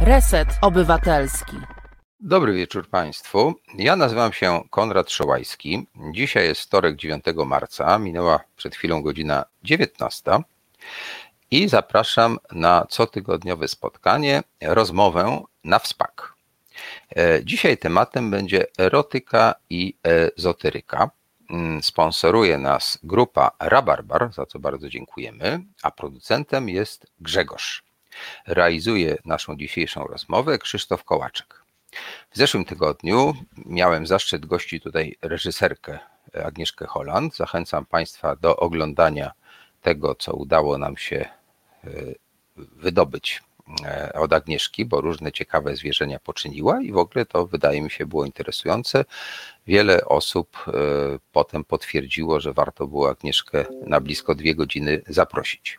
Reset Obywatelski. Dobry wieczór Państwu. Ja nazywam się Konrad Szołajski. Dzisiaj jest wtorek 9 marca, minęła przed chwilą godzina 19 i zapraszam na cotygodniowe spotkanie, rozmowę na wspak. E, dzisiaj tematem będzie erotyka i ezoteryka. Mm, sponsoruje nas grupa Rabarbar, za co bardzo dziękujemy, a producentem jest Grzegorz. Realizuje naszą dzisiejszą rozmowę Krzysztof Kołaczek. W zeszłym tygodniu miałem zaszczyt gościć tutaj reżyserkę Agnieszkę Holland. Zachęcam Państwa do oglądania tego, co udało nam się e, wydobyć od Agnieszki, bo różne ciekawe zwierzenia poczyniła i w ogóle to wydaje mi się było interesujące. Wiele osób e, potem potwierdziło, że warto było Agnieszkę na blisko dwie godziny zaprosić.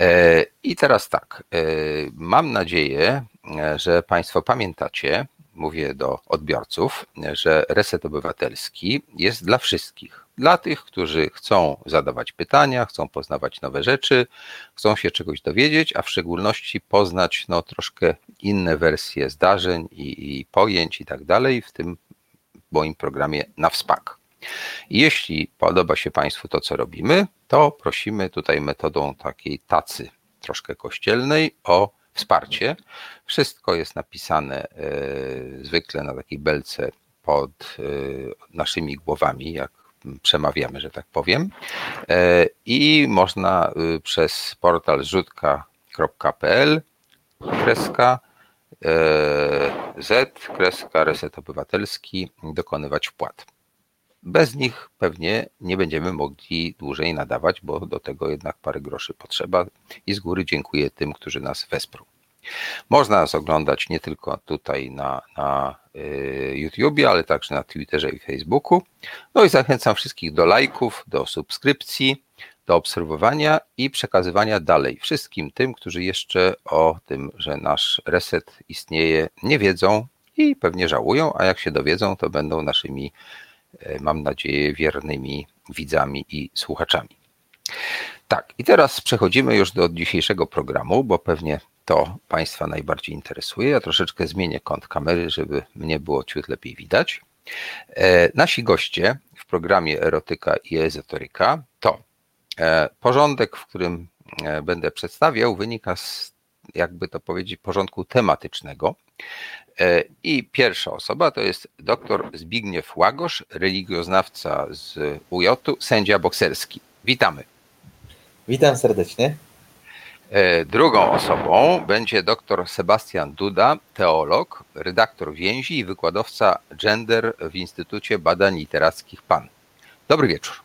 E, I teraz tak, e, mam nadzieję, e, że Państwo pamiętacie, mówię do odbiorców, że reset obywatelski jest dla wszystkich. Dla tych, którzy chcą zadawać pytania, chcą poznawać nowe rzeczy, chcą się czegoś dowiedzieć, a w szczególności poznać no, troszkę inne wersje zdarzeń i, i pojęć i tak dalej w tym moim programie na wspak. Jeśli podoba się Państwu to, co robimy, to prosimy tutaj metodą takiej tacy troszkę kościelnej o wsparcie. Wszystko jest napisane e, zwykle na takiej belce pod e, naszymi głowami, jak przemawiamy, że tak powiem. E, I można przez portal zrzutka.pl kreska z kreska reset obywatelski dokonywać wpłat. Bez nich pewnie nie będziemy mogli dłużej nadawać, bo do tego jednak parę groszy potrzeba i z góry dziękuję tym, którzy nas wesprą. Można nas oglądać nie tylko tutaj na, na y, YouTubie, ale także na Twitterze i Facebooku. No i zachęcam wszystkich do lajków, do subskrypcji, do obserwowania i przekazywania dalej wszystkim tym, którzy jeszcze o tym, że nasz reset istnieje, nie wiedzą i pewnie żałują, a jak się dowiedzą, to będą naszymi E, mam nadzieję, wiernymi widzami i słuchaczami. Tak, i teraz przechodzimy już do dzisiejszego programu, bo pewnie to Państwa najbardziej interesuje. Ja troszeczkę zmienię kąt kamery, żeby mnie było ciut lepiej widać. E, nasi goście w programie Erotyka i Ezoteryka to e, porządek, w którym będę przedstawiał, wynika z, jakby to powiedzieć, porządku tematycznego. E, I pierwsza osoba to jest dr Zbigniew Łagosz, religioznawca z UJ, sędzia bokserski. Witamy. Witam serdecznie. E, drugą osobą będzie dr Sebastian Duda, teolog, redaktor więzi i wykładowca gender w Instytucie Badań Literackich PAN. Dobry wieczór.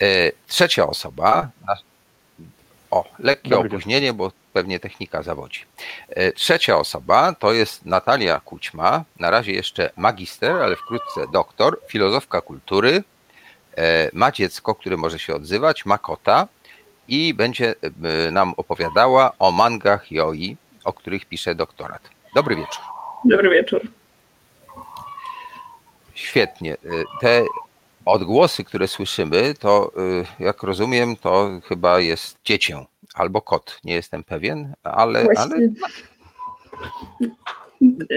E, trzecia osoba, o, lekkie Dobry opóźnienie, wieczór. bo pewnie technika zawodzi. E, trzecia osoba to jest Natalia Kućma, na razie jeszcze magister, ale wkrótce doktor, filozofka kultury, ma dziecko, które może się odzywać, ma kota i będzie e, nam opowiadała o mangach joi, o których pisze doktorat. Dobry wieczór. Dobry wieczór. Świetnie. Te odgłosy, które słyszymy, to jak rozumiem, to chyba jest dziecię albo kot, nie jestem pewien, ale. ale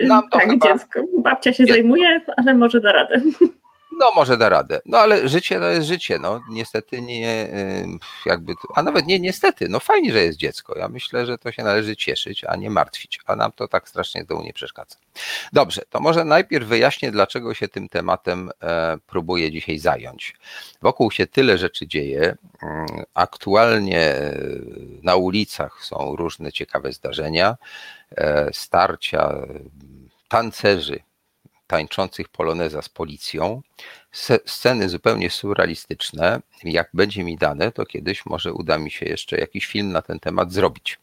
nam to tak, chyba... dziecko. Babcia się zajmuje, ale może da radę. No może da radę. No ale życie to jest życie. No niestety nie jakby, a nawet nie niestety, no fajnie, że jest dziecko. Ja myślę, że to się należy cieszyć, a nie martwić, a nam to tak strasznie z nie przeszkadza. Dobrze, to może najpierw wyjaśnię, dlaczego się tym tematem e, próbuję dzisiaj zająć. Wokół się tyle rzeczy dzieje. Mm, aktualnie e, na ulicach są różne ciekawe zdarzenia, e, starcia tancerzy tańczących poloneza z policją, sceny zupełnie surrealistyczne. Jak będzie mi dane, to kiedyś może uda mi się jeszcze jakiś film na ten temat zrobić.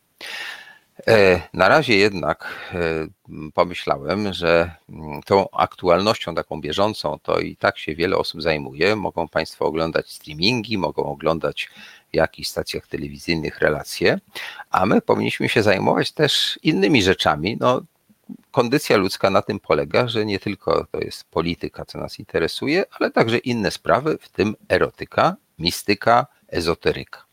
E, na razie jednak e, pomyślałem, że tą aktualnością taką bieżącą to i tak się wiele osób zajmuje. Mogą Państwo oglądać streamingi, mogą oglądać w jakichś stacjach telewizyjnych relacje, a my powinniśmy się zajmować też innymi rzeczami. No, kondycja ludzka na tym polega, że nie tylko to jest polityka, co nas interesuje, ale także inne sprawy, w tym erotyka, mistyka, ezoteryka.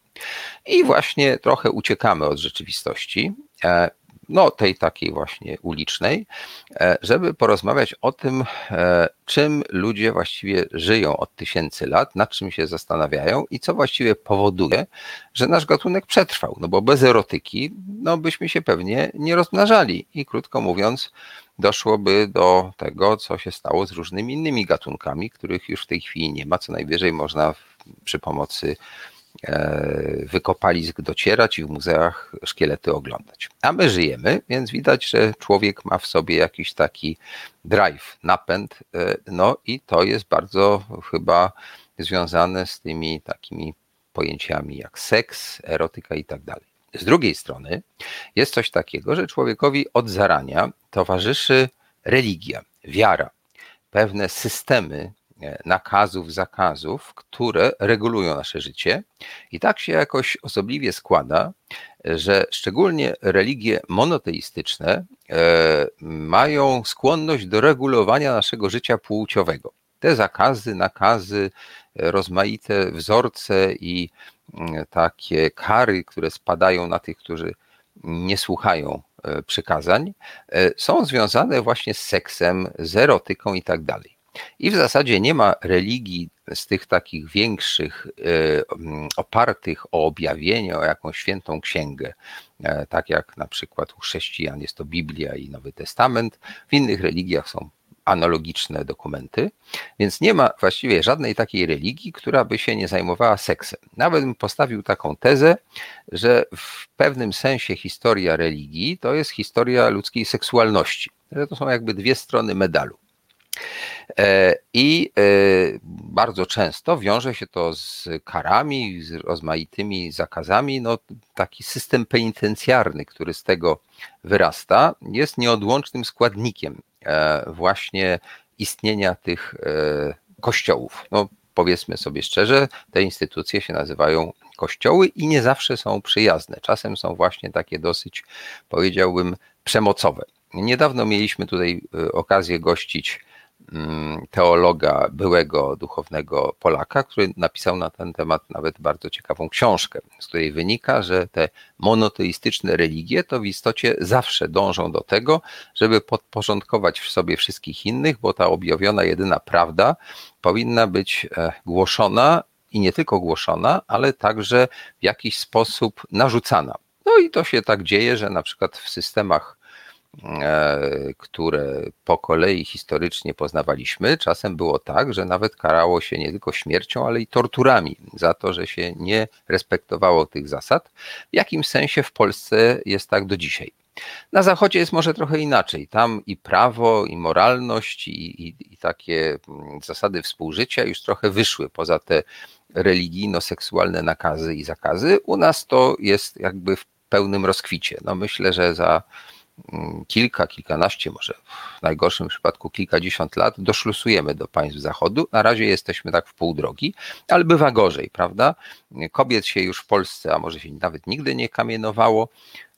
I właśnie trochę uciekamy od rzeczywistości, e, no tej takiej właśnie ulicznej, e, żeby porozmawiać o tym, e, czym ludzie właściwie żyją od tysięcy lat, nad czym się zastanawiają i co właściwie powoduje, że nasz gatunek przetrwał. No bo bez erotyki, no byśmy się pewnie nie rozmnażali i krótko mówiąc, doszłoby do tego, co się stało z różnymi innymi gatunkami, których już w tej chwili nie ma, co najwyżej można przy pomocy wykopalisk docierać i w muzeach szkielety oglądać. A my żyjemy, więc widać, że człowiek ma w sobie jakiś taki drive, napęd, e, no i to jest bardzo chyba związane z tymi takimi pojęciami jak seks, erotyka i tak dalej. Z drugiej strony jest coś takiego, że człowiekowi od zarania towarzyszy religia, wiara, pewne systemy E, nakazów, zakazów, które regulują nasze życie. I tak się jakoś osobliwie składa, że szczególnie religie monoteistyczne e, mają skłonność do regulowania naszego życia płciowego. Te zakazy, nakazy, rozmaite wzorce i mm, takie kary, które spadają na tych, którzy nie słuchają e, przykazań, są związane właśnie z seksem, z erotyką i tak dalej. I w zasadzie nie ma religii z tych takich większych, e, opartych o objawienie, o jakąś świętą księgę, e, tak jak na przykład u chrześcijan jest to Biblia i Nowy Testament. W innych religiach są analogiczne dokumenty, więc nie ma właściwie żadnej takiej religii, która by się nie zajmowała seksem. Nawet bym postawił taką tezę, że w pewnym sensie historia religii to jest historia ludzkiej seksualności. Że to są jakby dwie strony medalu. E, I e, bardzo często wiąże się to z karami, z rozmaitymi zakazami. No, taki system penitencjarny, który z tego wyrasta, jest nieodłącznym składnikiem e, właśnie istnienia tych kościołów. No, powiedzmy sobie szczerze, te instytucje się nazywają kościoły i nie zawsze są przyjazne. Czasem są właśnie takie dosyć, powiedziałbym, przemocowe. Niedawno mieliśmy tutaj okazję gościć teologa, byłego duchownego Polaka, który napisał na ten temat nawet bardzo ciekawą książkę, z której wynika, że te monoteistyczne religie to w istocie zawsze dążą do tego, żeby podporządkować w sobie wszystkich innych, bo ta objawiona jedyna prawda powinna być e, głoszona i nie tylko głoszona, ale także w jakiś sposób narzucana. No i to się tak dzieje, że na przykład w systemach które po kolei historycznie poznawaliśmy, czasem było tak, że nawet karało się nie tylko śmiercią, ale i torturami za to, że się nie respektowało tych zasad. W jakim sensie w Polsce jest tak do dzisiaj? Na Zachodzie jest może trochę inaczej. Tam i prawo, i moralność, i, i, i takie mm, zasady współżycia już trochę wyszły poza te religijno-seksualne nakazy i zakazy. U nas to jest jakby w pełnym rozkwicie. No myślę, że za kilka, kilkanaście, może w najgorszym przypadku kilkadziesiąt lat doszlusujemy do państw Zachodu. Na razie jesteśmy tak w pół drogi, ale bywa gorzej, prawda? Kobiet się już w Polsce, a może się nawet nigdy nie kamienowało.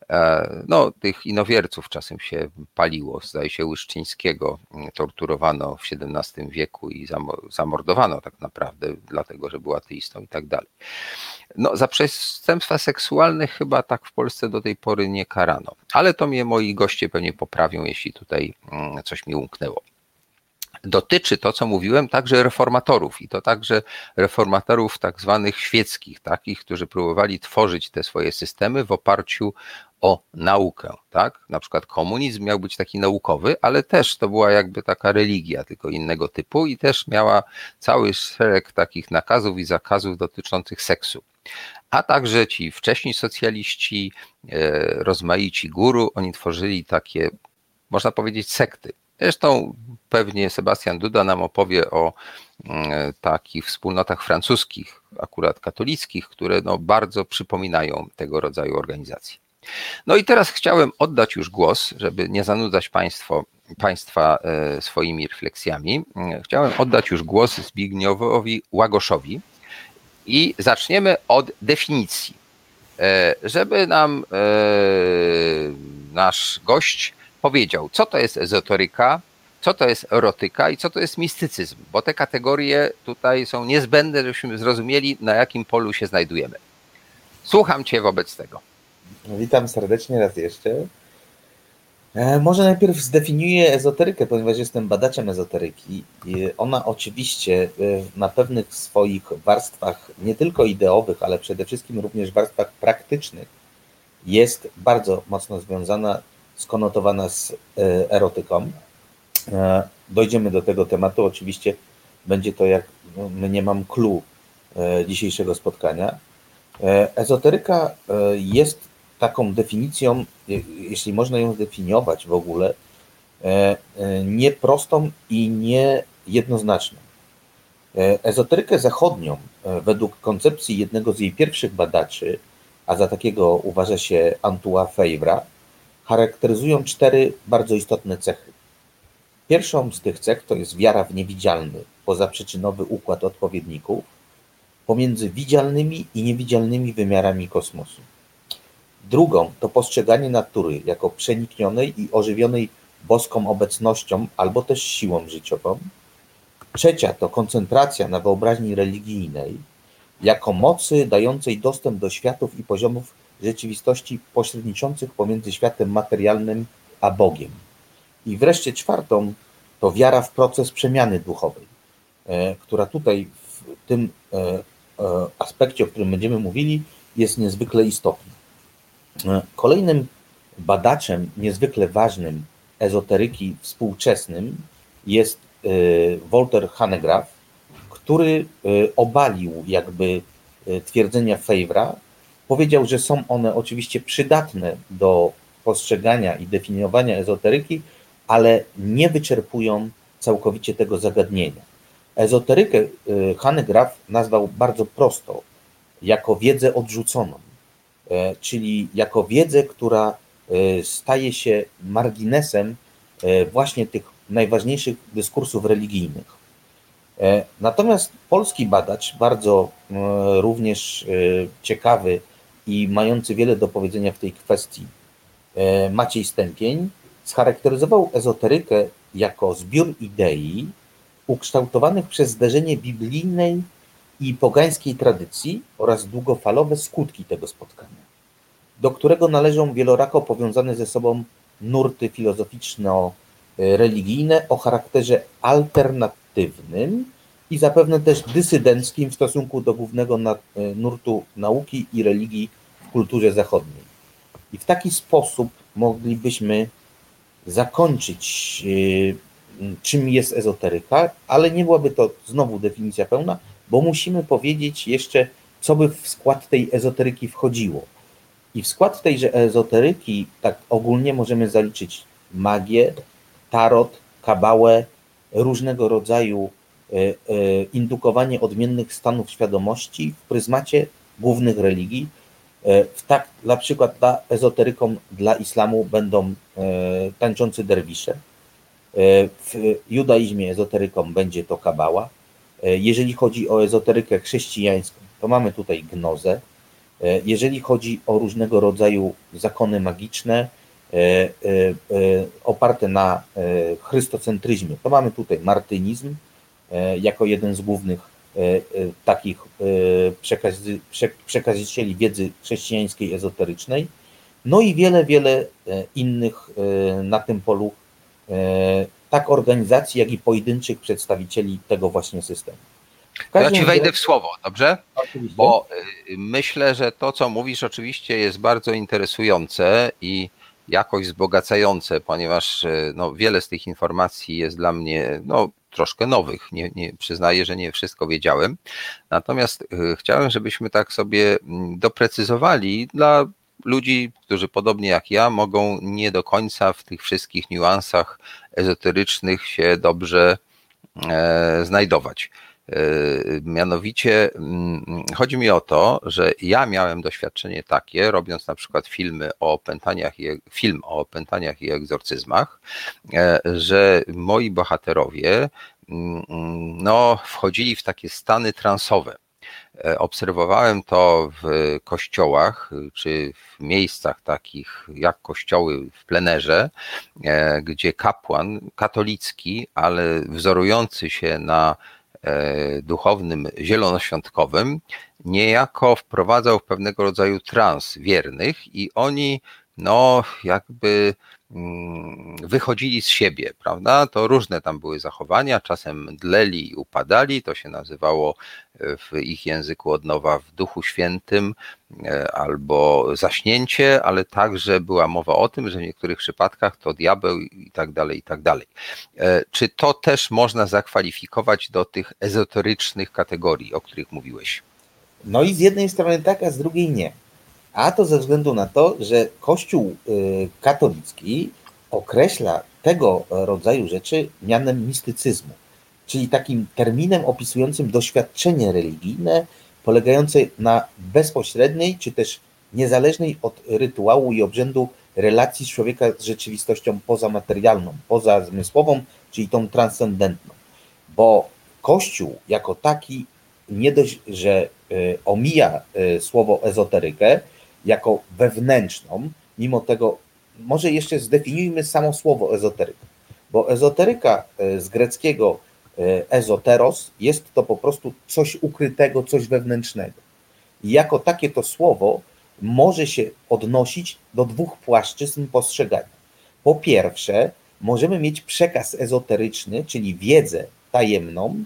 E, no, tych inowierców czasem się paliło. Zdaje się, Łyszczyńskiego torturowano w XVII wieku i zamordowano tak naprawdę, dlatego że był ateistą i tak dalej. No, za przestępstwa seksualne chyba tak w Polsce do tej pory nie karano, ale to mnie moi goście pewnie poprawią, jeśli tutaj mm, coś mi umknęło dotyczy to, co mówiłem, także reformatorów i to także reformatorów tak zwanych świeckich, takich, którzy próbowali tworzyć te swoje systemy w oparciu o naukę, tak? Na przykład komunizm miał być taki naukowy, ale też to była jakby taka religia, tylko innego typu i też miała cały szereg takich nakazów i zakazów dotyczących seksu. A także ci wcześni socjaliści, e, rozmaici guru, oni tworzyli takie, można powiedzieć, sekty. Zresztą pewnie Sebastian Duda nam opowie o mm, takich wspólnotach francuskich, akurat katolickich, które no bardzo przypominają tego rodzaju organizacje. No i teraz chciałem oddać już głos, żeby nie zanudzać państwo, Państwa e, swoimi refleksjami. Chciałem oddać już głos Zbigniewowi Łagoszowi i zaczniemy od definicji. E, żeby nam e, nasz gość powiedział, co to jest ezoteryka, co to jest erotyka i co to jest mistycyzm, bo te kategorie tutaj są niezbędne, żebyśmy zrozumieli, na jakim polu się znajdujemy. Słucham Cię wobec tego. Witam serdecznie raz jeszcze. E, może najpierw zdefiniuję ezoterykę, ponieważ jestem badaczem ezoteryki. Ona oczywiście e, na pewnych swoich warstwach, nie tylko ideowych, ale przede wszystkim również warstwach praktycznych, jest bardzo mocno związana, skonotowana z e, erotyką. Dojdziemy do tego tematu. Oczywiście będzie to jak no, nie mam clue dzisiejszego spotkania. Ezoteryka jest taką definicją, jeśli można ją zdefiniować w ogóle, e, e, nieprostą i niejednoznaczną. E, ezoterykę zachodnią, według koncepcji jednego z jej pierwszych badaczy, a za takiego uważa się Antoine Fevra, charakteryzują cztery bardzo istotne cechy. Pierwszą z tych cech to jest wiara w niewidzialny, pozaprzyczynowy układ odpowiedników pomiędzy widzialnymi i niewidzialnymi wymiarami kosmosu. Drugą to postrzeganie natury jako przeniknionej i ożywionej boską obecnością albo też siłą życiową. Trzecia to koncentracja na wyobraźni religijnej jako mocy dającej dostęp do światów i poziomów rzeczywistości pośredniczących pomiędzy światem materialnym a Bogiem. I wreszcie czwartą to wiara w proces przemiany duchowej, e, która tutaj w tym e, e, aspekcie, o którym będziemy mówili, jest niezwykle istotna. Kolejnym badaczem niezwykle ważnym ezoteryki współczesnym jest y, Walter Hanegraaff, który y, obalił jakby twierdzenia Fevra. Powiedział, że są one oczywiście przydatne do postrzegania i definiowania ezoteryki, ale nie wyczerpują całkowicie tego zagadnienia. Ezoterykę Hanegraaff nazwał bardzo prosto, jako wiedzę odrzuconą. E, czyli jako wiedzę, która e, staje się marginesem e, właśnie tych najważniejszych dyskursów religijnych. Natomiast polski badacz, bardzo również ciekawy i mający wiele do powiedzenia w tej kwestii, Maciej Stępień, scharakteryzował ezoterykę jako zbiór idei ukształtowanych przez zderzenie biblijnej i pogańskiej tradycji oraz długofalowe skutki tego spotkania, do którego należą wielorako powiązane ze sobą nurty filozoficzno-religijne o charakterze alternatywnym i zapewne też dysydenckim w stosunku do głównego nurtu nauki i religii w kulturze zachodniej. I w taki sposób moglibyśmy zakończyć, y, czym jest ezoteryka, ale nie byłaby to znowu definicja pełna, bo musimy powiedzieć jeszcze, co by w skład tej ezoteryki wchodziło. I w skład tejże ezoteryki, tak ogólnie możemy zaliczyć magię, tarot, kabałę, różnego rodzaju e, e, indukowanie odmiennych stanów świadomości w pryzmacie głównych religii. E, w tak, na przykład dla ezoteryką dla islamu będą tańczący derwisze. W judaizmie ezoteryką będzie to kabała. E, jeżeli chodzi o ezoterykę chrześcijańską, to mamy tutaj gnozę. E, jeżeli chodzi o różnego rodzaju zakony magiczne e, oparte na chrystocentryzmie, to mamy tutaj martynizm jako jeden z głównych takich przekazy, przekazicieli wiedzy chrześcijańskiej, ezoterycznej. No i wiele, wiele innych na tym polu tak organizacji, jak i pojedynczych przedstawicieli tego właśnie systemu. Ja ci wejdę w słowo, dobrze? Oczywiście. Bo y, myślę, że to, co mówisz, oczywiście jest bardzo interesujące i jakoś wzbogacające, ponieważ y, no, wiele z tych informacji jest dla mnie no, troszkę nowych. Nie, nie, przyznaję, że nie wszystko wiedziałem. Natomiast y, chciałem, żebyśmy tak sobie mm, doprecyzowali dla ludzi, którzy podobnie jak ja mogą nie do końca w tych wszystkich niuansach ezoterycznych się dobrze e, znajdować. E, mianowicie mm, chodzi mi o to, że ja miałem doświadczenie takie, robiąc na przykład filmy o opętaniach i, film o opętaniach i egzorcyzmach, e, że moi bohaterowie mm, no, wchodzili w takie stany transowe obserwowałem to w kościołach, czy w miejscach takich jak kościoły w plenerze, e, gdzie kapłan katolicki, ale wzorujący się na e, duchownym zielonoświątkowym, niejako wprowadzał pewnego rodzaju trans wiernych i oni no jakby mm, wychodzili z siebie, prawda? To różne tam były zachowania, czasem dleli i upadali, to się nazywało e, w ich języku od nowa w Duchu Świętym e, albo zaśnięcie, ale także była mowa o tym, że w niektórych przypadkach to diabeł i tak dalej, i tak dalej. E, czy to też można zakwalifikować do tych ezoterycznych kategorii, o których mówiłeś? No i z jednej strony tak, a z drugiej nie. A to ze względu na to, że Kościół y, katolicki określa tego rodzaju rzeczy mianem mistycyzmu, czyli takim terminem opisującym doświadczenie religijne polegające na bezpośredniej czy też niezależnej od rytuału i obrzędu relacji człowieka z rzeczywistością pozamaterialną, pozazmysłową, czyli tą transcendentną. Bo Kościół jako taki nie dość, że y, omija y, słowo ezoterykę, jako wewnętrzną, mimo tego, może jeszcze zdefiniujmy samo słowo ezoteryka, bo ezoteryka e, z greckiego e, ezoteros jest to po prostu coś ukrytego, coś wewnętrznego. I jako takie to słowo może się odnosić do dwóch płaszczyzn postrzegania. Po pierwsze, możemy mieć przekaz ezoteryczny, czyli wiedzę tajemną,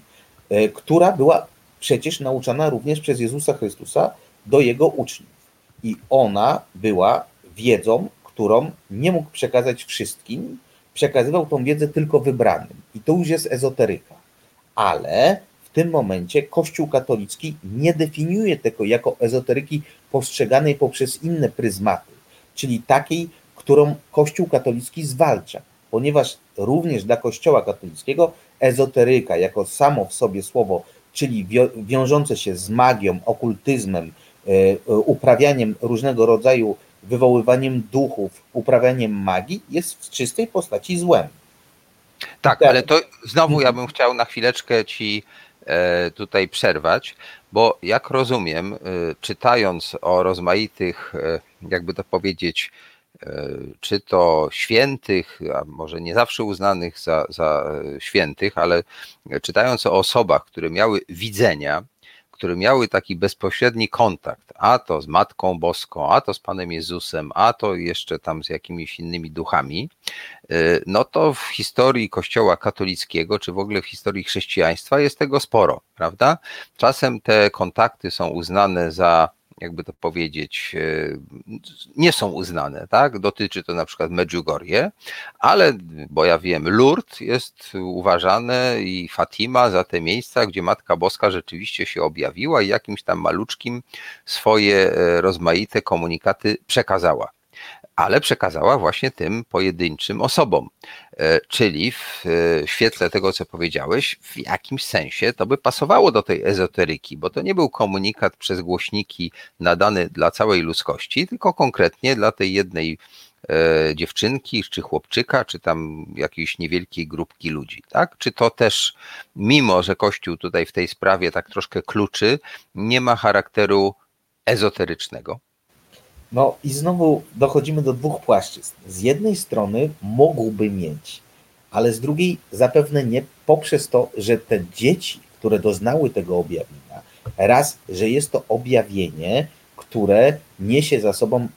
e, która była przecież nauczana również przez Jezusa Chrystusa do jego uczniów i ona była wiedzą, którą nie mógł przekazać wszystkim, przekazywał tą wiedzę tylko wybranym. I to już jest ezoteryka. Ale w tym momencie Kościół katolicki nie definiuje tego jako ezoteryki postrzeganej poprzez inne pryzmaty, czyli takiej, którą Kościół katolicki zwalcza, ponieważ również dla Kościoła katolickiego ezoteryka jako samo w sobie słowo, czyli wiążące się z magią, okultyzmem, uprawianiem różnego rodzaju wywoływaniem duchów, uprawianiem magii jest w czystej postaci złem. Tak, ale to znowu ja bym chciał na chwileczkę ci e, tutaj przerwać, bo jak rozumiem, e, czytając o rozmaitych, jakby to powiedzieć, czy to świętych, a może nie zawsze uznanych za, za świętych, ale czytając o osobach, które miały widzenia, które miały taki bezpośredni kontakt, a to z Matką Boską, a to z Panem Jezusem, a to jeszcze tam z jakimiś innymi duchami, y, no to w historii Kościoła katolickiego, czy w ogóle w historii chrześcijaństwa jest tego sporo, prawda? Czasem te kontakty są uznane za jakby to powiedzieć, e, nie są uznane, tak? Dotyczy to na przykład Medjugorje, ale, bo ja wiem, Lourdes jest uważane i Fatima za te miejsca, gdzie Matka Boska rzeczywiście się objawiła i jakimś tam maluczkim swoje e, rozmaite komunikaty przekazała ale przekazała właśnie tym pojedynczym osobom. E, czyli w e, świetle tego, co powiedziałeś, w jakimś sensie to by pasowało do tej ezoteryki, bo to nie był komunikat przez głośniki nadany dla całej ludzkości, tylko konkretnie dla tej jednej e, dziewczynki, czy chłopczyka, czy tam jakiejś niewielkiej grupki ludzi, tak? Czy to też, mimo że Kościół tutaj w tej sprawie tak troszkę kluczy, nie ma charakteru ezoterycznego? No i znowu dochodzimy do dwóch płaszczyzn. Z jednej strony mógłby mieć, ale z drugiej zapewne nie poprzez to, że te dzieci, które doznały tego objawienia, raz, że jest to objawienie, które niesie za sobą e,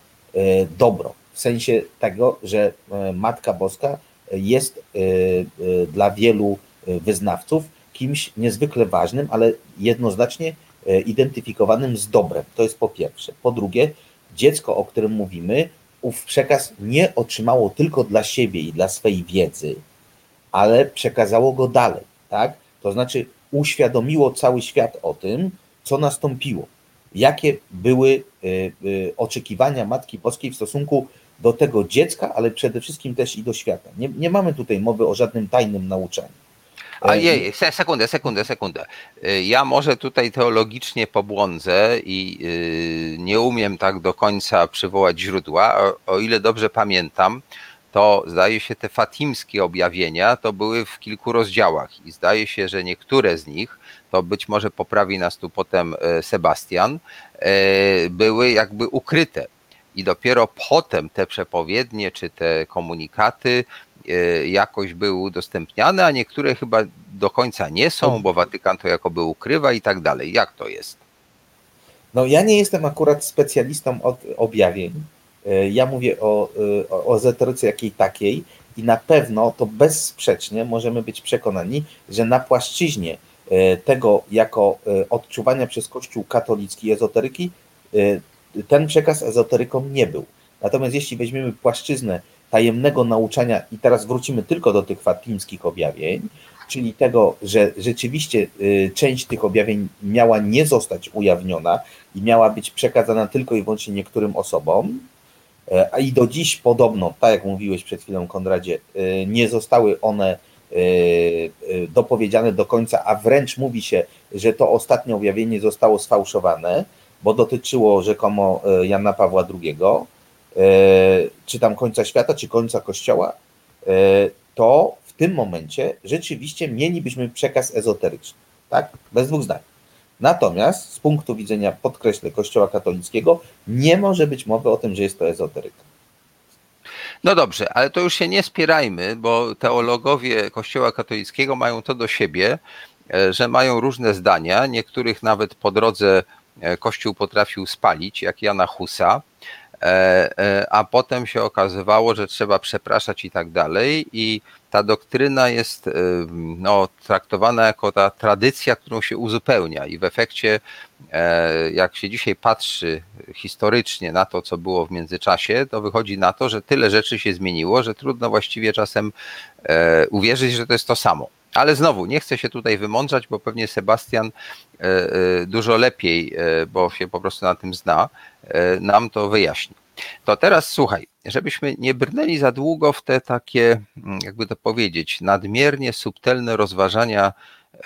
dobro, w sensie tego, że e, Matka Boska jest e, dla wielu wyznawców kimś niezwykle ważnym, ale jednoznacznie identyfikowanym z dobrem. To jest po pierwsze. Po drugie, dziecko, o którym mówimy, ów przekaz nie otrzymało tylko dla siebie i dla swojej wiedzy, ale przekazało go dalej, tak? To znaczy uświadomiło cały świat o tym, co nastąpiło, jakie były y, y, oczekiwania Matki Boskiej w stosunku do tego dziecka, ale przede wszystkim też i do świata. Nie, nie mamy tutaj mowy o żadnym tajnym nauczaniu. A jej, sekundę, sekundę, sekundę. Y, ja może tutaj teologicznie pobłądzę i y, nie umiem tak do końca przywołać źródła. O, ile dobrze pamiętam, to zdaje się te fatimskie objawienia to były w kilku rozdziałach i zdaje się, że niektóre z nich, to być może poprawi nas tu potem e, Sebastian, e, były jakby ukryte. I dopiero potem te przepowiednie czy te komunikaty e, jakoś były udostępniane, a niektóre chyba do końca nie są, bo Watykan to jakoby ukrywa i tak dalej. Jak to jest? No ja nie jestem akurat specjalistą od objawień, E, ja mówię o, e, o ezoteryce jakiej takiej i na pewno to bezsprzecznie możemy być przekonani, że na płaszczyźnie e, tego jako odczuwania przez Kościół katolicki ezoteryki ten przekaz ezoterykom nie był. Natomiast jeśli weźmiemy płaszczyznę tajemnego nauczania i teraz wrócimy tylko do tych fatimskich objawień, czyli tego, że rzeczywiście część tych objawień miała nie zostać ujawniona i miała być przekazana tylko i wyłącznie niektórym osobom, E, a i do dziś podobno, tak jak mówiłeś przed chwilą, Konradzie, e, nie zostały one dopowiedziane do końca, a wręcz mówi się, że to ostatnie objawienie zostało sfałszowane, bo dotyczyło rzekomo Jana Pawła II, czy tam końca świata, czy końca Kościoła, to w tym momencie rzeczywiście mielibyśmy przekaz ezoteryczny, tak? Bez dwóch zdań. Natomiast z punktu widzenia, podkreślę, Kościoła katolickiego, nie może być mowy o tym, że jest to ezoteryka. No dobrze, ale to już się nie spierajmy, bo teologowie Kościoła katolickiego mają to do siebie, e, że mają różne zdania. Niektórych nawet po drodze e, Kościół potrafił spalić, jak Jana Husa, e, a potem się okazywało, że trzeba przepraszać i tak dalej. I ta doktryna jest y, no, traktowana jako ta tradycja, którą się uzupełnia, i w efekcie, e, jak się dzisiaj patrzy historycznie na to, co było w międzyczasie, to wychodzi na to, że tyle rzeczy się zmieniło, że trudno właściwie czasem e, uwierzyć, że to jest to samo. Ale znowu, nie chcę się tutaj wymądrzać, bo pewnie Sebastian e, dużo lepiej, bo się po prostu na tym zna, nam to wyjaśni. To teraz słuchaj, żebyśmy nie brnęli za długo w te takie, mm, jakby to powiedzieć, nadmiernie subtelne rozważania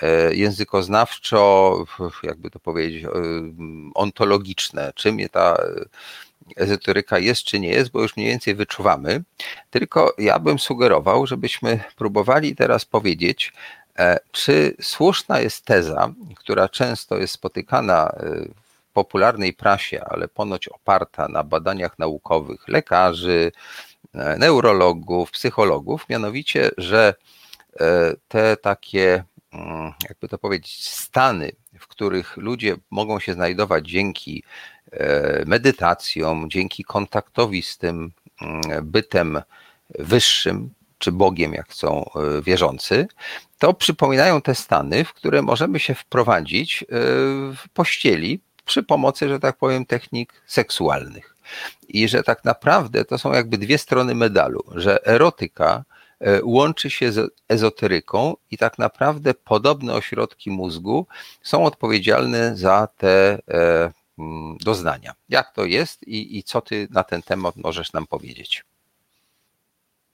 e, językoznawczo, jakby to powiedzieć, e, ontologiczne, czym ta ezoteryka jest czy nie jest, bo już mniej więcej wyczuwamy. Tylko ja bym sugerował, żebyśmy próbowali teraz powiedzieć, e, czy słuszna jest teza, która często jest spotykana popularnej prasie, ale ponoć oparta na badaniach naukowych lekarzy, e, neurologów, psychologów, mianowicie, że e, te takie, jakby to powiedzieć, stany, w których ludzie mogą się znajdować dzięki e, medytacjom, dzięki kontaktowi z tym mm, bytem wyższym, czy Bogiem, jak chcą wierzący, to przypominają te stany, w które możemy się wprowadzić w pościeli przy pomocy, że tak powiem, technik seksualnych. I że tak naprawdę to są jakby dwie strony medalu, że erotyka e, łączy się z ezoteryką i tak naprawdę podobne ośrodki mózgu są odpowiedzialne za te e, mm, doznania. Jak to jest i, i co ty na ten temat możesz nam powiedzieć?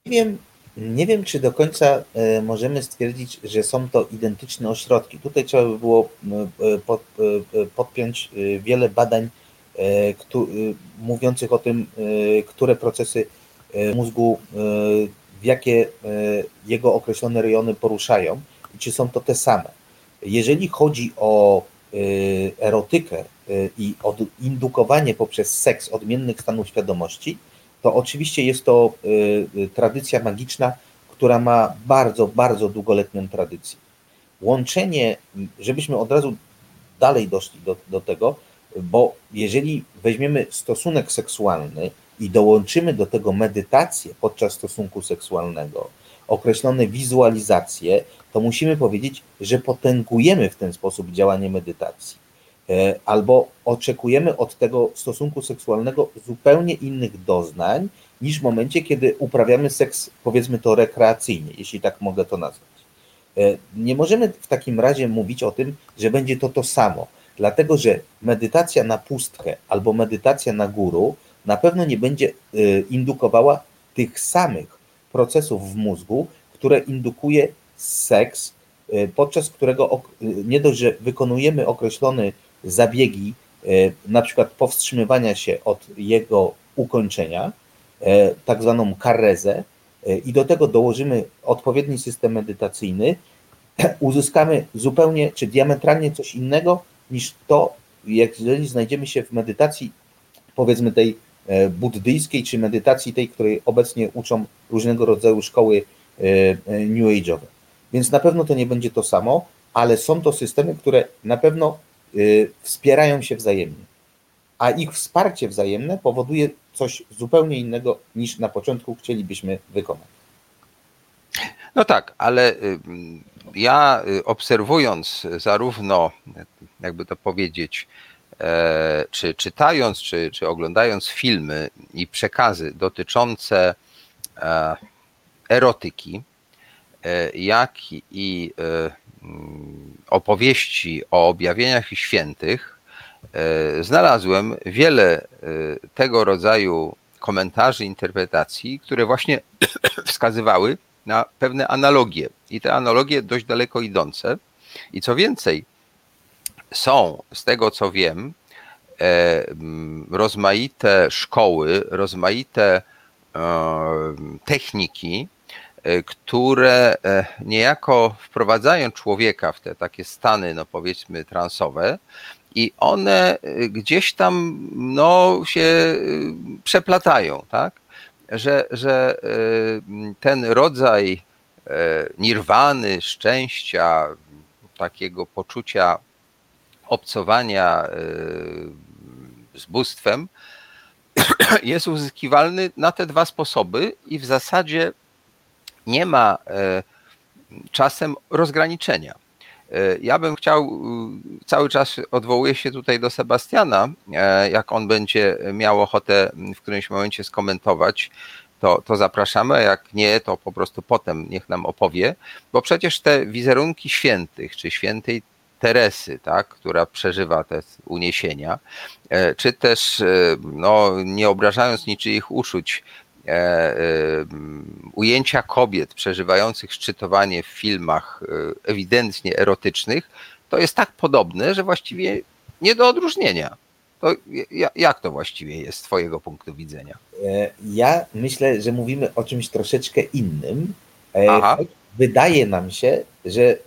Nie wiem, nie wiem, czy do końca e, możemy stwierdzić, że są to identyczne ośrodki. Tutaj trzeba by było e, podpiąć e, wiele badań mówiących o tym, które procesy mózgu, w jakie jego określone rejony poruszają i czy są to te same. Jeżeli chodzi o erotykę i indukowanie poprzez seks odmiennych stanów świadomości, to oczywiście jest to tradycja magiczna, która ma bardzo, bardzo długoletnią tradycję. Łączenie, żebyśmy od razu dalej doszli do, do tego, bo jeżeli weźmiemy stosunek seksualny i dołączymy do tego medytację podczas stosunku seksualnego, określone wizualizacje, to musimy powiedzieć, że potęgujemy w ten sposób działanie medytacji. E, albo oczekujemy od tego stosunku seksualnego zupełnie innych doznań niż w momencie, kiedy uprawiamy seks, powiedzmy to rekreacyjnie, jeśli tak mogę to nazwać. E, nie możemy w takim razie mówić o tym, że będzie to to samo, dlatego że medytacja na pustkę albo medytacja na guru na pewno nie będzie e, indukowała tych samych procesów w mózgu, które indukuje seks, podczas którego nie dość, że wykonujemy określony zabiegi, na przykład powstrzymywania się od jego ukończenia, tak zwaną karezę, i do tego dołożymy odpowiedni system medytacyjny, uzyskamy zupełnie czy diametralnie coś innego niż to, jeżeli znajdziemy się w medytacji, powiedzmy tej buddyjskiej, czy medytacji tej, której obecnie uczą różnego rodzaju szkoły e, e, New Age'owe. Więc na pewno to nie będzie to samo, ale są to systemy, które na pewno wspierają się wzajemnie. A ich wsparcie wzajemne powoduje coś zupełnie innego niż na początku chcielibyśmy wykonać. No tak, ale y, ja y, obserwując zarówno, jakby to powiedzieć, e, czy czytając, czy, czy oglądając filmy i przekazy dotyczące e, erotyki, e, jak i mm, opowieści o objawieniach świętych, znalazłem wiele tego rodzaju komentarzy, interpretacji, które właśnie wskazywały na pewne analogie i te analogie dość daleko idące. I co więcej, są z tego co wiem, e, rozmaite szkoły, rozmaite e, techniki, e, które niejako wprowadzają człowieka w te takie stany, no powiedzmy, transowe, i one gdzieś tam no, się przeplatają, tak? że, że ten rodzaj nirwany, szczęścia, takiego poczucia obcowania y, z bóstwem jest uzyskiwalny na te dwa sposoby i w zasadzie nie ma czasem rozgraniczenia. E, ja bym chciał, y, cały czas odwołuję się tutaj do Sebastiana, jak on będzie miał ochotę w którymś momencie skomentować, to, to zapraszamy, a jak nie, to po prostu potem niech nam opowie, bo przecież te wizerunki świętych, czy świętej Teresy, tak, która przeżywa te uniesienia, e, czy też, no, nie obrażając niczyich uczuć, E, e, ujęcia kobiet przeżywających szczytowanie w filmach e, ewidentnie erotycznych, to jest tak podobne, że właściwie nie do odróżnienia. To jak to właściwie jest z Twojego punktu widzenia? Ja myślę, że mówimy o czymś troszeczkę innym. Aha. Wydaje nam się, że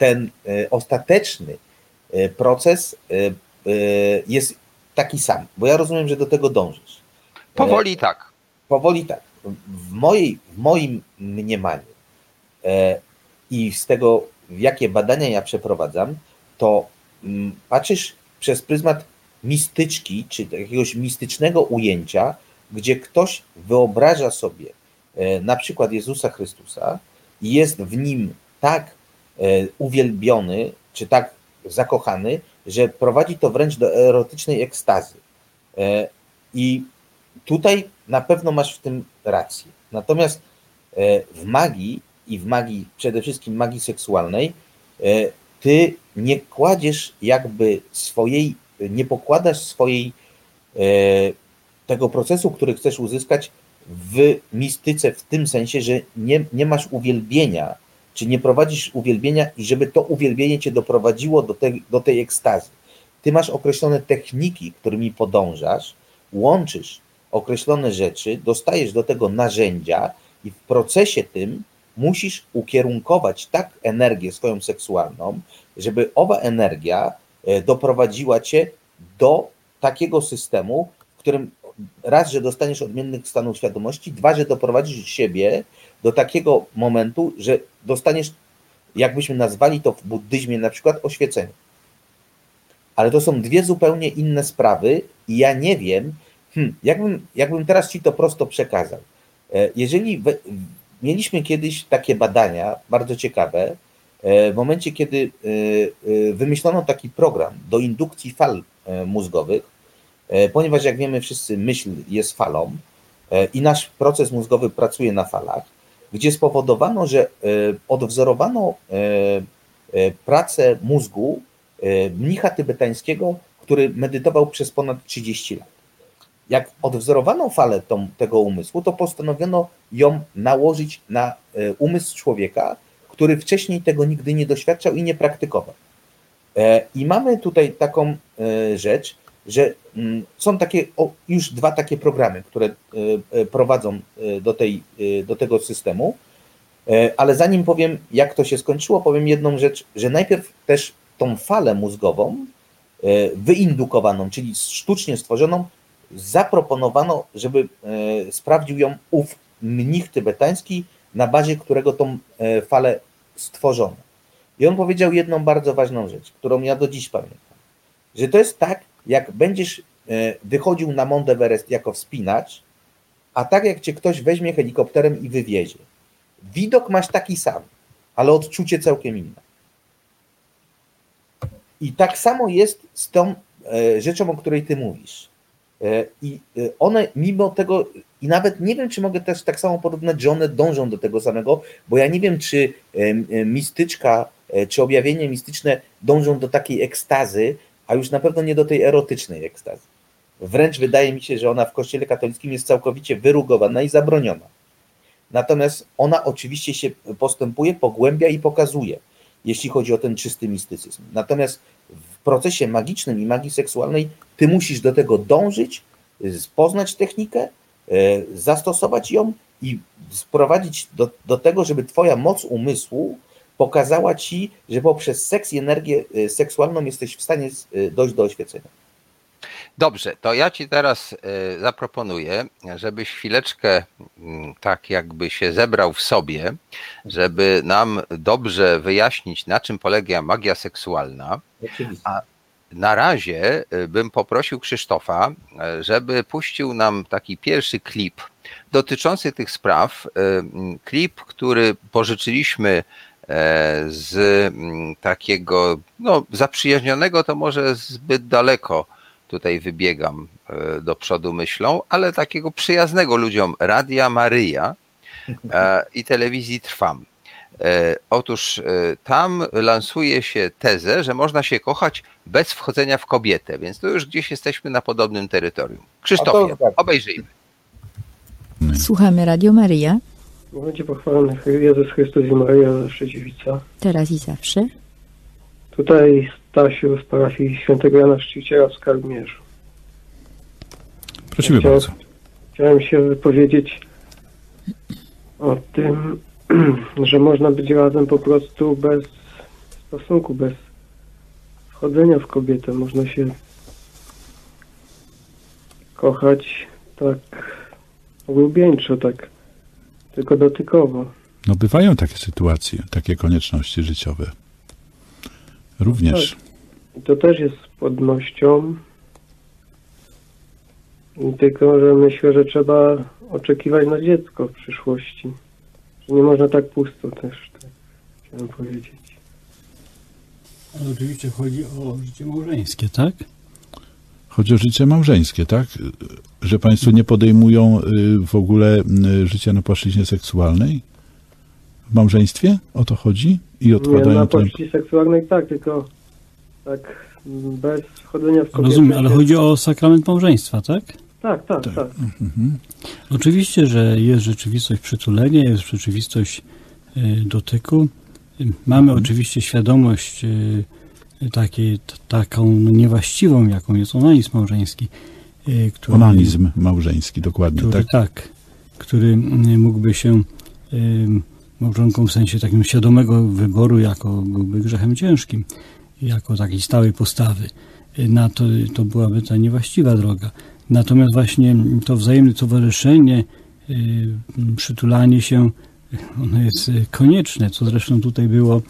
ten ostateczny proces jest taki sam, bo ja rozumiem, że do tego dążysz. Powoli tak powoli tak, w, mojej, w moim mniemaniu e, i z tego, jakie badania ja przeprowadzam, to mm, patrzysz przez pryzmat mistyczki, czy jakiegoś mistycznego ujęcia, gdzie ktoś wyobraża sobie e, na przykład Jezusa Chrystusa i jest w nim tak e, uwielbiony, czy tak zakochany, że prowadzi to wręcz do erotycznej ekstazy. E, I tutaj na pewno masz w tym rację. Natomiast e, w magii i w magii, przede wszystkim magii seksualnej, e, ty nie kładziesz jakby swojej, nie pokładasz swojej e, tego procesu, który chcesz uzyskać w mistyce, w tym sensie, że nie, nie masz uwielbienia, czy nie prowadzisz uwielbienia i żeby to uwielbienie cię doprowadziło do tej, do tej ekstazy. Ty masz określone techniki, którymi podążasz, łączysz określone rzeczy, dostajesz do tego narzędzia i w procesie tym musisz ukierunkować tak energię swoją seksualną, żeby owa energia e, doprowadziła cię do takiego systemu, w którym raz, że dostaniesz odmiennych stanów świadomości, dwa, że doprowadzisz siebie do takiego momentu, że dostaniesz, jakbyśmy nazwali to w buddyzmie, na przykład oświecenie. Ale to są dwie zupełnie inne sprawy i ja nie wiem, Hmm, jakbym, jakbym teraz Ci to prosto przekazał. E, jeżeli we, mieliśmy kiedyś takie badania, bardzo ciekawe, e, w momencie, kiedy e, wymyślono taki program do indukcji fal mózgowych, ponieważ jak wiemy wszyscy, myśl jest falą i nasz proces mózgowy pracuje na falach, gdzie spowodowano, że odwzorowano pracę mózgu mnicha tybetańskiego, który medytował przez ponad 30 lat. Jak odwzorowano falę tą, tego umysłu, to postanowiono ją nałożyć na e, umysł człowieka, który wcześniej tego nigdy nie doświadczał i nie praktykował. E, I mamy tutaj taką e, rzecz, że mm, są takie, już dwa takie programy, które e, e, prowadzą e, do, tej, do tego systemu, ale zanim powiem, jak to się skończyło, powiem jedną rzecz, że najpierw też tą falę mózgową wyindukowaną, czyli sztucznie stworzoną, zaproponowano, żeby sprawdził ją ów mnich tybetański, na bazie którego tą falę stworzono. I on powiedział jedną bardzo ważną rzecz, którą ja do dziś pamiętam, że to jest tak, jak będziesz e, wychodził na Mount Everest jako wspinacz, a tak jak cię ktoś weźmie helikopterem i wywiezie. Widok masz taki sam, ale odczucie całkiem inne. I tak samo jest z tą e, rzeczą, o której ty mówisz. E, I one mimo tego, i nawet nie wiem, czy mogę też tak samo porównać, że one dążą do tego samego, bo ja nie wiem, czy mistyczka, czy objawienie mistyczne dążą do takiej ekstazy, a już na pewno nie do tej erotycznej ekstazy. Wręcz wydaje mi się, że ona w Kościele katolickim jest całkowicie wyrugowana i zabroniona. Natomiast ona oczywiście się postępuje, pogłębia i pokazuje, jeśli chodzi o ten czysty mistycyzm. Natomiast w procesie magicznym i magii seksualnej ty musisz do tego dążyć, poznać technikę, e, zastosować ją i sprowadzić do, do tego, żeby twoja moc umysłu pokazała ci, że poprzez seks i energię y, seksualną jesteś w stanie y, dojść do oświecenia. Dobrze, to ja ci teraz y, zaproponuję, żebyś chwileczkę mm, tak jakby się zebrał w sobie, żeby nam dobrze wyjaśnić, na czym polega magia seksualna. A na razie bym poprosił Krzysztofa, żeby puścił nam taki pierwszy klip dotyczący tych spraw. Klip, który pożyczyliśmy z mm, takiego, no zaprzyjaźnionego to może zbyt daleko tutaj wybiegam e, do przodu myślą, ale takiego przyjaznego ludziom Radia Maryja e, i telewizji Trwam. Otóż tam lansuje się tezę, że można się kochać bez wchodzenia w kobietę, więc tu już gdzieś jesteśmy na podobnym terytorium. Krzysztofie, obejrzyjmy. Słuchamy Radio Maryja. Będzie pochwalony Jezus Chrystus i Maryja Szczeciwica. Teraz i zawsze. Tutaj Stasiu z parafii świętego Jana Szczyciela w Skarbmierzu. Prosimy Chciał, bardzo. Chciałem się wypowiedzieć o tym, że można być razem po prostu bez stosunku, bez wchodzenia w kobietę. Można się kochać tak ulubieńczo, tak tylko dotykowo. No bywają takie sytuacje, takie konieczności życiowe. Również. Tak. I to też jest płodnością. Tylko, że myślę, że trzeba oczekiwać na dziecko w przyszłości. Że nie można tak pusto też, tak chciałem powiedzieć. Ale oczywiście chodzi o życie małżeńskie, tak? Chodzi o życie małżeńskie, tak? Że Państwo nie podejmują y, w ogóle y, życia na płaszczyźnie seksualnej? W małżeństwie? O to chodzi? I odkładają nie, na ten... płaszczyźnie seksualnej tak, tylko tak bez wchodzenia w kobietę. Rozumiem, ale chodzi o sakrament małżeństwa, tak? Tak, tak, tak. tak. Mhm. Oczywiście, że jest rzeczywistość przytulenia, jest rzeczywistość y, dotyku. Mamy mhm. oczywiście świadomość takiej, taką niewłaściwą, jaką jest onanizm małżeński. Y, który, onanizm małżeński, dokładnie, który, tak? Tak, który y, mógłby się małżonką w sensie takim świadomego wyboru, jako byłby grzechem ciężkim, jako takiej stałej postawy. Na to, to byłaby ta niewłaściwa droga. Natomiast właśnie to wzajemne towarzyszenie, przytulanie się, ono jest konieczne, co zresztą tutaj było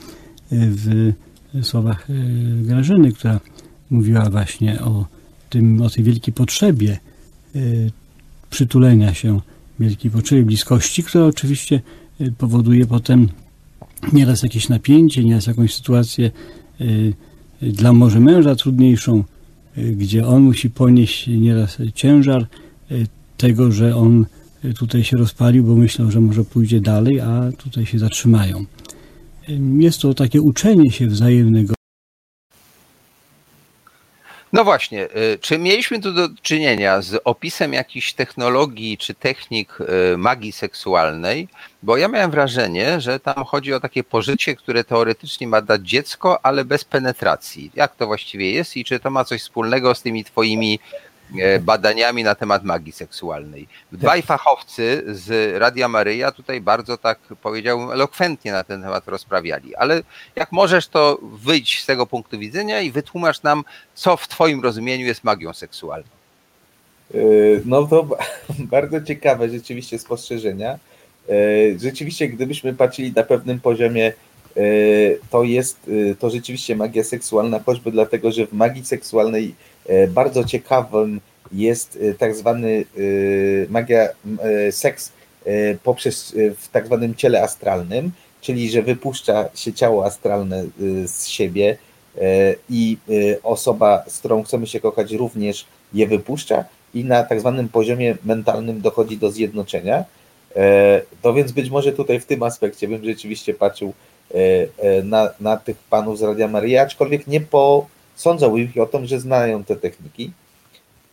w słowach e, Grażyny, która mówiła właśnie o, tym, o tej wielkiej potrzebie e, przytulenia się, wielkiej potrzebie bliskości, która oczywiście e, powoduje potem nieraz jakieś napięcie, nieraz jakąś sytuację dla może męża trudniejszą, gdzie on musi ponieść nieraz ciężar tego, że on tutaj się rozpalił, bo myślał, że może pójdzie dalej, a tutaj się zatrzymają. Jest to takie uczenie się wzajemnego. No właśnie, y, czy mieliśmy tu do czynienia z opisem jakichś technologii czy technik y, magii seksualnej? Bo ja miałem wrażenie, że tam chodzi o takie pożycie, które teoretycznie ma dać dziecko, ale bez penetracji. Jak to właściwie jest i czy to ma coś wspólnego z tymi twoimi badaniami na temat magii seksualnej? Dwaj fachowcy z Radia Maryja tutaj bardzo tak powiedziałbym elokwentnie na ten temat rozprawiali, ale jak możesz to wyjść z tego punktu widzenia i wytłumacz nam, co w twoim rozumieniu jest magią seksualną. Yy, No to ba- bardzo ciekawe rzeczywiście spostrzeżenia. Yy, Rzeczywiście, gdybyśmy patrzyli na pewnym poziomie, to jest to rzeczywiście magia seksualna, choćby dlatego, że w magii seksualnej bardzo ciekawym jest yy, tak zwany yy, magia seks poprzez w tak zwanym ciele astralnym, czyli że wypuszcza się ciało astralne z siebie i osoba, z którą chcemy się kochać, również je wypuszcza i na tak zwanym poziomie mentalnym dochodzi do zjednoczenia. E, To więc być może tutaj w tym aspekcie bym rzeczywiście patrzył e, e, na, na tych panów z Radia Maryja, aczkolwiek nie posądzał ich o tym, że znają te techniki.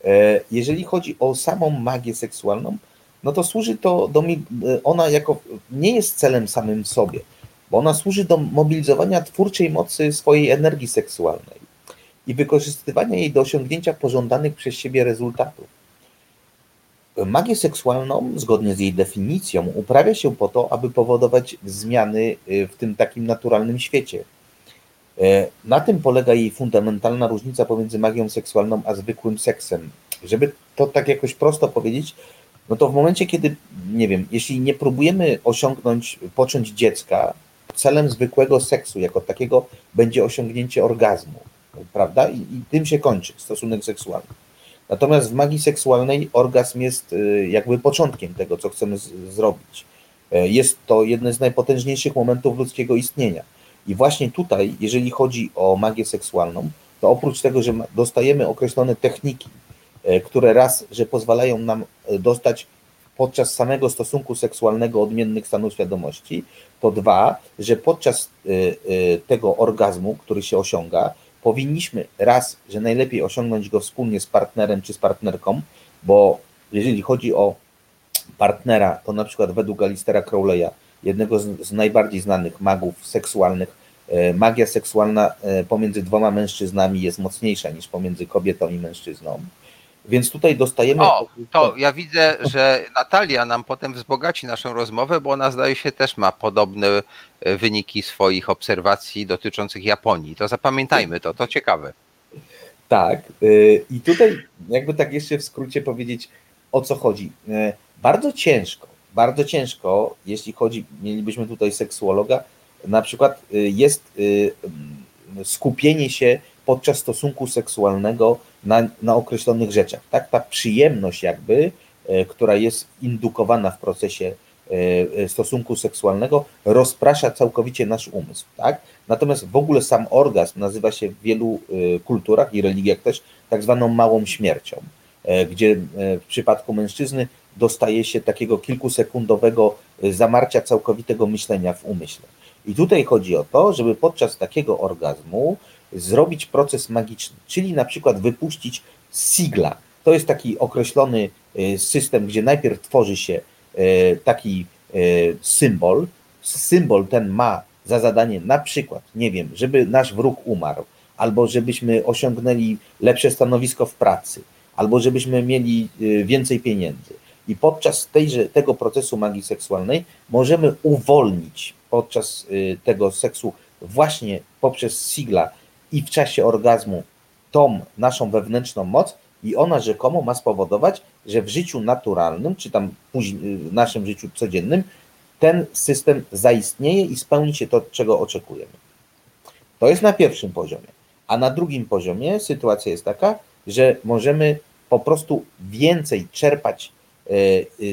E, Jeżeli chodzi o samą magię seksualną, no to służy to do, mi- ona jako nie jest celem samym sobie, bo ona służy do mobilizowania twórczej mocy swojej energii seksualnej i wykorzystywania jej do osiągnięcia pożądanych przez siebie rezultatów. Magię seksualną, zgodnie z jej definicją, uprawia się po to, aby powodować zmiany y, w tym takim naturalnym świecie. E, Na tym polega jej fundamentalna różnica pomiędzy magią seksualną a zwykłym seksem. Żeby to tak jakoś prosto powiedzieć, no to w momencie, kiedy, nie wiem, jeśli nie próbujemy osiągnąć, począć dziecka, celem zwykłego seksu jako takiego będzie osiągnięcie orgazmu, prawda? I, i tym się kończy stosunek seksualny. Natomiast w magii seksualnej orgazm jest y, jakby początkiem tego, co chcemy z, zrobić. E, Jest to jeden z najpotężniejszych momentów ludzkiego istnienia. I właśnie tutaj, jeżeli chodzi o magię seksualną, to oprócz tego, że dostajemy określone techniki, e, które raz, że pozwalają nam e, dostać podczas samego stosunku seksualnego odmiennych stanów świadomości, to dwa, że podczas e, tego orgazmu, który się osiąga, powinniśmy raz, że najlepiej osiągnąć go wspólnie z partnerem czy z partnerką, bo jeżeli chodzi o partnera, to na przykład według Alistera Crowley'a, jednego z, z najbardziej znanych magów seksualnych, e, magia seksualna e, pomiędzy dwoma mężczyznami jest mocniejsza niż pomiędzy kobietą i mężczyzną. Więc tutaj dostajemy. O, to ja widzę, że Natalia nam potem wzbogaci naszą rozmowę, bo ona zdaje się też ma podobne e, wyniki swoich obserwacji dotyczących Japonii. To zapamiętajmy to, to ciekawe. Tak. I tutaj, jakby tak jeszcze w skrócie powiedzieć, o co chodzi. Bardzo ciężko, bardzo ciężko, jeśli chodzi, mielibyśmy tutaj seksuologa, na przykład y, jest y, mm, skupienie się podczas stosunku seksualnego na, na określonych rzeczach. Tak, ta przyjemność jakby, y, która jest indukowana w procesie stosunku seksualnego, rozprasza całkowicie nasz umysł. Tak? Natomiast w ogóle sam orgazm nazywa się w wielu kulturach i religiach też tak zwaną małą śmiercią, gdzie w przypadku mężczyzny dostaje się takiego kilkusekundowego y, zamarcia całkowitego myślenia w umyśle. I tutaj chodzi o to, żeby podczas takiego orgazmu zrobić proces magiczny, czyli na przykład wypuścić sigla. To jest taki określony y, system, gdzie najpierw tworzy się y, taki symbol. Symbol ten ma za zadanie na przykład, nie wiem, żeby nasz wróg umarł, albo żebyśmy osiągnęli lepsze stanowisko w pracy, albo żebyśmy mieli więcej pieniędzy. I podczas tejże, tego procesu magii seksualnej możemy uwolnić podczas y, tego seksu właśnie poprzez sigla i w czasie orgazmu tą naszą wewnętrzną moc i ona rzekomo ma spowodować, że w życiu naturalnym, czy tam później, w naszym życiu codziennym, ten system zaistnieje i spełni się to, czego oczekujemy. To jest na pierwszym poziomie. A na drugim poziomie sytuacja jest taka, że możemy po prostu więcej czerpać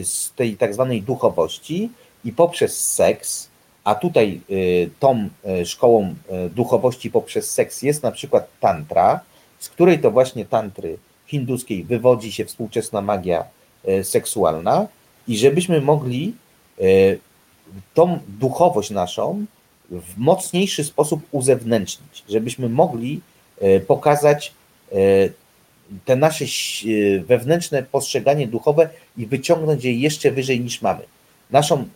z tej tak zwanej duchowości i poprzez seks, a tutaj e, tą szkołą duchowości poprzez seks jest na przykład tantra, z której to właśnie tantry hinduskiej wywodzi się współczesna magia seksualna. I żebyśmy mogli tą duchowość naszą w mocniejszy sposób uzewnętrznić, żebyśmy mogli pokazać te nasze wewnętrzne postrzeganie duchowe i wyciągnąć je jeszcze wyżej niż mamy. Naszą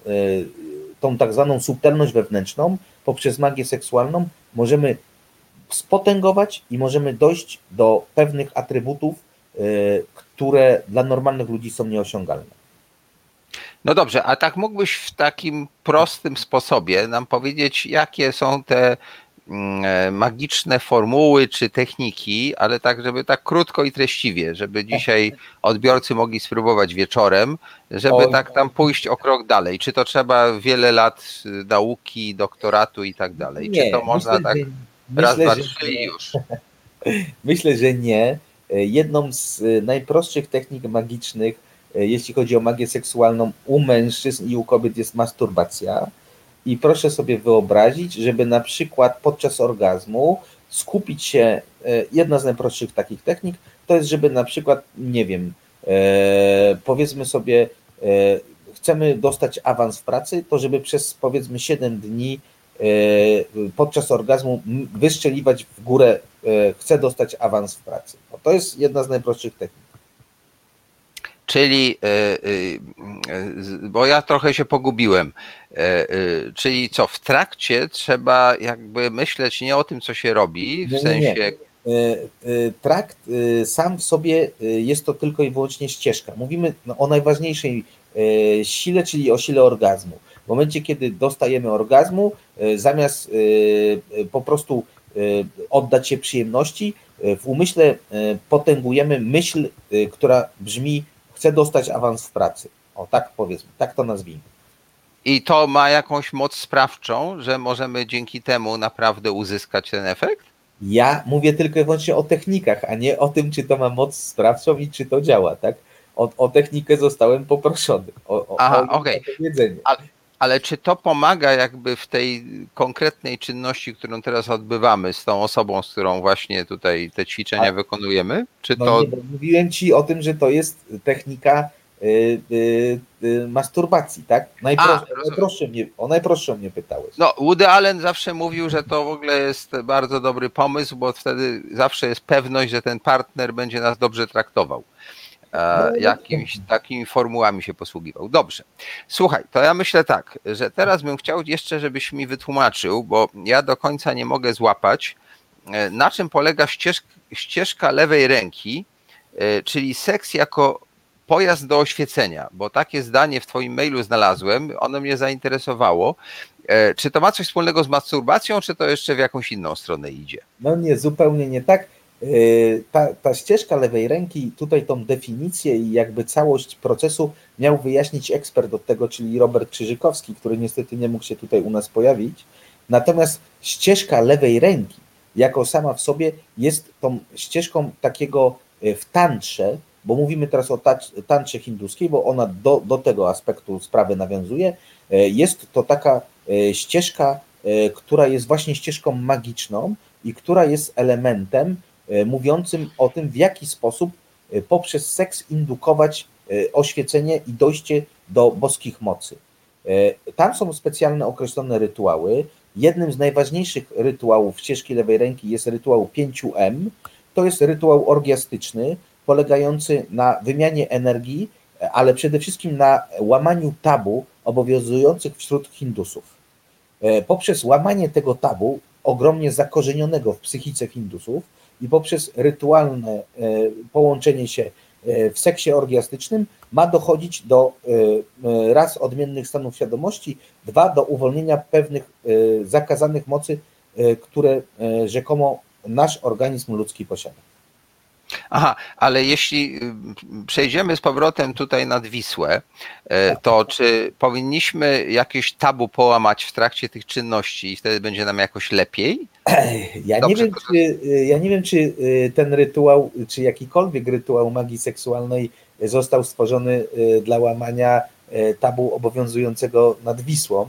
tą tak zwaną subtelność wewnętrzną poprzez magię seksualną możemy spotęgować i możemy dojść do pewnych atrybutów, które dla normalnych ludzi są nieosiągalne. No dobrze, a tak mógłbyś w takim prostym sposobie nam powiedzieć, jakie są te e, magiczne formuły czy techniki, ale tak, żeby tak krótko i treściwie, żeby dzisiaj odbiorcy mogli spróbować wieczorem, żeby tak tam pójść o krok dalej. Czy to trzeba wiele lat nauki, doktoratu i tak dalej? Nie, czy to można myślę, tak że, raz, myślę, dwa, trzy i już? Myślę, że nie. Jedną z najprostszych technik magicznych E, jeśli chodzi o magię seksualną u mężczyzn i u kobiet jest masturbacja. I proszę sobie wyobrazić, żeby na przykład podczas orgazmu skupić się, e, jedna z najprostszych takich technik, to jest, żeby na przykład, nie wiem, e, powiedzmy sobie, chcemy dostać awans w pracy, to żeby przez powiedzmy 7 dni podczas orgazmu wyszczeliwać w górę, chcę dostać awans w pracy. to jest jedna z najprostszych technik. Czyli, e, e, bo ja trochę się pogubiłem, e, czyli co, w trakcie trzeba jakby myśleć nie o tym, co się robi, w nie, sensie... Nie. Trakt sam w sobie jest to tylko i wyłącznie ścieżka. Mówimy no, o najważniejszej sile, czyli o sile orgazmu. W momencie, kiedy dostajemy orgazmu, zamiast po prostu oddać się przyjemności, w umyśle potęgujemy myśl, która brzmi chce dostać awans w pracy. O tak powiedzmy, tak to nazwijmy. I to ma jakąś moc sprawczą, że możemy dzięki temu naprawdę uzyskać ten efekt? Ja mówię tylko i wyłącznie o technikach, a nie o tym, czy to ma moc sprawczą i czy to działa, tak? O, o technikę zostałem poproszony. O, Aha, okej. Okay. Ale, czy to pomaga jakby w tej konkretnej czynności, którą teraz odbywamy z tą osobą, z którą właśnie tutaj te ćwiczenia a, wykonujemy? Czy no to... Nie, mówiłem ci o tym, że to jest technika y, y, y, masturbacji, tak? Najprost, a, najprostsze mnie, o najprostszą mnie pytałeś. No, Woody Allen zawsze mówił, że to w ogóle jest bardzo dobry pomysł, bo wtedy zawsze jest pewność, że ten partner będzie nas dobrze traktował. E, jakimiś takimi formułami się posługiwał. Dobrze. Słuchaj, to ja myślę tak, że teraz bym chciał jeszcze, żebyś mi wytłumaczył, bo ja do końca nie mogę złapać, e, na czym polega ścieżka, ścieżka lewej ręki, e, czyli seks jako pojazd do oświecenia, bo takie zdanie w Twoim mailu znalazłem, ono mnie zainteresowało. Czy to ma coś wspólnego z masturbacją, czy to jeszcze w jakąś inną stronę idzie? No nie, zupełnie nie tak. Yy, ta, ta ścieżka lewej ręki, tutaj tą definicję i jakby całość procesu miał wyjaśnić ekspert od tego, czyli Robert Krzyżykowski, który niestety nie mógł się tutaj u nas pojawić. Natomiast ścieżka lewej ręki, jako sama w sobie, jest tą ścieżką takiego yy, w tantrze, bo mówimy teraz o tantrze hinduskiej, bo ona do, do tego aspektu sprawy nawiązuje. Yy, jest to taka ścieżka, która jest właśnie ścieżką magiczną i która jest elementem, mówiącym o tym, w jaki sposób e, poprzez seks indukować e, oświecenie i dojście do boskich mocy. Tam są specjalne określone rytuały. Jednym z najważniejszych rytuałów ścieżki lewej ręki jest rytuał 5M. To jest rytuał orgiastyczny, polegający na wymianie energii, ale przede wszystkim na łamaniu tabu obowiązujących wśród Hindusów. Poprzez łamanie tego tabu, ogromnie zakorzenionego w psychice Hindusów, i poprzez rytualne e, połączenie się e, w seksie orgiastycznym ma dochodzić do e, raz odmiennych stanów świadomości, dwa do uwolnienia pewnych zakazanych mocy, które rzekomo nasz organizm ludzki posiada. Aha, ale jeśli y, przejdziemy z powrotem tutaj nad Wisłę, e, to czy powinniśmy jakieś tabu połamać w trakcie tych czynności i wtedy będzie nam jakoś lepiej? Ja nie, wiem, czy, y, ja nie wiem, czy y, ten rytuał, czy jakikolwiek rytuał magii seksualnej został stworzony dla łamania tabu obowiązującego nad Wisłą.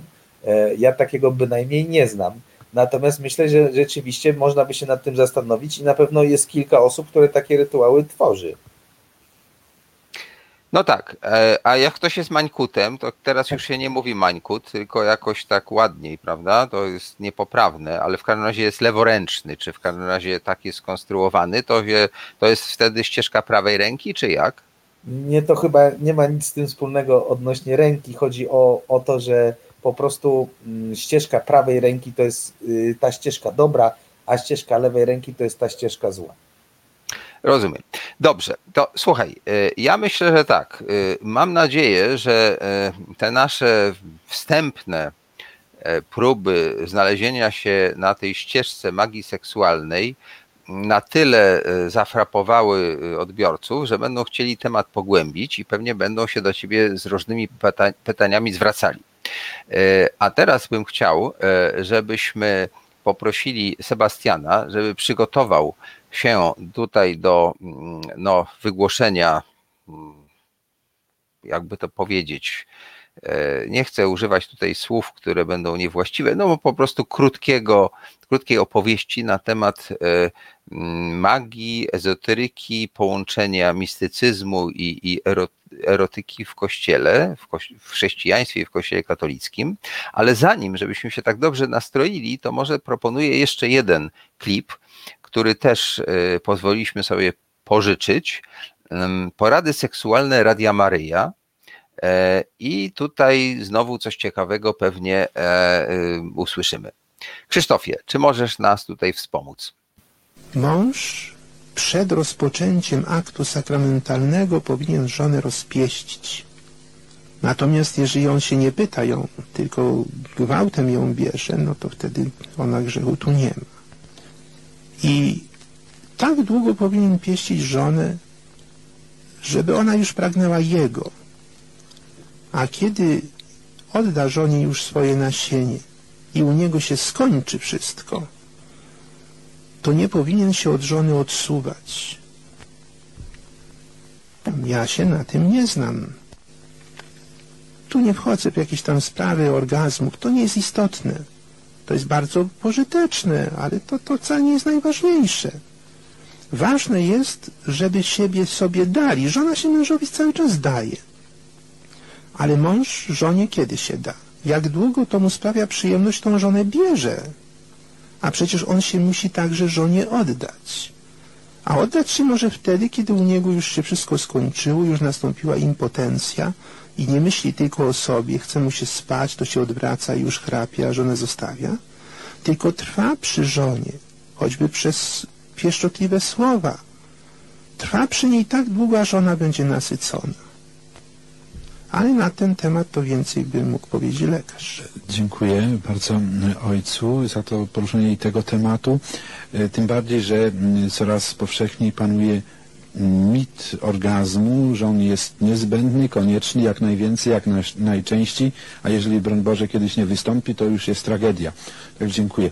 Ja takiego bynajmniej nie znam. Natomiast myślę, że rzeczywiście można by się nad tym zastanowić i na pewno jest kilka osób, które takie rytuały tworzy. No tak, e, a jak ktoś jest mańkutem, to teraz już się nie mówi mańkut, tylko jakoś tak ładniej, prawda? To jest niepoprawne, ale w każdym razie jest leworęczny, czy w każdym razie tak jest skonstruowany, to, wie, to jest wtedy ścieżka prawej ręki, czy jak? Nie, to chyba nie ma nic z tym wspólnego odnośnie ręki. Chodzi o, o to, że po prostu mm, ścieżka prawej ręki to jest y, ta ścieżka dobra, a ścieżka lewej ręki to jest ta ścieżka zła. Rozumiem. Dobrze, to słuchaj, y, ja myślę, że tak. y, Mam nadzieję, że te nasze wstępne e, próby znalezienia się na tej ścieżce magii seksualnej na tyle e, zafrapowały odbiorców, że będą chcieli temat pogłębić i pewnie będą się do ciebie z różnymi pyta- pytaniami zwracali. E, A teraz bym chciał, e, żebyśmy poprosili Sebastiana, żeby przygotował się tutaj do mm, no, wygłoszenia, mm, jakby to powiedzieć, e, nie chcę używać tutaj słów, które będą niewłaściwe, no bo po prostu krótkiego, krótkiej opowieści na temat magii, ezoteryki, połączenia mistycyzmu i, i ero- erotyki w kościele, w, w chrześcijaństwie i w kościele katolickim. Ale zanim, żebyśmy się tak dobrze nastroili, to może proponuję jeszcze jeden klip, który też e, pozwoliliśmy sobie pożyczyć. Em, Porady seksualne Radia Maryja. E, I tutaj znowu coś ciekawego pewnie e, usłyszymy. Krzysztofie, czy możesz nas tutaj wspomóc? Mąż przed rozpoczęciem aktu sakramentalnego powinien żonę rozpieścić. Natomiast jeżeli on się nie pyta ją, tylko gwałtem ją bierze, no to wtedy ona grzechu tu nie ma. I tak długo powinien pieścić żonę, żeby ona już pragnęła jego. A kiedy odda żonie już swoje nasienie i u niego się skończy wszystko, to nie powinien się od żony odsuwać. Ja się na tym nie znam. Tu nie wchodzę w jakieś tam sprawy orgazmów, to nie jest istotne. To jest bardzo pożyteczne, ale to, to wcale nie jest najważniejsze. Ważne jest, żeby siebie sobie dali. Żona się mężowi cały czas daje. Ale mąż żonie kiedy się da? Jak długo to mu sprawia przyjemność, tą żonę bierze. A przecież on się musi także żonie oddać. A oddać się może wtedy, kiedy u niego już się wszystko skończyło, już nastąpiła impotencja i nie myśli tylko o sobie, chce mu się spać, to się odwraca i już chrapie, a żonę zostawia, tylko trwa przy żonie, choćby przez pieszczotliwe słowa. Trwa przy niej tak długo, aż ona będzie nasycona. Ale na ten temat to więcej by mógł powiedzieć lekarz. Dziękuję bardzo ojcu za to poruszenie tego tematu. E, Tym bardziej, że coraz powszechniej panuje mit orgazmu, że on jest niezbędny, konieczny, jak najwięcej, jak naj- najczęściej, a jeżeli broń Boże kiedyś nie wystąpi, to już jest tragedia. Tak dziękuję.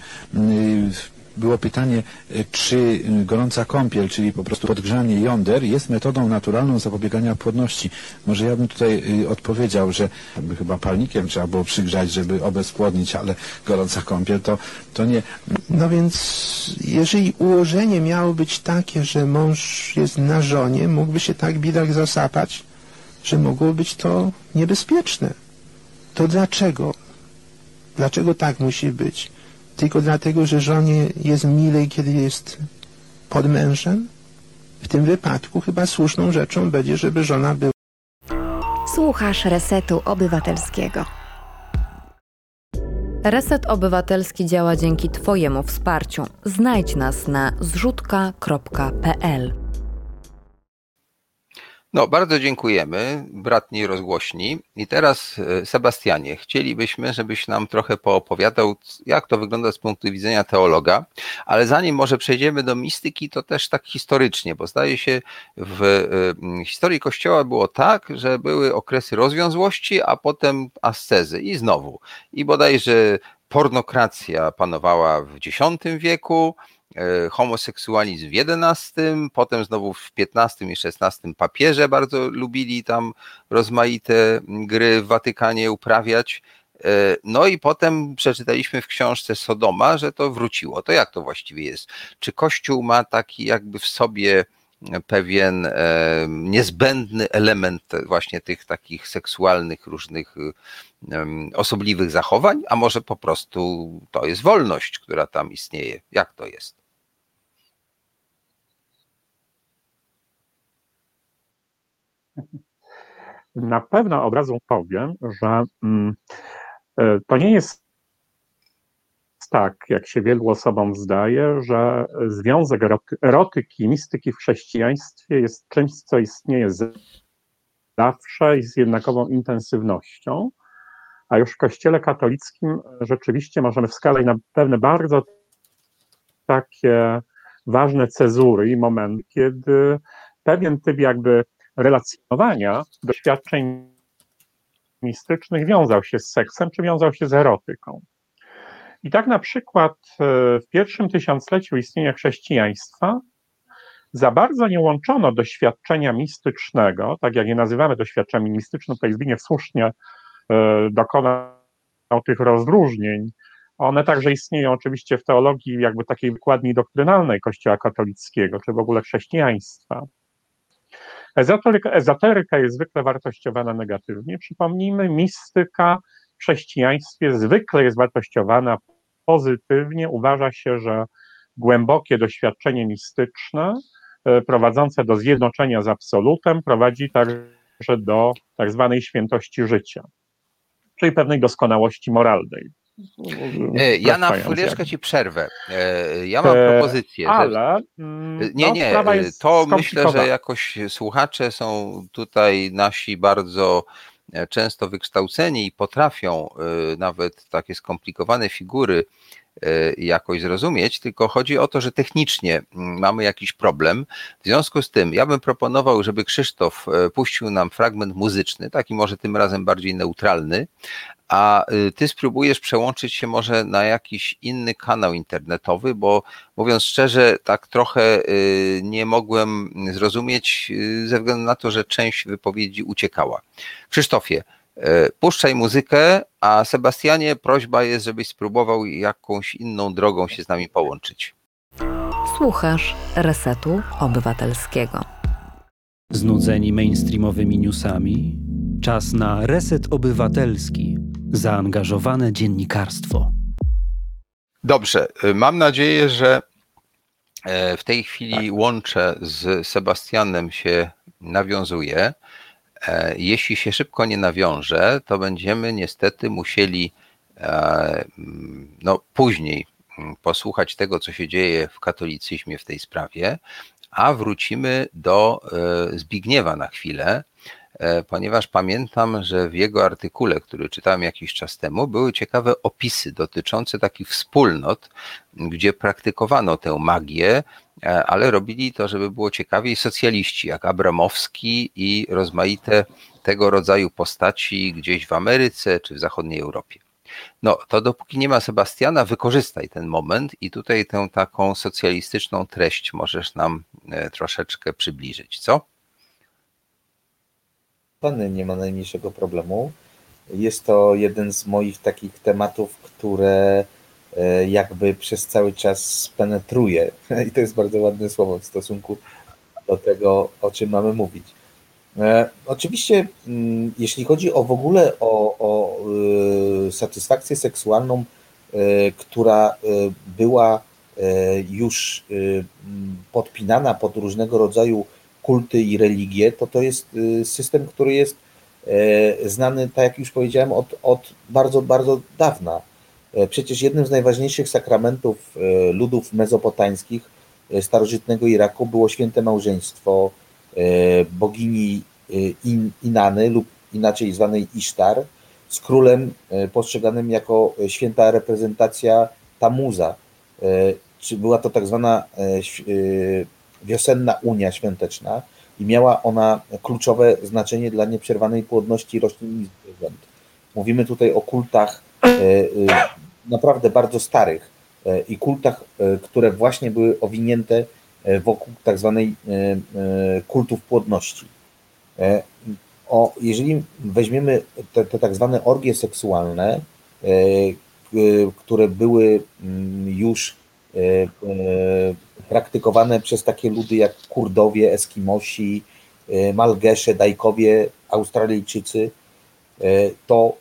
Było pytanie, e, czy y, gorąca kąpiel, czyli po prostu podgrzanie jąder jest metodą naturalną zapobiegania płodności. Może ja bym tutaj y, odpowiedział, że chyba palnikiem trzeba było przygrzać, żeby obezpłodnić, ale gorąca kąpiel to, to nie. No więc, jeżeli ułożenie miało być takie, że mąż jest na żonie, mógłby się tak bidak zasapać, że mogło być to niebezpieczne. To dlaczego? Dlaczego tak musi być? Tylko dlatego, że żonie jest milej, kiedy jest pod mężem? W tym wypadku chyba słuszną rzeczą będzie, żeby żona była Słuchasz Resetu Obywatelskiego. Reset Obywatelski działa dzięki Twojemu wsparciu. Znajdź nas na zrzutka.pl. No, bardzo dziękujemy, bratniej rozgłośni. I teraz, e, Sebastianie, chcielibyśmy, żebyś nam trochę poopowiadał, jak to wygląda z punktu widzenia teologa, ale zanim może przejdziemy do mistyki, to też tak historycznie, bo zdaje się, w e, historii Kościoła było tak, że były okresy rozwiązłości, a potem ascezy i znowu. I bodajże pornokracja panowała w X wieku, homoseksualizm w XI, potem znowu w XV i XVI papieże bardzo lubili tam rozmaite gry w Watykanie uprawiać. E, No i potem przeczytaliśmy w książce Sodoma, że to wróciło. To jak to właściwie jest? Czy Kościół ma taki jakby w sobie pewien e, niezbędny element właśnie tych takich seksualnych różnych osobliwych zachowań, a może po prostu to jest wolność, która tam istnieje. Jak to jest? Na pewno od razu powiem, że mm, e, to nie jest tak, jak się wielu osobom zdaje, że związek erotyki i mistyki w chrześcijaństwie jest czymś, co istnieje zawsze i z jednakową intensywnością, a już w Kościele katolickim rzeczywiście możemy wskazać na pewne bardzo takie ważne cezury i momenty, kiedy pewien typ jakby relacjonowania doświadczeń mistycznych wiązał się z seksem, czy wiązał się z erotyką. I tak na przykład e, w pierwszym tysiącleciu istnienia chrześcijaństwa za bardzo nie łączono doświadczenia mistycznego, tak jak je nazywamy doświadczeniami mistycznymi, tutaj Zbigniew słusznie e, dokonał tych rozróżnień. One także istnieją oczywiście w teologii jakby takiej wykładni doktrynalnej Kościoła katolickiego, czy w ogóle chrześcijaństwa. Ezoteryka, ezoteryka jest zwykle wartościowana negatywnie. Przypomnijmy, mistyka w chrześcijaństwie zwykle jest wartościowana pozytywnie. Uważa się, że głębokie doświadczenie mistyczne e, prowadzące do zjednoczenia z absolutem prowadzi także do tak zwanej świętości życia, czyli pewnej doskonałości moralnej. E, ja na chwileczkę ci przerwę. E, ja mam propozycję. Ale. Mm, nie, no, nie, to myślę, że jakoś słuchacze są tutaj nasi bardzo E, często wykształceni i potrafią e, nawet takie skomplikowane figury e, jakoś zrozumieć, tylko chodzi o to, że technicznie mm, mamy jakiś problem. W związku z tym ja bym proponował, żeby Krzysztof puścił nam fragment muzyczny, taki może tym razem bardziej neutralny, a y, ty spróbujesz przełączyć się może na jakiś inny kanał internetowy, bo mówiąc szczerze, tak trochę y, nie mogłem zrozumieć y, ze względu na to, że część wypowiedzi uciekała. Krzysztofie, puszczaj muzykę, a Sebastianie, prośba jest, żebyś spróbował jakąś inną drogą się z nami połączyć. Słuchasz Resetu Obywatelskiego. Znudzeni mainstreamowymi newsami? Czas na Reset Obywatelski zaangażowane dziennikarstwo. Dobrze, y, mam nadzieję, że e, w tej chwili łącze z Sebastianem się nawiązuje. E, jeśli się szybko nie nawiąże, to będziemy niestety musieli e, no, później mm, posłuchać tego, co się dzieje w katolicyzmie w tej sprawie, a wrócimy do Zbigniewa na chwilę, E, ponieważ pamiętam, że w jego artykule, który czytałem jakiś czas temu, były ciekawe opisy dotyczące takich wspólnot, gdzie praktykowano tę magię, e, ale robili to, żeby było ciekawiej, socjaliści jak Abramowski i rozmaite tego rodzaju postaci gdzieś w Ameryce czy w zachodniej Europie. No, to dopóki nie ma Sebastiana, wykorzystaj ten moment i tutaj tę taką socjalistyczną treść możesz nam e, troszeczkę przybliżyć, co? Nie ma najmniejszego problemu. Jest to jeden z moich takich tematów, które e, jakby przez cały czas penetruje. I to jest bardzo ładne słowo w stosunku do tego, o czym mamy mówić. E, oczywiście, mm, jeśli chodzi o w ogóle o, o e, satysfakcję seksualną, która była już podpinana pod różnego rodzaju kulty i religie, to to jest y, system, który jest e, znany, tak jak już powiedziałem, od, od bardzo, bardzo dawna. E, przecież jednym z najważniejszych sakramentów e, ludów mezopotańskich starożytnego Iraku było święte małżeństwo bogini In, Inany lub inaczej zwanej Isztar z królem postrzeganym jako święta reprezentacja Tamuza. Czy była to tak zwana wiosenna Unia Świąteczna i miała ona kluczowe znaczenie dla nieprzerwanej płodności roślin i zwierząt. Mówimy tutaj o kultach e, e, naprawdę bardzo starych e, i kultach, które właśnie były owinięte wokół tak zwanej kultów płodności. O, jeżeli weźmiemy te, te tak zwane orgie seksualne, które były mm, już praktykowane przez takie ludy jak Kurdowie, Eskimosi, Malgesze, Dajkowie, Australijczycy, to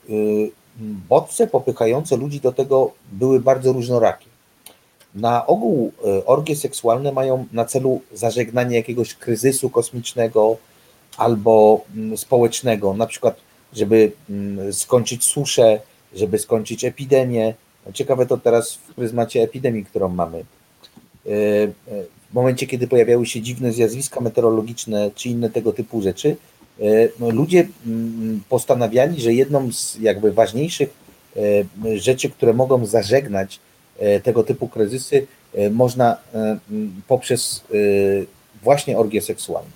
bodźce popychające ludzi do tego były bardzo różnorakie. Na ogół orgie seksualne mają na celu zażegnanie jakiegoś kryzysu kosmicznego albo mm, społecznego, na przykład, żeby mm, skończyć suszę, żeby skończyć epidemię. Ciekawe to teraz w pryzmacie epidemii, którą mamy. E, e, w momencie, kiedy pojawiały się dziwne zjawiska meteorologiczne czy inne tego typu rzeczy, e, no, ludzie mm, postanawiali, że jedną z jakby ważniejszych rzeczy, które mogą zażegnać tego typu kryzysy, można poprzez właśnie orgie seksualne.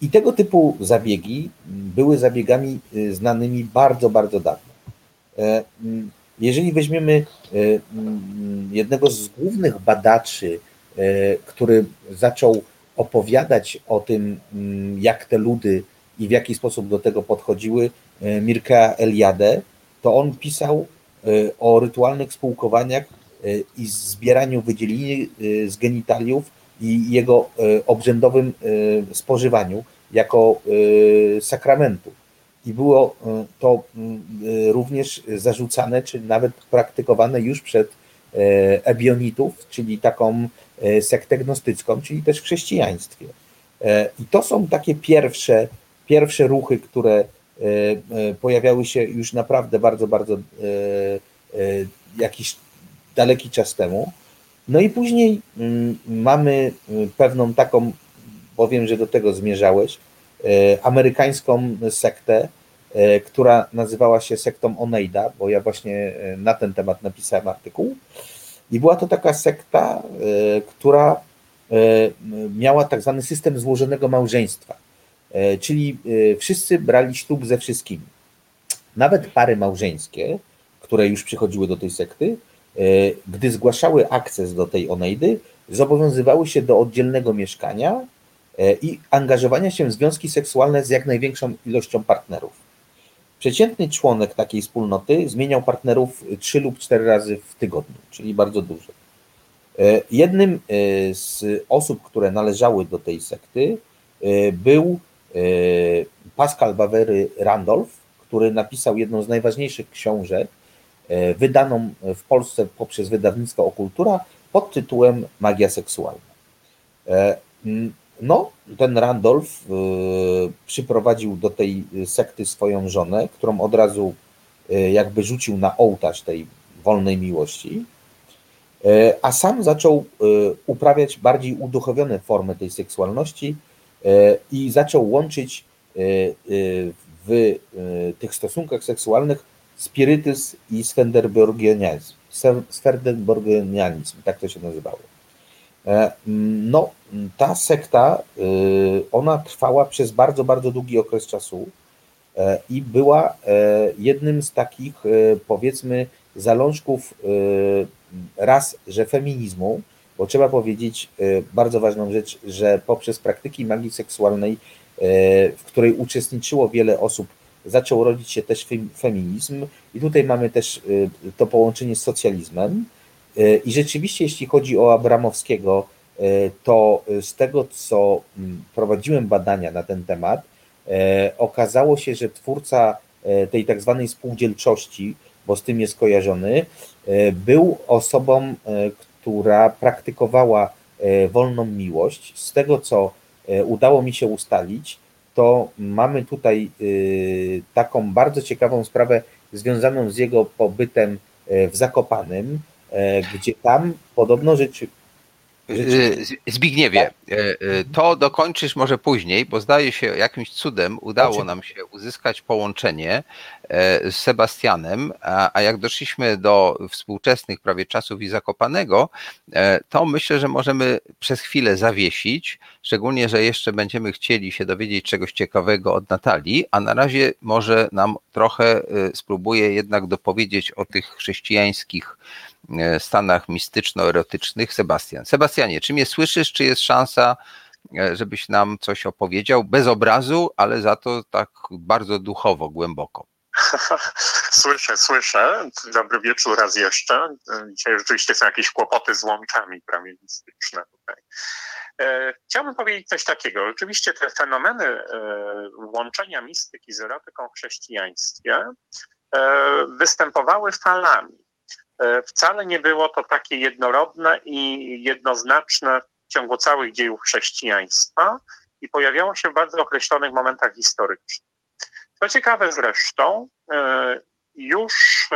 I tego typu zabiegi były zabiegami znanymi bardzo, bardzo dawno. Jeżeli weźmiemy jednego z głównych badaczy, który zaczął opowiadać o tym, jak te ludy i w jaki sposób do tego podchodziły, Mirka Eliade, to on pisał o rytualnych spółkowaniach i zbieraniu wydzieliny z genitaliów i jego obrzędowym spożywaniu jako sakramentu i było e, to e, również zarzucane, czy nawet praktykowane już przed e, ebionitów, czyli taką sektę gnostycką, czyli też w chrześcijaństwie. I to są takie pierwsze, pierwsze ruchy, które pojawiały się już naprawdę bardzo, bardzo jakiś daleki czas temu. No i później mm, mamy pewną taką, bo wiem, że do tego zmierzałeś, amerykańską sektę, E, która nazywała się sektą Oneida, bo ja właśnie e, na ten temat napisałem artykuł. I była to taka sekta, e, która miała tak zwany system złożonego małżeństwa, czyli wszyscy brali ślub ze wszystkimi. Nawet pary małżeńskie, które już przychodziły do tej sekty, gdy zgłaszały akces do tej Oneidy, zobowiązywały się do oddzielnego mieszkania i angażowania się w związki seksualne z jak największą ilością partnerów. Przeciętny członek takiej wspólnoty zmieniał partnerów trzy lub cztery razy w tygodniu, czyli bardzo dużo. E, jednym e, z osób, które należały do tej sekty, e, był Pascal Bawery Randolph, który napisał jedną z najważniejszych książek, wydaną w Polsce poprzez wydawnictwo Okultura pod tytułem Magia seksualna. No, ten Randolph y, przyprowadził do tej sekty swoją żonę, którą od razu y, jakby rzucił na ołtarz tej wolnej miłości, y, a sam zaczął uprawiać bardziej uduchowione formy tej seksualności i zaczął łączyć w tych stosunkach seksualnych spirytyzm i swenderborgianizm. Swenderborgianizm, tak to się nazywało. E, no, ta sekta, y, ona trwała przez bardzo, bardzo długi okres czasu e, i była e, jednym z takich, powiedzmy, zalążków raz, że feminizmu, bo trzeba powiedzieć bardzo ważną rzecz, że poprzez praktyki magii seksualnej, w której uczestniczyło wiele osób, zaczął rodzić się też feminizm. I tutaj mamy też to połączenie z socjalizmem, i rzeczywiście, jeśli chodzi o Abramowskiego, e, to z tego, co mm, prowadziłem badania na ten temat, e, okazało się, że twórca e, tej tak zwanej spółdzielczości, bo z tym jest kojarzony, był osobą, która praktykowała wolną miłość. Z tego, co udało mi się ustalić, to mamy tutaj taką bardzo ciekawą sprawę związaną z jego pobytem w Zakopanym, gdzie tam podobno rzeczy. Zbigniewie, e, e, to dokończysz może później, bo zdaje się jakimś cudem udało nam się uzyskać połączenie z Sebastianem, a, a jak doszliśmy do współczesnych prawie czasów i Zakopanego, to myślę, że możemy przez chwilę zawiesić, szczególnie, że jeszcze będziemy chcieli się dowiedzieć czegoś ciekawego od Natalii, a na razie może nam trochę spróbuję jednak dopowiedzieć o tych chrześcijańskich E, stanach mistyczno-erotycznych. Sebastian. Sebastianie, czy mnie słyszysz? Czy jest szansa, e, żebyś nam coś opowiedział? Bez obrazu, ale za to tak bardzo duchowo, głęboko. Słyszę, słyszę. Dobry wieczór raz jeszcze. Dzisiaj rzeczywiście są jakieś kłopoty z łączami pramienictyczne tutaj. E, chciałbym powiedzieć coś takiego. Rzeczywiście te fenomeny e, łączenia mistyki z erotyką w chrześcijaństwie e, występowały falami. Wcale nie było to takie jednorodne i jednoznaczne w ciągu całych dziejów chrześcijaństwa i pojawiało się w bardzo określonych momentach historycznych. Co ciekawe zresztą, już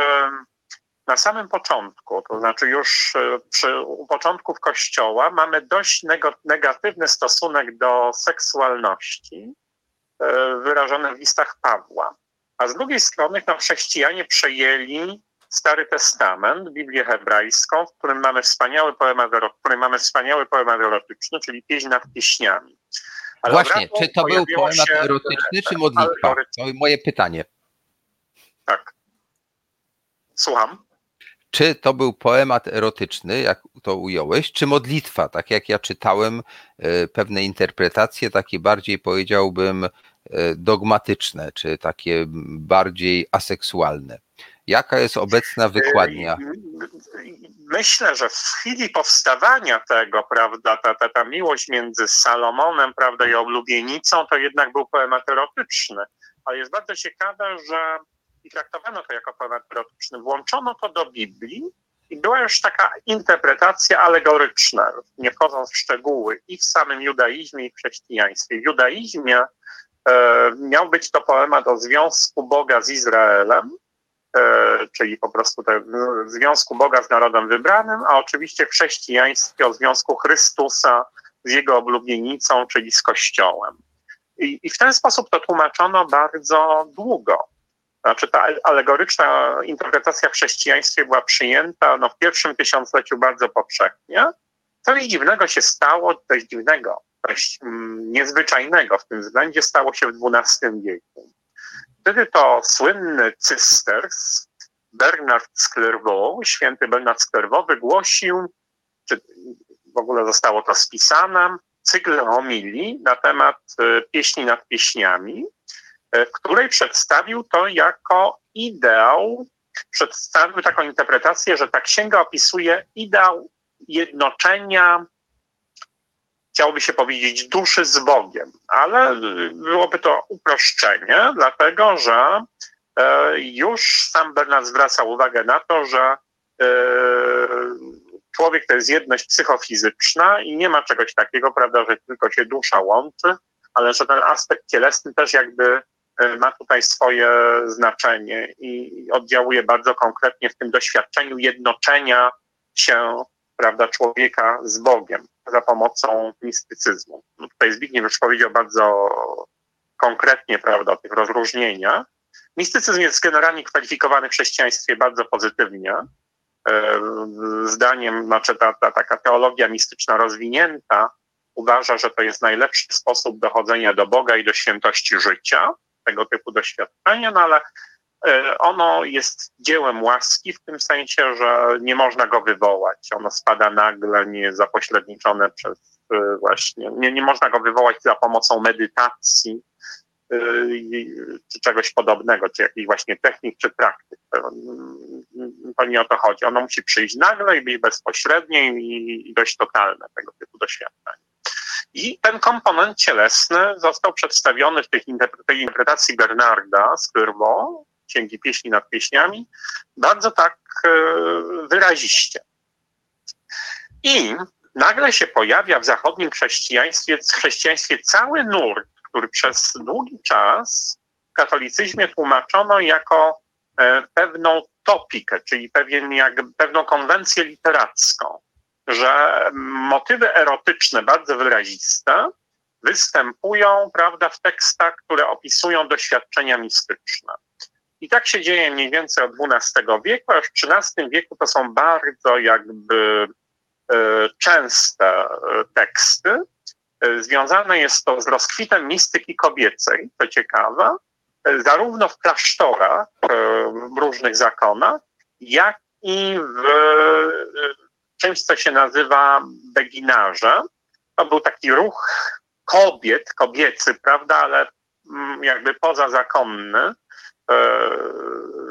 na samym początku, to znaczy już e, przy, u początków Kościoła, mamy dość negatywny stosunek do seksualności e, wyrażony w listach Pawła. A z drugiej strony no, chrześcijanie przejęli Stary Testament, Biblię hebrajską, w którym mamy wspaniały poemat, w którym mamy wspaniały poemat erotyczny, czyli pieśń nad pieśniami. Ale Właśnie, czy to był poemat erotyczny, czy modlitwa? To moje pytanie. Tak. Słucham. Czy to był poemat erotyczny, jak to ująłeś, czy modlitwa, tak jak ja czytałem e, pewne interpretacje, takie bardziej powiedziałbym e, dogmatyczne, czy takie bardziej aseksualne? Jaka jest obecna wykładnia? Myślę, że w chwili powstawania tego, prawda, ta, ta, ta miłość między Salomonem, prawda, i oblubienicą, to jednak był poemat erotyczny. Ale jest bardzo ciekawe, że i traktowano to jako poemat erotyczny. Włączono to do Biblii i była już taka interpretacja alegoryczna, nie wchodząc w szczegóły, i w samym judaizmie, i w chrześcijaństwie. W judaizmie e, miał być to poemat o związku Boga z Izraelem, czyli po prostu te, związku Boga z narodem wybranym, a oczywiście w chrześcijaństwie o związku Chrystusa z jego oblubienicą, czyli z Kościołem. I, I w ten sposób to tłumaczono bardzo długo. Znaczy ta alegoryczna interpretacja w chrześcijaństwie była przyjęta no, w pierwszym tysiącleciu bardzo powszechnie. Coś dziwnego się stało, coś dziwnego, coś mm, niezwyczajnego w tym względzie stało się w XII wieku. Wtedy to słynny cysters Bernard z Clairvaux, święty Bernard z Clairvaux wygłosił, czy w ogóle zostało to spisane, cykl homilii na temat y, pieśni nad pieśniami, E, w której przedstawił to jako ideał, przedstawił taką interpretację, że ta księga opisuje ideał jednoczenia, chciałoby się powiedzieć, duszy z Bogiem, ale byłoby to uproszczenie, dlatego że e, już sam Bernard zwraca uwagę na to, że e, człowiek to jest jedność psychofizyczna i nie ma czegoś takiego, prawda, że tylko się dusza łączy, ale że ten aspekt cielesny też jakby E, ma tutaj swoje znaczenie i oddziałuje bardzo konkretnie w tym doświadczeniu jednoczenia się prawda, człowieka z Bogiem za pomocą mistycyzmu. No tutaj Zbigniew już powiedział bardzo konkretnie prawda, o tych rozróżnieniach. Mistycyzm jest generalnie kwalifikowany w chrześcijaństwie bardzo pozytywnie. E, zdaniem, znaczy ta, ta taka teologia mistyczna rozwinięta uważa, że to jest najlepszy sposób dochodzenia do Boga i do świętości życia tego typu doświadczenia, no ale ono jest dziełem łaski w tym sensie, że nie można go wywołać. Ono spada nagle, nie jest zapośredniczone przez e, właśnie, nie, nie można go wywołać za pomocą medytacji e, czy czegoś podobnego, czy jakichś właśnie technik, czy praktyk. To nie o to chodzi. Ono musi przyjść nagle i być bezpośrednie i dość totalne tego typu doświadczenie. I ten komponent cielesny został przedstawiony w tej, interpretacji Bernarda z Clairvaux, Księgi Pieśni nad Pieśniami, bardzo tak e, wyraziście. I nagle się pojawia w zachodnim chrześcijaństwie, chrześcijaństwie cały nurt, który przez długi czas w katolicyzmie tłumaczono jako e, pewną topikę, czyli pewien, jak, pewną konwencję literacką że motywy erotyczne, bardzo wyraziste, występują prawda, w tekstach, które opisują doświadczenia mistyczne. I tak się dzieje mniej więcej od XII wieku, a w XIII wieku to są bardzo jakby e, częste e, teksty. E, związane jest to z rozkwitem mistyki kobiecej, to ciekawe, zarówno w klasztorach, w różnych zakonach, jak i w czymś, co się nazywa beginarze. To był taki ruch kobiet, kobiecy, prawda, ale mm, jakby pozazakonny,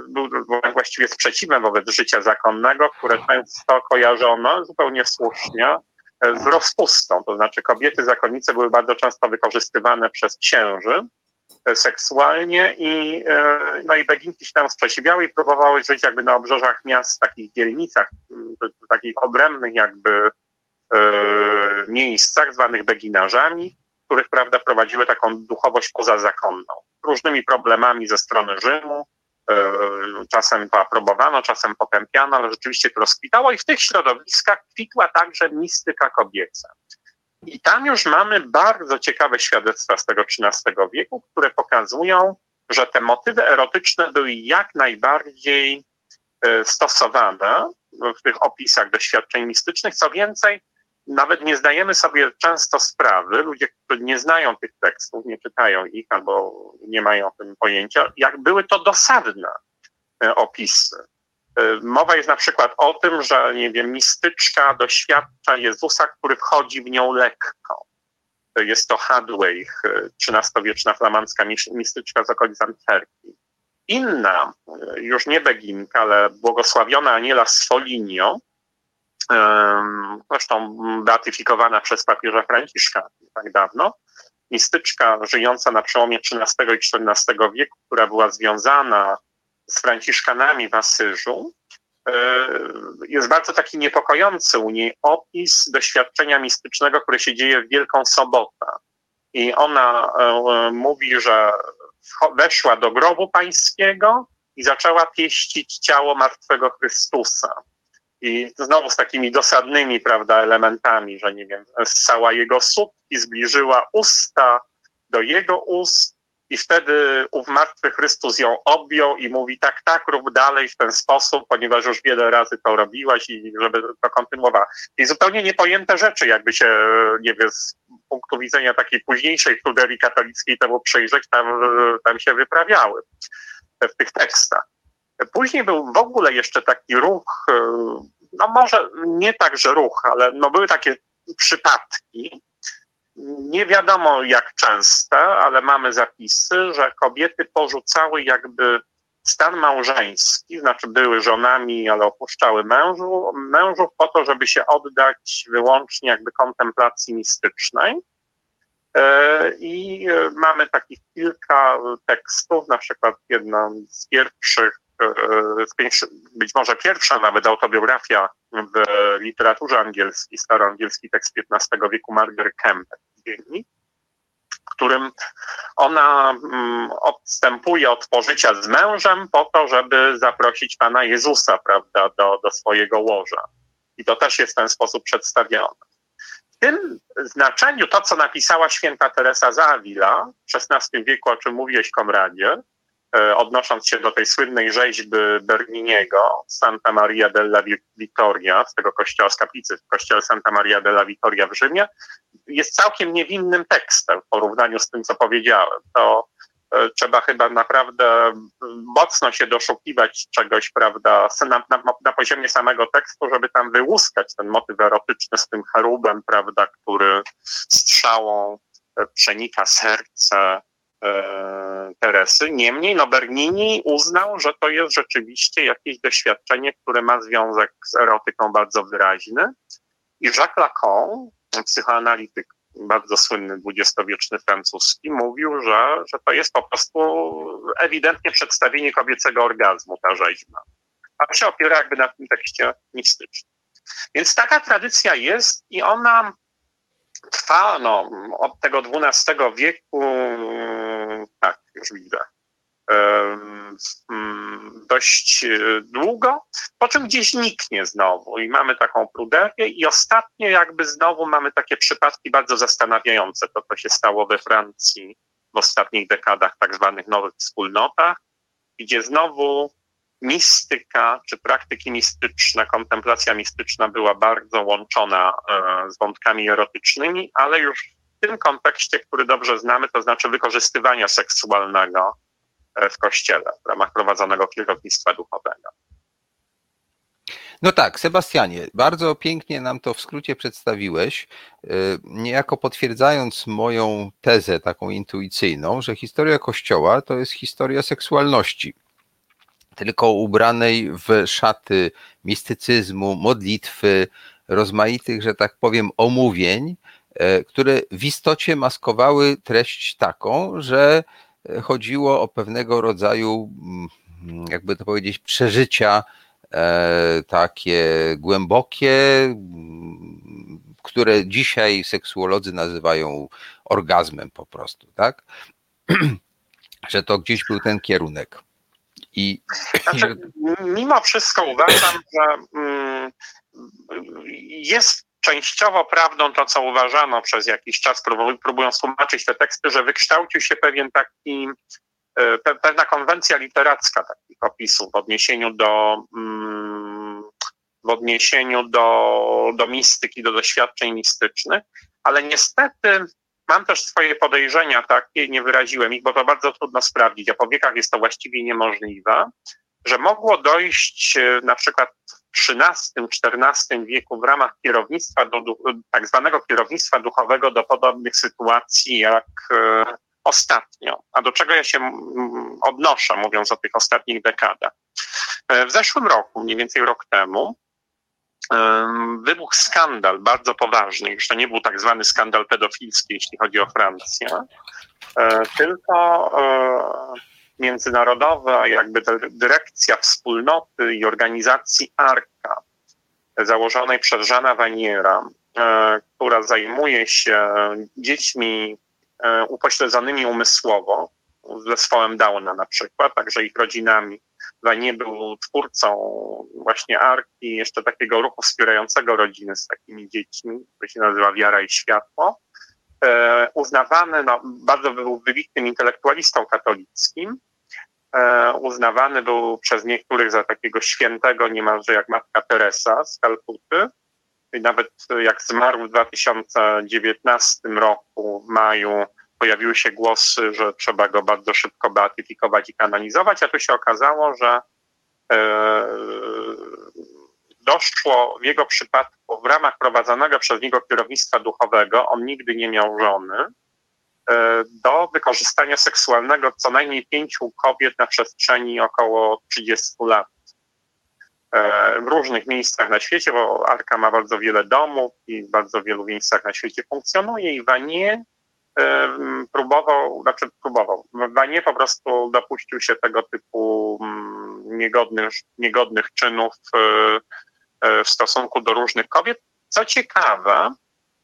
był właściwie sprzeciwem wobec życia zakonnego, które często kojarzono zupełnie słusznie z rozpustą. To znaczy kobiety zakonnice były bardzo często wykorzystywane przez księży seksualnie i, no i beginki się tam sprzeciwiały i próbowały żyć jakby na obrzeżach miast, takich dzielnicach, takich obrębnych jakby miejscach zwanych beginarzami, których prawda prowadziły taką duchowość pozazakonną. Różnymi problemami ze strony Rzymu, czasem to aprobowano, czasem potępiano, ale rzeczywiście to rozkwitało i w tych środowiskach kwitła także mistyka kobieca. I tam już mamy bardzo ciekawe świadectwa z tego XIII wieku, które pokazują, że te motywy erotyczne były jak najbardziej stosowane w tych opisach doświadczeń mistycznych. Co więcej, nawet nie zdajemy sobie często sprawy, ludzie, którzy nie znają tych tekstów, nie czytają ich albo nie mają o tym pojęcia, jak były to dosadne opisy. Mowa jest na przykład o tym, że nie wiem, mistyczka doświadcza Jezusa, który wchodzi w nią lekko. Jest to Hadway, XIII-wieczna flamandzka mistyczka z okolic Antwerpii. Inna, już nie Beginka, ale błogosławiona Aniela Sfolinio, zresztą beatyfikowana przez papieża Franciszka tak dawno, mistyczka żyjąca na przełomie XIII i XIV wieku, która była związana z Franciszkanami w Asyżu, jest bardzo taki niepokojący u niej opis doświadczenia mistycznego, które się dzieje w Wielką Sobotę. I ona mówi, że weszła do grobu pańskiego i zaczęła pieścić ciało martwego Chrystusa. I znowu z takimi dosadnymi, prawda, elementami, że nie wiem, ssała jego sutki, zbliżyła usta do jego ust i wtedy ów martwy Chrystus ją objął i mówi tak, tak, rób dalej w ten sposób, ponieważ już wiele razy to robiłaś i żeby to kontynuowała. I zupełnie niepojęte rzeczy, jakby się, nie wiem, z punktu widzenia takiej późniejszej pruderii katolickiej temu przyjrzeć, tam, tam się wyprawiały w tych tekstach. Później był w ogóle jeszcze taki ruch, no może nie tak, że ruch, ale no były takie przypadki, nie wiadomo jak częste, ale mamy zapisy, że kobiety porzucały jakby stan małżeński, znaczy były żonami, ale opuszczały mężu, mężów po to, żeby się oddać wyłącznie jakby kontemplacji mistycznej. I mamy takich kilka tekstów, na przykład jedna z pierwszych być może pierwsza nawet autobiografia w literaturze angielskiej, staroangielski tekst XV wieku Margaret Campbell, w którym ona odstępuje od pożycia z mężem po to, żeby zaprosić Pana Jezusa, prawda, do, do swojego łoża. I to też jest w ten sposób przedstawione. W tym znaczeniu to, co napisała święta Teresa z Avila w XVI wieku, o czym mówiłeś, Komradzie, odnosząc się do tej słynnej rzeźby Berniniego, Santa Maria della Vittoria, z tego kościoła z kaplicy w kościele Santa Maria della Vittoria w Rzymie, jest całkiem niewinnym tekstem w porównaniu z tym, co powiedziałem. To trzeba chyba naprawdę mocno się doszukiwać czegoś, prawda, na, na, na poziomie samego tekstu, żeby tam wyłuskać ten motyw erotyczny z tym cherubem, prawda, który strzałą przenika serce Teresy. Niemniej no Bernini uznał, że to jest rzeczywiście jakieś doświadczenie, które ma związek z erotyką bardzo wyraźny. I Jacques Lacan, psychoanalityk bardzo słynny dwudziestowieczny francuski, mówił, że, że to jest po prostu ewidentnie przedstawienie kobiecego orgazmu, ta rzeźba. A się opiera jakby na tym tekście mistycznym. Więc taka tradycja jest i ona trwa no, od tego XII wieku, tak, już widzę, dość długo, po czym gdzieś niknie znowu i mamy taką pruderię i ostatnio jakby znowu mamy takie przypadki bardzo zastanawiające, to co się stało we Francji w ostatnich dekadach tak zwanych nowych wspólnotach, gdzie znowu mistyka czy praktyki mistyczne, kontemplacja mistyczna była bardzo łączona z wątkami erotycznymi, ale już tym kontekście, który dobrze znamy, to znaczy wykorzystywania seksualnego w kościele w ramach prowadzonego kierownictwa duchowego. No tak, Sebastianie, bardzo pięknie nam to w skrócie przedstawiłeś, y, niejako potwierdzając moją tezę taką intuicyjną, że historia Kościoła to jest historia seksualności, tylko ubranej w szaty mistycyzmu, modlitwy, rozmaitych, że tak powiem, omówień, e, które w istocie maskowały treść taką, że chodziło o pewnego rodzaju, mm, jakby to powiedzieć, przeżycia E, takie głębokie, które dzisiaj seksuolodzy nazywają orgazmem po prostu, tak? Że to gdzieś był ten kierunek. I znaczy, mimo wszystko uważam, że mm, jest częściowo prawdą to, co uważano przez jakiś czas, próbując tłumaczyć te teksty, że wykształcił się pewien taki E, pewna konwencja literacka takich opisów w odniesieniu do mm, w odniesieniu do, do mistyki, do doświadczeń mistycznych, ale niestety mam też swoje podejrzenia takie, nie wyraziłem ich, bo to bardzo trudno sprawdzić, a po wiekach jest to właściwie niemożliwe, że mogło dojść e, na przykład w XIII-XIV wieku w ramach kierownictwa, do, tak zwanego kierownictwa duchowego do podobnych sytuacji jak e, ostatnio. A do czego ja się odnoszę, mówiąc o tych ostatnich dekadach? E, w zeszłym roku, mniej więcej rok temu, wybuchł skandal bardzo poważny. Już to nie był tak zwany skandal pedofilski, jeśli chodzi o Francję, e, tylko e, międzynarodowa jakby dyrekcja wspólnoty i organizacji ARKA, założonej przez Żana Waniera, która zajmuje się dziećmi E, upośledzonymi umysłowo, z zespołem Downa na przykład, także ich rodzinami. nie był twórcą właśnie Arki, jeszcze takiego ruchu wspierającego rodziny z takimi dziećmi, który się nazywa Wiara i Światło. E, uznawany, no, bardzo był wybitnym intelektualistą katolickim. E, uznawany był przez niektórych za takiego świętego, niemalże jak matka Teresa z Kalkuty. I nawet jak zmarł w 2019 roku, w maju, pojawiły się głosy, że trzeba go bardzo szybko beatyfikować i kanonizować, a tu się okazało, że e, doszło w jego przypadku w ramach prowadzonego przez niego kierownictwa duchowego, on nigdy nie miał żony, e, do wykorzystania seksualnego co najmniej pięciu kobiet na przestrzeni około 30 lat. E, w różnych miejscach na świecie, bo Arka ma bardzo wiele domów i w bardzo wielu miejscach na świecie funkcjonuje i Vanier e, próbował, znaczy próbował, Vanier po prostu dopuścił się tego typu mm, niegodnych, niegodnych czynów e, w stosunku do różnych kobiet. Co ciekawe,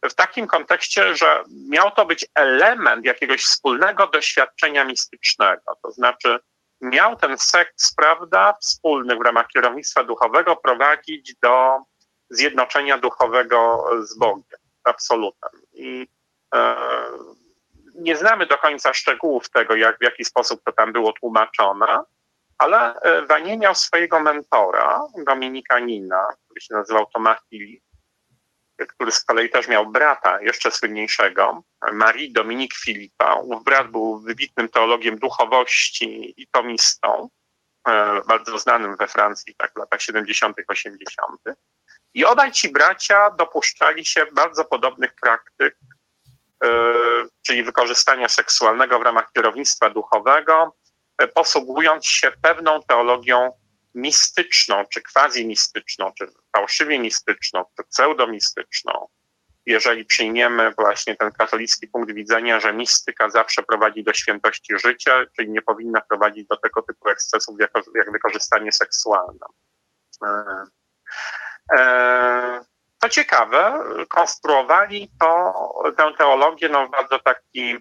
w takim kontekście, że miał to być element jakiegoś wspólnego doświadczenia mistycznego, to znaczy miał ten seks, prawda, wspólny w ramach kierownictwa duchowego prowadzić do zjednoczenia duchowego z Bogiem, absolutem. I e, nie znamy do końca szczegółów tego, jak, w jaki sposób to tam było tłumaczone, ale Wanie e, miał swojego mentora, Dominikanina, który się nazywał Tomasz Filip, który z kolei też miał brata jeszcze słynniejszego, Marie Dominique Filipa. Ów brat był wybitnym teologiem duchowości i tomistą, e, bardzo znanym we Francji tak w latach 70., 80. I obaj ci bracia dopuszczali się bardzo podobnych praktyk, e, czyli wykorzystania seksualnego w ramach kierownictwa duchowego, e, posługując się pewną teologią mistyczną, czy quasi-mistyczną, czy fałszywie mistyczną, czy pseudomistyczną, jeżeli przyjmiemy właśnie ten katolicki punkt widzenia, że mistyka zawsze prowadzi do świętości życia, czyli nie powinna prowadzić do tego typu ekscesów jak, jak wykorzystanie seksualne. Co ciekawe, konstruowali to, tę teologię no, w bardzo taki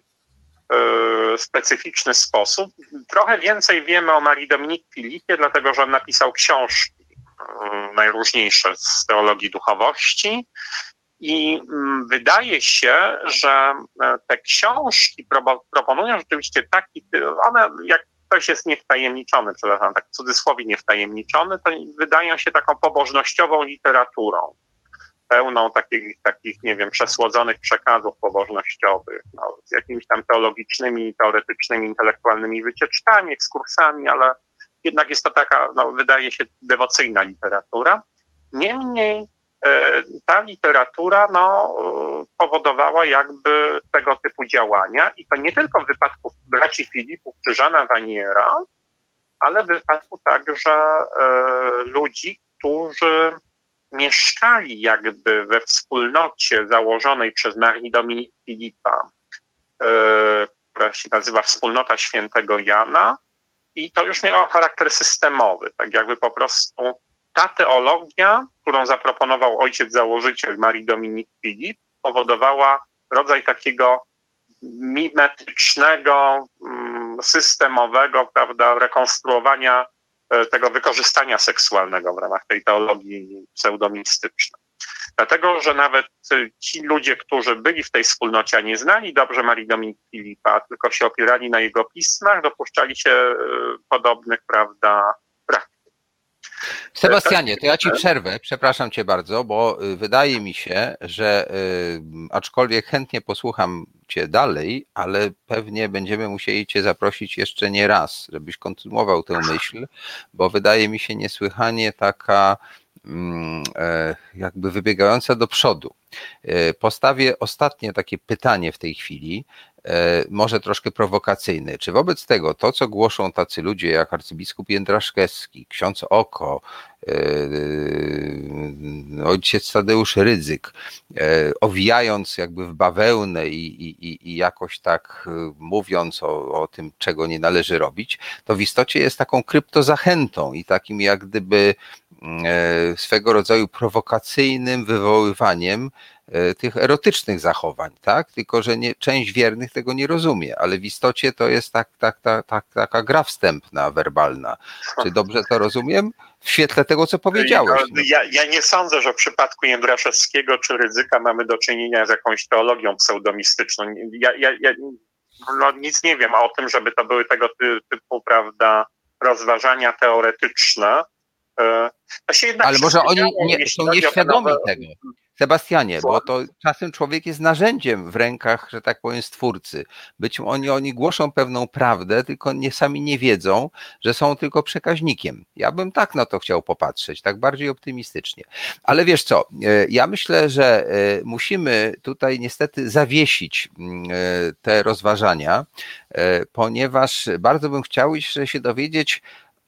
E, specyficzny sposób. Trochę więcej wiemy o Marii Dominik Filipie, dlatego że on napisał książki e, najróżniejsze z teologii duchowości. I mm, wydaje się, że e, te książki proponują rzeczywiście taki, one jak ktoś jest niewtajemniczony, przepraszam, tak w cudzysłowie niewtajemniczony, to wydają się taką pobożnościową literaturą pełną takich, takich, nie wiem, przesłodzonych przekazów pobożnościowych, no, z jakimiś tam teologicznymi, teoretycznymi, intelektualnymi wycieczkami, ekskursami, ale jednak jest to taka, no, wydaje się, dewocyjna literatura. Niemniej e, ta literatura no, powodowała jakby tego typu działania i to nie tylko w wypadku braci Filipów czy Żana Waniera, ale w wypadku także e, ludzi, którzy mieszkali jakby we wspólnocie założonej przez Marii Dominik Filipa, e, która się nazywa Wspólnota Świętego Jana i to już miało charakter systemowy, tak jakby po prostu ta teologia, którą zaproponował ojciec założyciel Marii Dominik Filip, powodowała rodzaj takiego mimetycznego, mm, systemowego, prawda, rekonstruowania tego wykorzystania seksualnego w ramach tej teologii pseudomistycznej. Dlatego, że nawet ci ludzie, którzy byli w tej wspólnocie, a nie znali dobrze Marii Dominik Filipa, tylko się opierali na jego pismach, dopuszczali się e, podobnych, prawda. Sebastianie, to ja ci przerwę, przepraszam cię bardzo, bo y, wydaje mi się, że y, aczkolwiek chętnie posłucham cię dalej, ale pewnie będziemy musieli cię zaprosić jeszcze nie raz, żebyś kontynuował tę myśl, bo wydaje mi się niesłychanie taka mm, e, jakby wybiegająca do przodu. E, postawię ostatnie takie pytanie w tej chwili, może troszkę prowokacyjny. Czy wobec tego to, co głoszą tacy ludzie jak arcybiskup Jędraszkowski, ksiądz Oko, e, e, ojciec Tadeusz Rydzyk, owijając jakby w bawełnę i, i, i jakoś tak mówiąc o, o tym, czego nie należy robić, to w istocie jest taką kryptozachętą i takim jak gdyby swego rodzaju prowokacyjnym wywoływaniem E, tych erotycznych zachowań, tak? Tylko, że nie, część wiernych tego nie rozumie, ale w istocie to jest tak, tak, tak, tak, taka gra wstępna, werbalna. Czy dobrze to rozumiem? W świetle tego, co powiedziałeś. No, ja, ja nie sądzę, że w przypadku Jędraszewskiego czy Ryzyka mamy do czynienia z jakąś teologią pseudomistyczną. Ja, ja, ja no, nic nie wiem o tym, żeby to były tego typu, prawda, rozważania teoretyczne. E, ale może oni nie, są nieświadomi tego. Sebastianie, bo to czasem człowiek jest narzędziem w rękach, że tak powiem, stwórcy. Być oni, oni głoszą pewną prawdę, tylko nie, sami nie wiedzą, że są tylko przekaźnikiem. Ja bym tak na to chciał popatrzeć, tak bardziej optymistycznie. Ale wiesz co, e, ja myślę, że e, musimy tutaj niestety zawiesić mm, e, te rozważania, ponieważ bardzo bym chciał się dowiedzieć,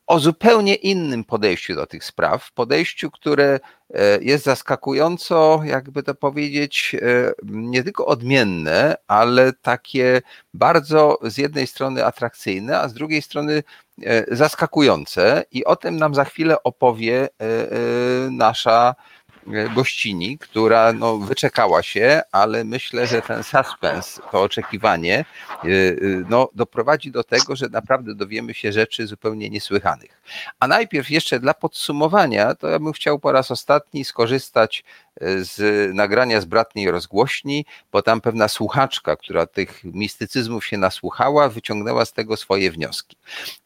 o zupełnie innym podejściu do tych spraw, podejściu, które e, jest zaskakująco, jakby to powiedzieć, e, nie tylko odmienne, ale takie bardzo z jednej strony atrakcyjne, a z drugiej strony e, zaskakujące. I o tym nam za chwilę opowie nasza gościni, która no, wyczekała się, ale myślę, że ten suspens, to oczekiwanie, e, e, no, doprowadzi do tego, że naprawdę dowiemy się rzeczy zupełnie niesłychanych. A najpierw jeszcze dla podsumowania, to ja bym chciał po raz ostatni skorzystać z nagrania z bratniej rozgłośni, bo tam pewna słuchaczka, która tych mistycyzmów się nasłuchała, wyciągnęła z tego swoje wnioski.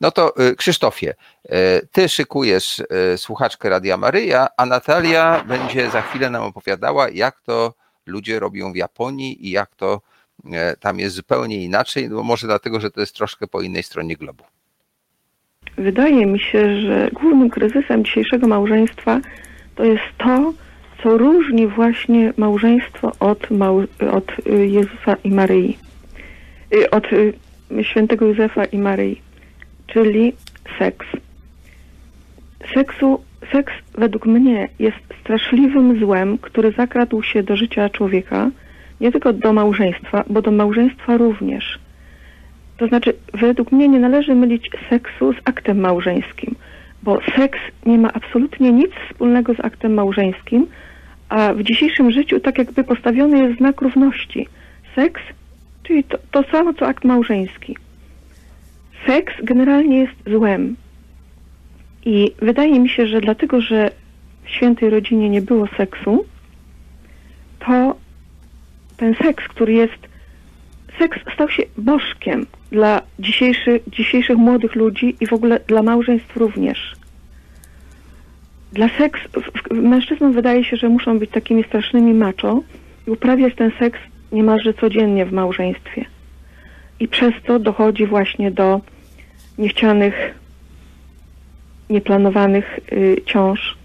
No to Krzysztofie, ty szykujesz słuchaczkę Radia Maryja, a Natalia będzie za chwilę nam opowiadała, jak to ludzie robią w Japonii i jak to tam jest zupełnie inaczej, no może dlatego, że to jest troszkę po innej stronie globu. Wydaje mi się, że głównym kryzysem dzisiejszego małżeństwa to jest to, co różni właśnie małżeństwo od, mał, od y, Jezusa i Maryi, y, od y, świętego Józefa i Maryi, czyli seks. Seksu, seks według mnie jest straszliwym złem, który zakradł się do życia człowieka, nie tylko do małżeństwa, bo do małżeństwa również. To znaczy, według mnie nie należy mylić seksu z aktem małżeńskim, bo seks nie ma absolutnie nic wspólnego z aktem małżeńskim, a w dzisiejszym życiu tak jakby postawiony jest znak równości. Seks, czyli to, to samo co akt małżeński. Seks generalnie jest złem. I wydaje mi się, że dlatego, że w świętej rodzinie nie było seksu, to ten seks, który jest seks stał się bożkiem dla dzisiejszy, dzisiejszych młodych ludzi i w ogóle dla małżeństw również. Dla seks, mężczyznom wydaje się, że muszą być takimi strasznymi macho i uprawiać ten seks niemalże codziennie w małżeństwie. I przez to dochodzi właśnie do niechcianych, nieplanowanych y, ciąż.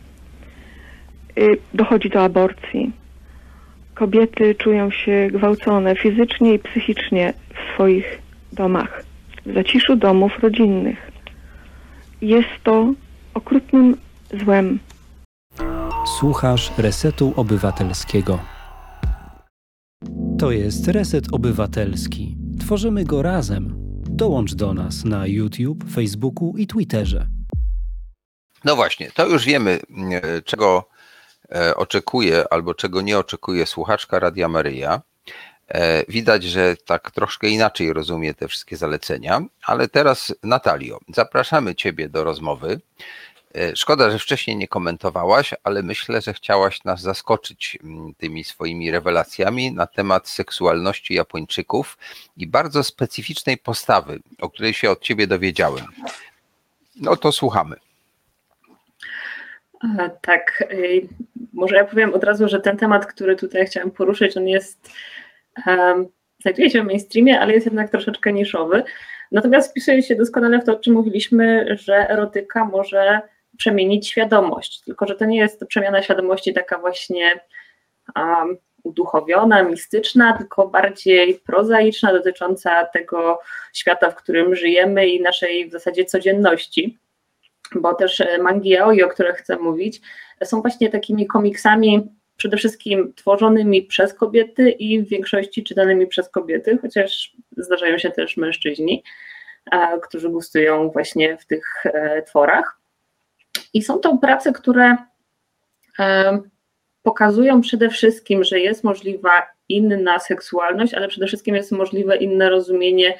y, dochodzi do aborcji. Kobiety czują się gwałcone fizycznie i psychicznie w swoich domach, w zaciszu domów rodzinnych. Jest to okrutnym złem. Słuchasz Resetu Obywatelskiego. To jest Reset Obywatelski. Tworzymy go razem. Dołącz do nas na YouTube, Facebooku i Twitterze. No właśnie, to już wiemy, e, czego e, oczekuje albo czego nie oczekuje słuchaczka Radia Maryja. E, widać, że tak troszkę inaczej rozumie te wszystkie zalecenia, ale teraz Natalio, zapraszamy Ciebie do rozmowy. Szkoda, że wcześniej nie komentowałaś, ale myślę, że chciałaś nas zaskoczyć mm, tymi swoimi rewelacjami na temat seksualności Japończyków i bardzo specyficznej postawy, o której się od Ciebie dowiedziałem. No to słuchamy. Tak, y, może ja powiem od razu, że ten temat, który tutaj chciałam poruszyć, on jest, um, znajduje się w mainstreamie, ale jest jednak troszeczkę niszowy. Natomiast wpisuje się doskonale w to, o czym mówiliśmy, że erotyka może przemienić świadomość. Tylko, że to nie jest przemiana świadomości taka właśnie um, uduchowiona, mistyczna, tylko bardziej prozaiczna, dotycząca tego świata, w którym żyjemy i naszej w zasadzie codzienności bo też e, mangi yaoi, o których chcę mówić, są właśnie takimi komiksami przede wszystkim tworzonymi przez kobiety i w większości czytanymi przez kobiety, chociaż zdarzają się też mężczyźni, którzy gustują właśnie w tych e, tworach. I są to prace, które pokazują przede wszystkim, że jest możliwa inna seksualność, ale przede wszystkim jest możliwe inne rozumienie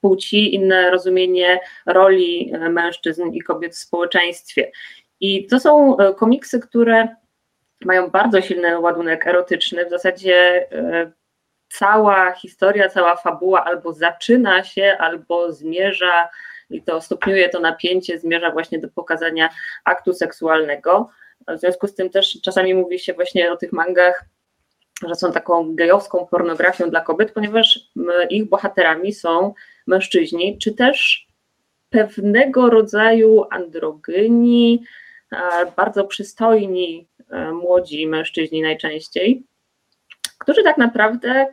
płci, inne rozumienie roli e, mężczyzn i kobiet w społeczeństwie. I to są e, komiksy, które mają bardzo silny ładunek erotyczny. W zasadzie e, cała historia, cała fabuła albo zaczyna się, albo zmierza, i to stopniuje to napięcie, zmierza właśnie do pokazania aktu seksualnego. W związku z tym też czasami mówi się właśnie o tych mangach, że są taką gejowską pornografią dla kobiet, ponieważ ich bohaterami są mężczyźni, czy też pewnego rodzaju androgyni, e, bardzo przystojni e, młodzi mężczyźni najczęściej, którzy tak naprawdę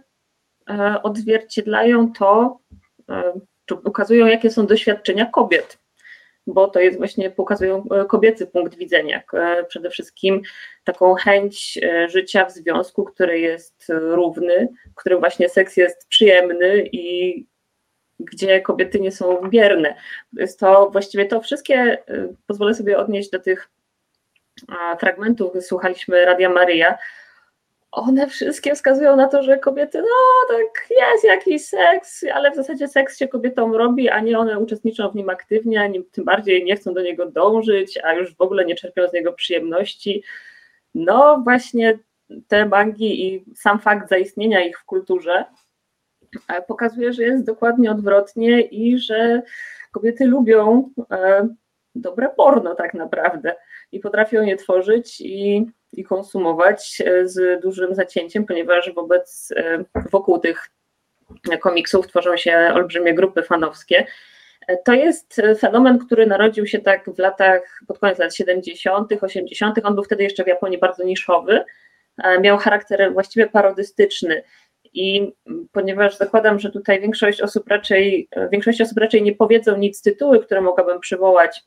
e, odzwierciedlają to, czy ukazują, jakie są doświadczenia kobiet, bo to jest właśnie, pokazują kobiecy punkt widzenia. Przede wszystkim taką chęć życia w związku, który jest równy, w którym właśnie seks jest przyjemny i gdzie kobiety nie są bierne. Jest to właściwie to wszystkie, pozwolę sobie odnieść do tych fragmentów, słuchaliśmy Radia Maryja, one wszystkie wskazują na to, że kobiety, no tak jest jakiś seks, ale w zasadzie seks się kobietom robi, a nie one uczestniczą w nim aktywnie, a nie, tym bardziej nie chcą do niego dążyć, a już w ogóle nie czerpią z niego przyjemności. No właśnie te mangi i sam fakt zaistnienia ich w kulturze pokazuje, że jest dokładnie odwrotnie i że kobiety lubią e, dobre porno tak naprawdę i potrafią je tworzyć i, i konsumować e, z dużym zacięciem, ponieważ wobec, e, wokół tych komiksów tworzą się olbrzymie grupy fanowskie. To jest fenomen, który narodził się tak w latach, pod koniec lat 70., 80., on był wtedy jeszcze w Japonii bardzo niszowy, miał charakter właściwie parodystyczny. I ponieważ zakładam, że tutaj większość osób raczej, większość osób raczej nie powiedzą nic tytuły, które mogłabym przywołać,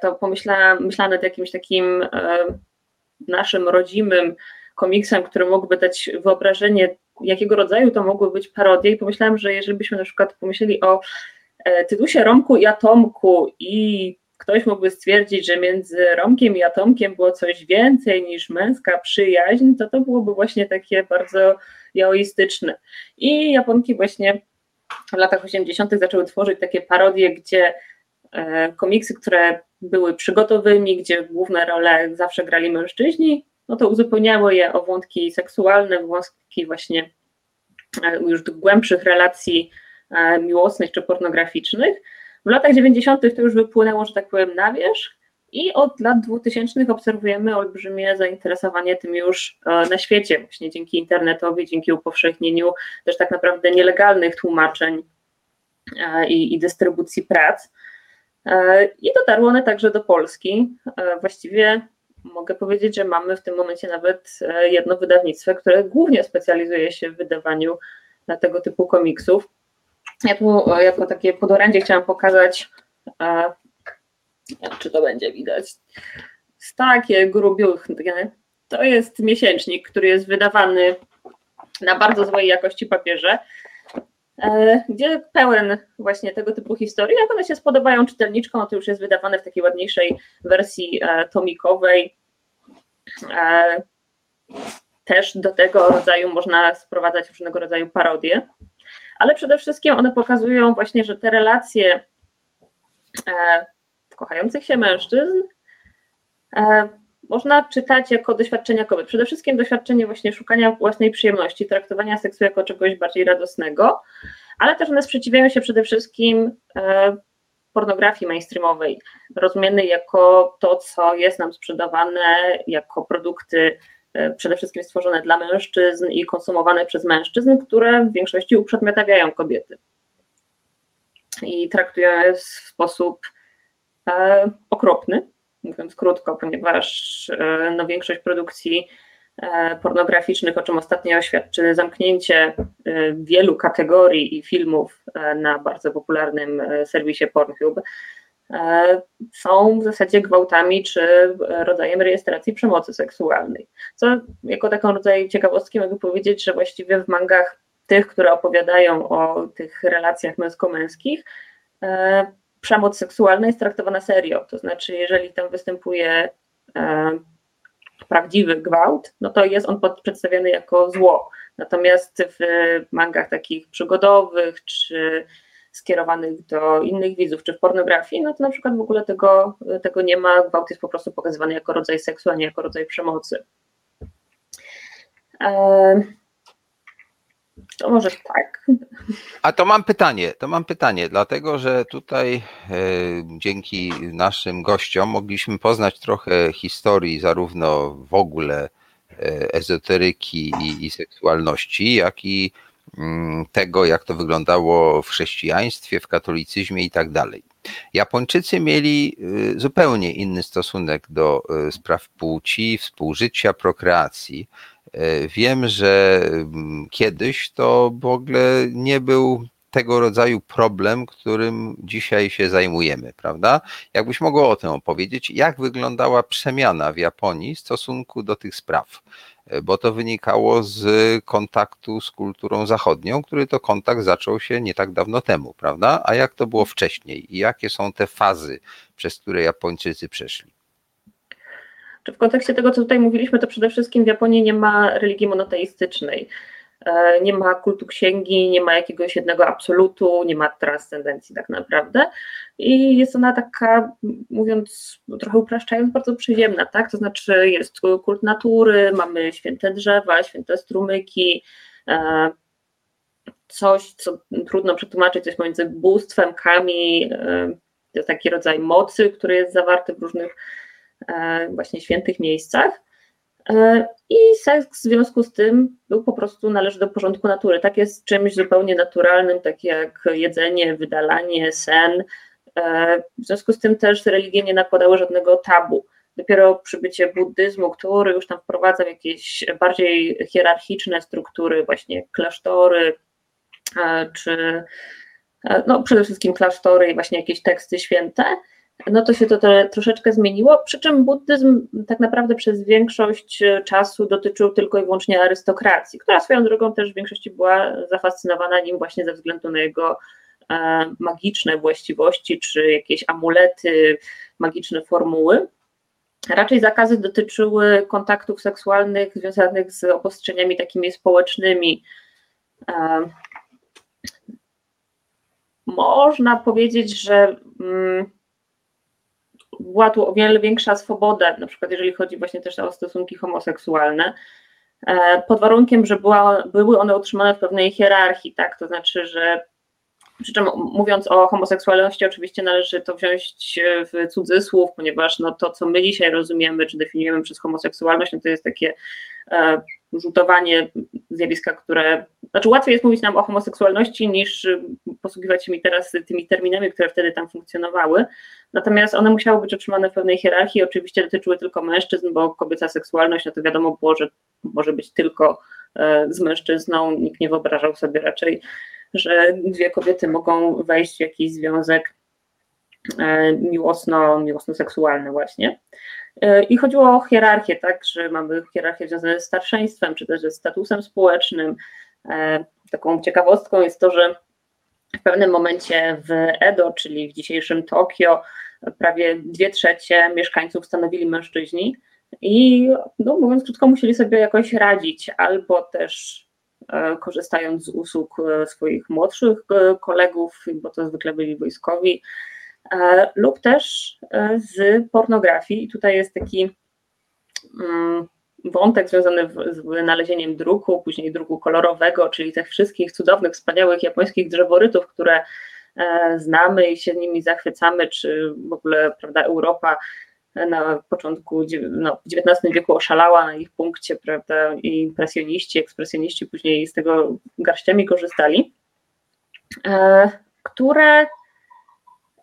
to pomyślałam myślałam nad jakimś takim e, naszym rodzimym komiksem, który mógłby dać wyobrażenie, jakiego rodzaju to mogły być parodie i pomyślałam, że jeżeli byśmy na przykład pomyśleli o e, Tytusie Romku i Atomku i ktoś mógłby stwierdzić, że między Romkiem i Atomkiem było coś więcej niż męska przyjaźń, to to byłoby właśnie takie bardzo jaoistyczne. I Japonki właśnie w latach 80. zaczęły tworzyć takie parodie, gdzie komiksy, które były przygotowymi, gdzie główne role zawsze grali mężczyźni, no to uzupełniały je o wątki seksualne, wątki właśnie e, już głębszych relacji e, miłosnych czy pornograficznych. W latach 90. to już wypłynęło, że tak powiem, na wierzch i od lat 2000 obserwujemy olbrzymie zainteresowanie tym już e, na świecie, właśnie dzięki internetowi, dzięki upowszechnieniu też tak naprawdę nielegalnych tłumaczeń e, i, i dystrybucji prac. E, I dotarły one także do Polski. Właściwie mogę powiedzieć, że mamy w tym momencie nawet e, jedno wydawnictwo, które głównie specjalizuje się w wydawaniu tego typu komiksów. Ja tu jako takie podorędzie chciałam pokazać, czy to będzie widać, takie grubiuchne. To jest miesięcznik, który jest wydawany na bardzo złej jakości papierze, e, gdzie pełen właśnie tego typu historii. Jak one się spodobają czytelniczkom, to już jest wydawane w takiej ładniejszej wersji e, tomikowej. E, też do tego rodzaju można sprowadzać różnego rodzaju parodie, ale przede wszystkim one pokazują właśnie, że te relacje kochających się mężczyzn można czytać jako doświadczenia kobiet. Przede wszystkim doświadczenie właśnie szukania własnej przyjemności, traktowania seksu jako czegoś bardziej radosnego, ale też one sprzeciwiają się przede wszystkim e, pornografii mainstreamowej, rozumianej jako to, co jest nam sprzedawane jako produkty e, przede wszystkim stworzone dla mężczyzn i konsumowane przez mężczyzn, które w większości uprzedmiotawiają kobiety i traktują je w sposób e, okropny mówiąc krótko, ponieważ e, no, większość produkcji e, pornograficznych, o czym ostatnio świadczy zamknięcie e, wielu kategorii i filmów na bardzo popularnym serwisie Pornhub, są w zasadzie gwałtami czy rodzajem rejestracji przemocy seksualnej. Co jako taką rodzaj ciekawostki mogę powiedzieć, że właściwie w mangach tych, które opowiadają o tych relacjach męsko-męskich, przemoc seksualna jest traktowana serio. To znaczy, jeżeli tam występuje e, prawdziwy gwałt, no to jest on przedstawiany jako zło. Natomiast w mangach takich przygodowych, czy skierowanych do innych widzów, czy w pornografii, no to na przykład w ogóle tego, tego nie ma. Gwałt jest po prostu pokazywany jako rodzaj seksu, a nie jako rodzaj przemocy. E, to może tak. A to mam pytanie, to mam pytanie, dlatego że tutaj e, dzięki naszym gościom mogliśmy poznać trochę historii zarówno w ogóle e, ezoteryki i, i seksualności, jak i mm, tego, jak to wyglądało w chrześcijaństwie, w katolicyzmie i tak dalej. Japończycy mieli e, zupełnie inny stosunek do spraw płci, współżycia, prokreacji. E, wiem, że mm, kiedyś to w ogóle nie był tego rodzaju problem, którym dzisiaj się zajmujemy, prawda? Jakbyś mogła o tym opowiedzieć, jak wyglądała przemiana w Japonii w stosunku do tych spraw? E, bo to wynikało z kontaktu z kulturą zachodnią, który to kontakt zaczął się nie tak dawno temu, prawda? A jak to było wcześniej i jakie są te fazy, przez które Japończycy przeszli? W kontekście tego, co tutaj mówiliśmy, to przede wszystkim w Japonii nie ma religii monoteistycznej. E, nie ma kultu księgi, nie ma jakiegoś jednego absolutu, nie ma transcendencji tak naprawdę. I jest ona taka, mówiąc trochę upraszczając, bardzo przyziemna, tak? To znaczy jest kult natury, mamy święte drzewa, święte strumyki, e, coś, co trudno przetłumaczyć, coś pomiędzy bóstwem, kami, e, to taki rodzaj mocy, który jest zawarty w różnych właśnie świętych miejscach. E, I seks w związku z tym był po prostu należy do porządku natury. Tak jest czymś zupełnie naturalnym, tak jak jedzenie, wydalanie, sen. E, w związku z tym też religie nie nakładały żadnego tabu. Dopiero przybycie buddyzmu, który już tam wprowadzał jakieś bardziej hierarchiczne struktury, właśnie klasztory, czy no przede wszystkim klasztory i właśnie jakieś teksty święte, no to się to troszeczkę zmieniło, przy czym buddyzm tak naprawdę przez większość e, czasu dotyczył tylko i wyłącznie arystokracji, która swoją drogą też w większości była zafascynowana nim właśnie ze względu na jego e, magiczne właściwości, czy jakieś amulety, magiczne formuły. Raczej zakazy dotyczyły kontaktów seksualnych związanych z obostrzeniami takimi społecznymi. E, można powiedzieć, że mm, była tu o wiele większa swoboda, na przykład jeżeli chodzi właśnie też o stosunki homoseksualne, e, pod warunkiem, że była, były one utrzymane w pewnej hierarchii, tak, to znaczy, że przy czym mówiąc o homoseksualności, oczywiście należy to wziąć w cudzysłów, ponieważ no, to, co my dzisiaj rozumiemy, czy definiujemy przez homoseksualność, no to jest takie e, rzutowanie zjawiska, które. Znaczy, łatwiej jest mówić nam o homoseksualności niż posługiwać się mi teraz tymi terminami, które wtedy tam funkcjonowały. Natomiast one musiały być utrzymane w pewnej hierarchii. Oczywiście dotyczyły tylko mężczyzn, bo kobieca seksualność, no to wiadomo było, że może być tylko e, z mężczyzną. Nikt nie wyobrażał sobie raczej, że dwie kobiety mogą wejść w jakiś związek e, miłosno, miłosno-seksualny właśnie. E, I chodziło o hierarchię, tak, że mamy hierarchię związaną ze starszeństwem, czy też ze statusem społecznym. E, taką ciekawostką jest to, że w pewnym momencie w Edo, czyli w dzisiejszym Tokio, prawie dwie trzecie mieszkańców stanowili mężczyźni i no, mówiąc krótko, musieli sobie jakoś radzić, albo też e, korzystając z usług swoich młodszych kolegów, bo to zwykle byli wojskowi, lub też e, z pornografii. I tutaj jest taki mm, wątek związany z wynalezieniem druku, później druku kolorowego, czyli tych wszystkich cudownych, wspaniałych japońskich drzeworytów, które e, znamy i się nimi zachwycamy, czy w ogóle prawda, Europa na początku no, XIX wieku oszalała na ich punkcie, prawda, i impresjoniści, ekspresjoniści później z tego garściami korzystali, które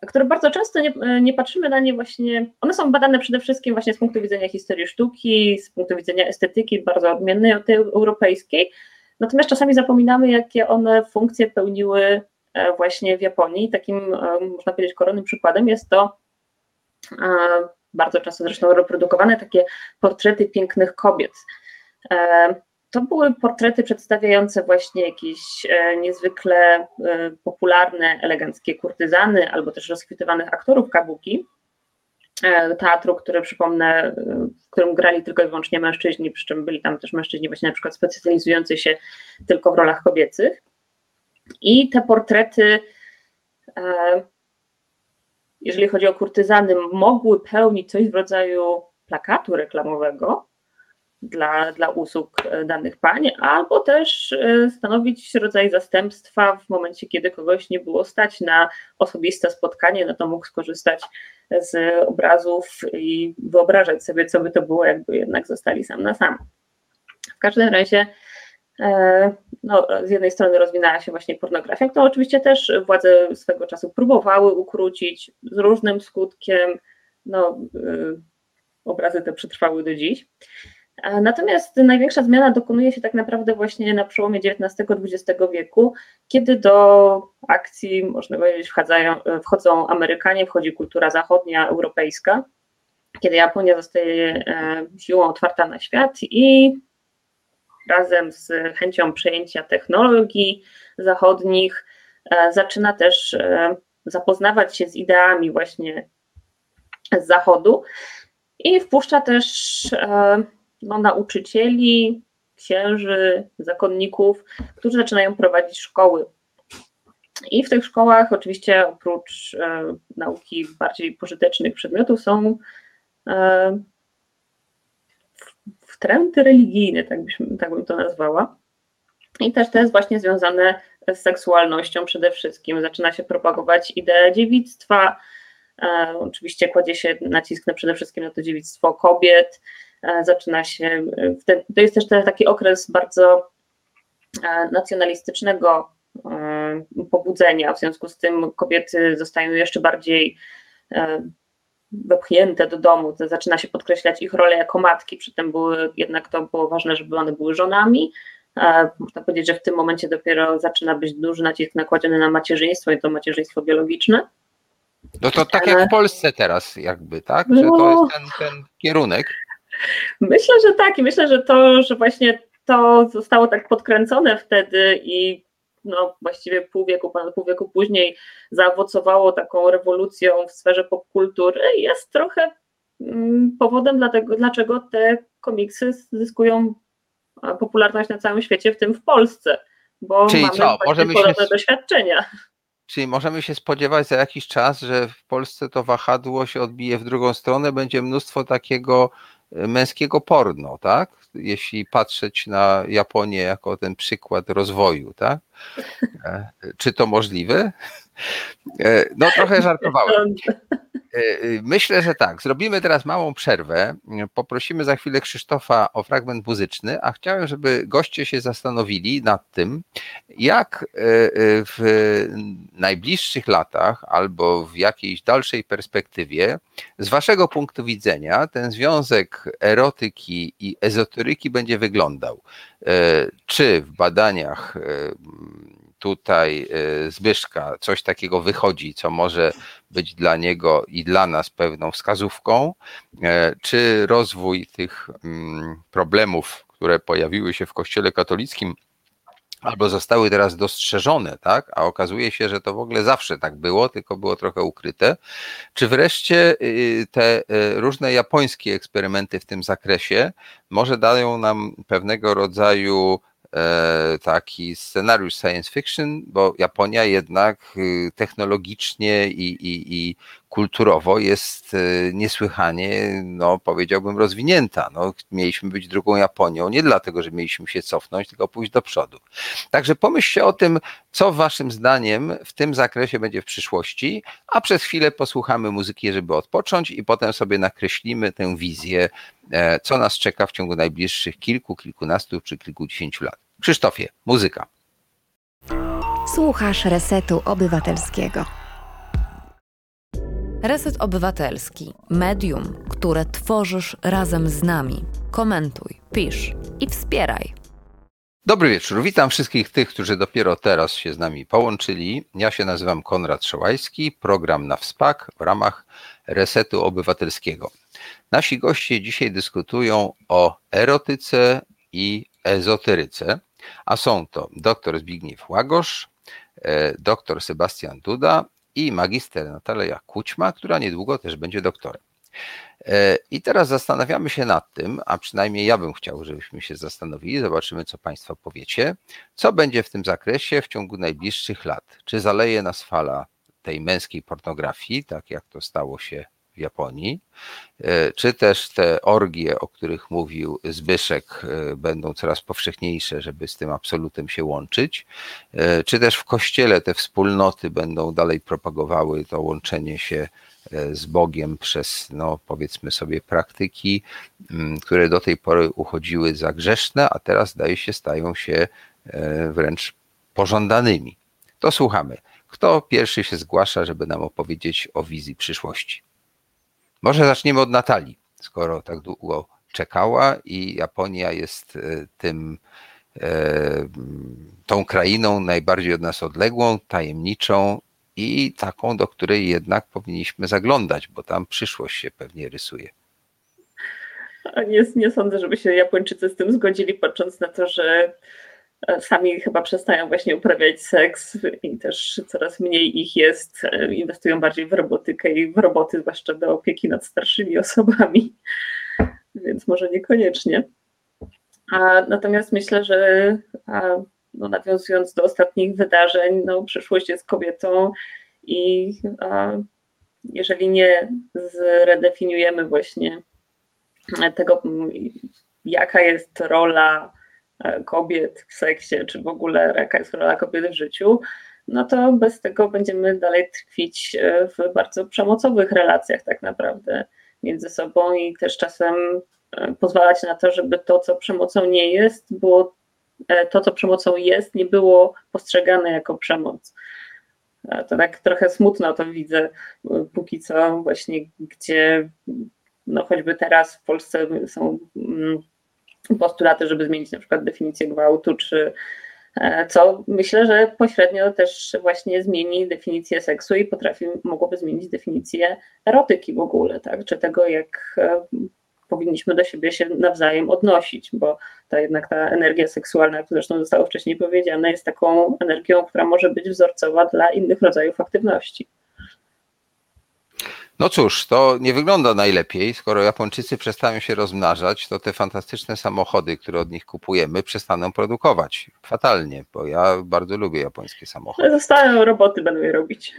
które bardzo często nie, nie, patrzymy na nie właśnie, one są badane przede wszystkim właśnie z punktu widzenia historii sztuki, z punktu widzenia estetyki bardzo odmiennej od tej europejskiej, natomiast czasami zapominamy, jakie one funkcje pełniły e, właśnie w Japonii. Takim, e, można powiedzieć, koronnym przykładem jest to e, bardzo często zresztą reprodukowane takie portrety pięknych kobiet to były portrety przedstawiające właśnie jakieś e, niezwykle e, popularne, eleganckie kurtyzany albo też rozchwytywanych aktorów kabuki, e, teatru, który przypomnę, w którym grali tylko i wyłącznie mężczyźni, przy czym byli tam też mężczyźni właśnie na przykład specjalizujący się tylko w rolach kobiecych. I te portrety, jeżeli chodzi o kurtyzany, mogły pełnić coś w rodzaju plakatu reklamowego, dla, dla usług e, danych pań, albo też e, stanowić rodzaj zastępstwa w momencie, kiedy kogoś nie było stać na osobiste spotkanie, no to mógł skorzystać z obrazów i wyobrażać sobie, co by to było, jakby jednak zostali sam na sam. W każdym razie e, no, z jednej strony rozwinęła się właśnie pornografia, to oczywiście też władze swego czasu próbowały ukrócić z różnym skutkiem. No, obrazy te przetrwały do dziś. Natomiast największa zmiana dokonuje się tak naprawdę właśnie na przełomie XIX-XX wieku, kiedy do akcji, można powiedzieć, wchodzają, wchodzą Amerykanie, wchodzi kultura zachodnia, europejska, kiedy Japonia zostaje e, siłą otwarta na świat i razem z chęcią przejęcia technologii zachodnich e, zaczyna też e, zapoznawać się z ideami właśnie z zachodu i wpuszcza też no, nauczycieli, księży, zakonników, którzy zaczynają prowadzić szkoły. I w tych szkołach, oczywiście, oprócz e, nauki bardziej pożytecznych przedmiotów, są e, wtręty religijne, tak, byśmy, tak bym to nazwała. I też to jest właśnie związane z seksualnością przede wszystkim. Zaczyna się propagować ideę dziewictwa. E, oczywiście kładzie się nacisk na przede wszystkim na to dziewictwo kobiet. E, zaczyna się, ten, to jest też taki okres bardzo e, nacjonalistycznego e, pobudzenia, w związku z tym kobiety zostają jeszcze bardziej wepchnięte do domu, to zaczyna się podkreślać ich rolę jako matki, przy tym były, jednak to było ważne, żeby one były żonami. Można powiedzieć, że w tym momencie dopiero zaczyna być duży nacisk nakładziony na macierzyństwo i to macierzyństwo biologiczne. No to tak jak w Polsce teraz jakby, tak? Że to jest ten, ten kierunek. Myślę, że tak i myślę, że to, że właśnie to zostało tak podkręcone wtedy i no, właściwie pół wieku, ponad pół wieku później zaowocowało taką rewolucją w sferze popkultury, jest trochę mm, powodem dlatego, dlaczego te komiksy zyskują popularność na całym świecie, w tym w Polsce, bo Czyli mamy co? Możemy podobne się... doświadczenia. Czyli możemy się spodziewać za jakiś czas, że w Polsce to wahadło się odbije w drugą stronę, będzie mnóstwo takiego męskiego porno, tak? Jeśli patrzeć na Japonię jako ten przykład rozwoju, tak? E, czy to możliwe? E, no trochę żartowałem. myślę, że tak. Zrobimy teraz małą przerwę. Poprosimy za chwilę Krzysztofa o fragment muzyczny, a chciałem, żeby goście się zastanowili nad tym, jak w najbliższych latach albo w jakiejś dalszej perspektywie, z waszego punktu widzenia, ten związek erotyki i ezoteryki będzie wyglądał. Czy w badaniach tutaj y, Zbyszka coś takiego wychodzi, co może być dla niego i dla nas pewną wskazówką, e, czy rozwój tych mm, problemów, które pojawiły się w Kościele katolickim, albo zostały teraz dostrzeżone, tak? A okazuje się, że to w ogóle zawsze tak było, tylko było trochę ukryte. Czy wreszcie y, te y, różne japońskie eksperymenty w tym zakresie może dają nam pewnego rodzaju taki scenariusz science fiction, bo Japonia jednak y, technologicznie i, i, i kulturowo jest y, niesłychanie, no powiedziałbym, rozwinięta. No, mieliśmy być drugą Japonią, nie dlatego, że mieliśmy się cofnąć, tylko pójść do przodu. Także pomyślcie o tym, co waszym zdaniem w tym zakresie będzie w przyszłości, a przez chwilę posłuchamy muzyki, żeby odpocząć i potem sobie nakreślimy tę wizję, e, co nas czeka w ciągu najbliższych kilku, kilkunastu czy kilkudziesięciu lat. Krzysztofie, muzyka. Słuchasz Resetu Obywatelskiego. Reset Obywatelski. Medium, które tworzysz razem z nami. Komentuj, pisz i wspieraj. Dobry wieczór. Witam wszystkich tych, którzy dopiero teraz się z nami połączyli. Ja się nazywam Konrad Szołajski, program na WSPAK w ramach Resetu Obywatelskiego. Nasi goście dzisiaj dyskutują o erotyce i ezoteryce a są to dr Zbigniew Łagosz, e, dr Sebastian Duda i magister Natalia Kućma, która niedługo też będzie doktorem. E, I teraz zastanawiamy się nad tym, a przynajmniej ja bym chciał, żebyśmy się zastanowili, zobaczymy, co Państwo powiecie, co będzie w tym zakresie w ciągu najbliższych lat. Czy zaleje nas fala tej męskiej pornografii, tak jak to stało się w Japonii, e, czy też te orgie, o których mówił Zbyszek, e, będą coraz powszechniejsze, żeby z tym absolutem się łączyć, e, czy też w kościele te wspólnoty będą dalej propagowały to łączenie się z Bogiem przez, no powiedzmy sobie, praktyki, które do tej pory uchodziły za grzeszne, a teraz zdaje się stają się wręcz pożądanymi. To słuchamy. Kto pierwszy się zgłasza, żeby nam opowiedzieć o wizji przyszłości? Może zaczniemy od Natalii, skoro tak długo czekała i Japonia jest e, tym, e, tą krainą najbardziej od nas odległą, tajemniczą i taką, do której jednak powinniśmy zaglądać, bo tam przyszłość się pewnie rysuje. Nie, nie sądzę, żeby się Japończycy z tym zgodzili, patrząc na to, że sami chyba przestają właśnie uprawiać seks i też coraz mniej ich jest, inwestują bardziej w robotykę i w roboty, zwłaszcza do opieki nad starszymi osobami, więc może niekoniecznie. A, natomiast myślę, że a, no, nawiązując do ostatnich wydarzeń, no, przyszłość jest kobietą i a, jeżeli nie zredefiniujemy właśnie tego, jaka jest rola kobiet w seksie, czy w ogóle jaka jest rola kobiety w życiu, no to bez tego będziemy dalej tkwić e, w bardzo przemocowych relacjach tak naprawdę między sobą i też czasem e, pozwalać na to, żeby to, co przemocą nie jest, było to, co przemocą jest, nie było postrzegane jako przemoc. To tak trochę smutno to widzę póki co właśnie, gdzie no choćby teraz w Polsce są mm, postulaty, żeby zmienić na przykład definicję gwałtu, czy e, co myślę, że pośrednio też właśnie zmieni definicję seksu i potrafi, mogłoby zmienić definicję erotyki w ogóle, tak? czy tego, jak e, powinniśmy do siebie się nawzajem odnosić, bo ta jednak ta energia seksualna, jak zresztą zostało wcześniej powiedziane, jest taką energią, która może być wzorcowa dla innych rodzajów aktywności. No cóż, to nie wygląda najlepiej. Skoro Japończycy przestają się rozmnażać, to te fantastyczne samochody, które od nich kupujemy, przestaną produkować. Fatalnie, bo ja bardzo lubię japońskie samochody. Zostają roboty, będą je robić.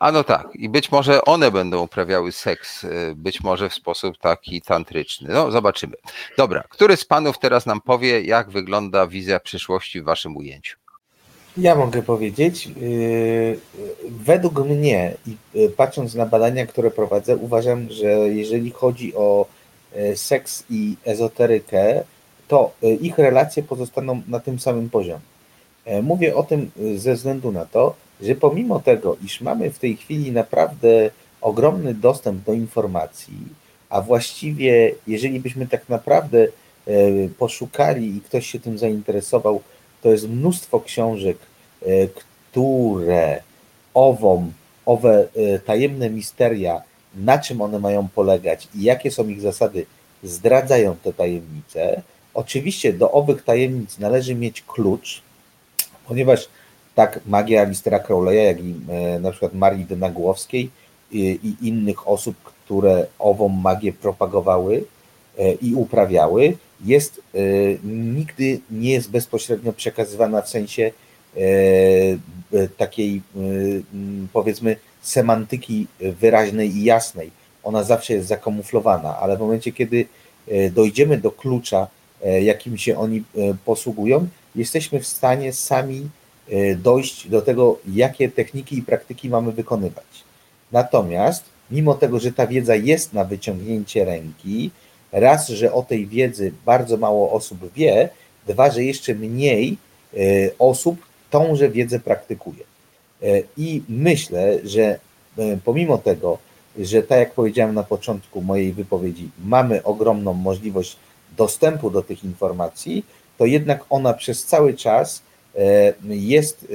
A no tak, i być może one będą uprawiały seks, y, być może w sposób taki tantryczny. No, zobaczymy. Dobra, który z panów teraz nam powie, jak wygląda wizja przyszłości w waszym ujęciu? Ja mogę powiedzieć. Yy, według mnie i yy, patrząc na badania, które prowadzę, uważam, że jeżeli chodzi o seks i ezoterykę, to ich relacje pozostaną na tym samym poziomie. Mówię o tym ze względu na to, że pomimo tego, iż mamy w tej chwili naprawdę ogromny dostęp do informacji, a właściwie, jeżeli byśmy tak naprawdę poszukali i ktoś się tym zainteresował, to jest mnóstwo książek, e, które ową, owe e, tajemne misteria, na czym one mają polegać i jakie są ich zasady, zdradzają te tajemnice. Oczywiście do owych tajemnic należy mieć klucz, ponieważ tak magia Alistera Crowley'a, jak i e, na przykład Marii Denagłowskiej i, i innych osób, które ową magię propagowały i uprawiały, jest, e, nigdy nie jest bezpośrednio przekazywana w sensie e, e, takiej powiedzmy semantyki wyraźnej i jasnej. Ona zawsze jest zakamuflowana, ale w momencie, kiedy dojdziemy do klucza, jakim się oni posługują, jesteśmy w stanie sami dojść do tego, jakie techniki i praktyki mamy wykonywać. Natomiast, mimo tego, że ta wiedza jest na wyciągnięcie ręki, Raz, że o tej wiedzy bardzo mało osób wie, dwa, że jeszcze mniej e, osób tąże wiedzę praktykuje. E, I myślę, że e, pomimo tego, że tak jak powiedziałem na początku mojej wypowiedzi, mamy ogromną możliwość dostępu do tych informacji, to jednak ona przez cały czas jest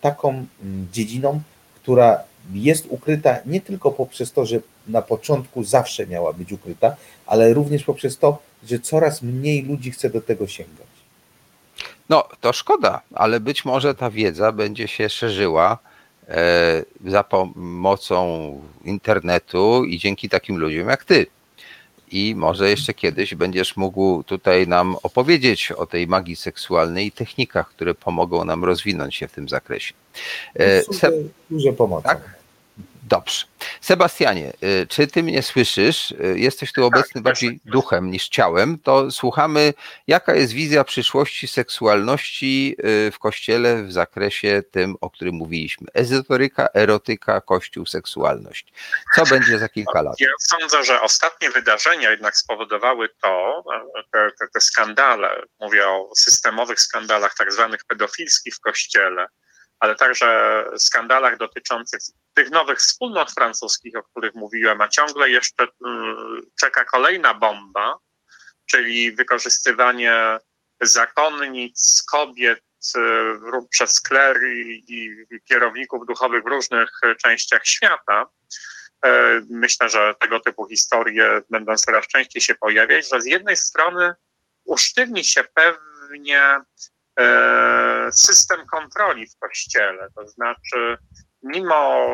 taką dziedziną, która jest ukryta nie tylko poprzez to, że na początku zawsze miała być ukryta, ale również poprzez to, że coraz mniej ludzi chce do tego sięgać. No, to szkoda, ale być może ta wiedza będzie się szerzyła e, za pomocą internetu i dzięki takim ludziom jak ty. I może jeszcze kiedyś będziesz mógł tutaj nam opowiedzieć o tej magii seksualnej i technikach, które pomogą nam rozwinąć się w tym zakresie. E, duże pomocy. Tak? Dobrze. Sebastianie, y, czy ty mnie słyszysz? Y, jesteś tu obecny tak, bardziej duchem niż ciałem. To słuchamy, jaka jest wizja przyszłości seksualności y, w kościele w zakresie tym, o którym mówiliśmy. Ezoteryka, erotyka, kościół, seksualność. Co będzie za kilka lat? Ja sądzę, że ostatnie wydarzenia jednak spowodowały to, te, te, te skandale, mówię o systemowych skandalach tak zwanych pedofilskich w kościele, ale także skandalach dotyczących tych nowych wspólnot francuskich, o których mówiłem, a ciągle jeszcze mm, czeka kolejna bomba, czyli wykorzystywanie zakonnic, kobiet y, przez kler i, kierowników duchowych w różnych częściach świata. E, myślę, że tego typu historie będą coraz częściej się pojawiać, że z jednej strony usztywni się pewnie system kontroli w kościele, to znaczy mimo,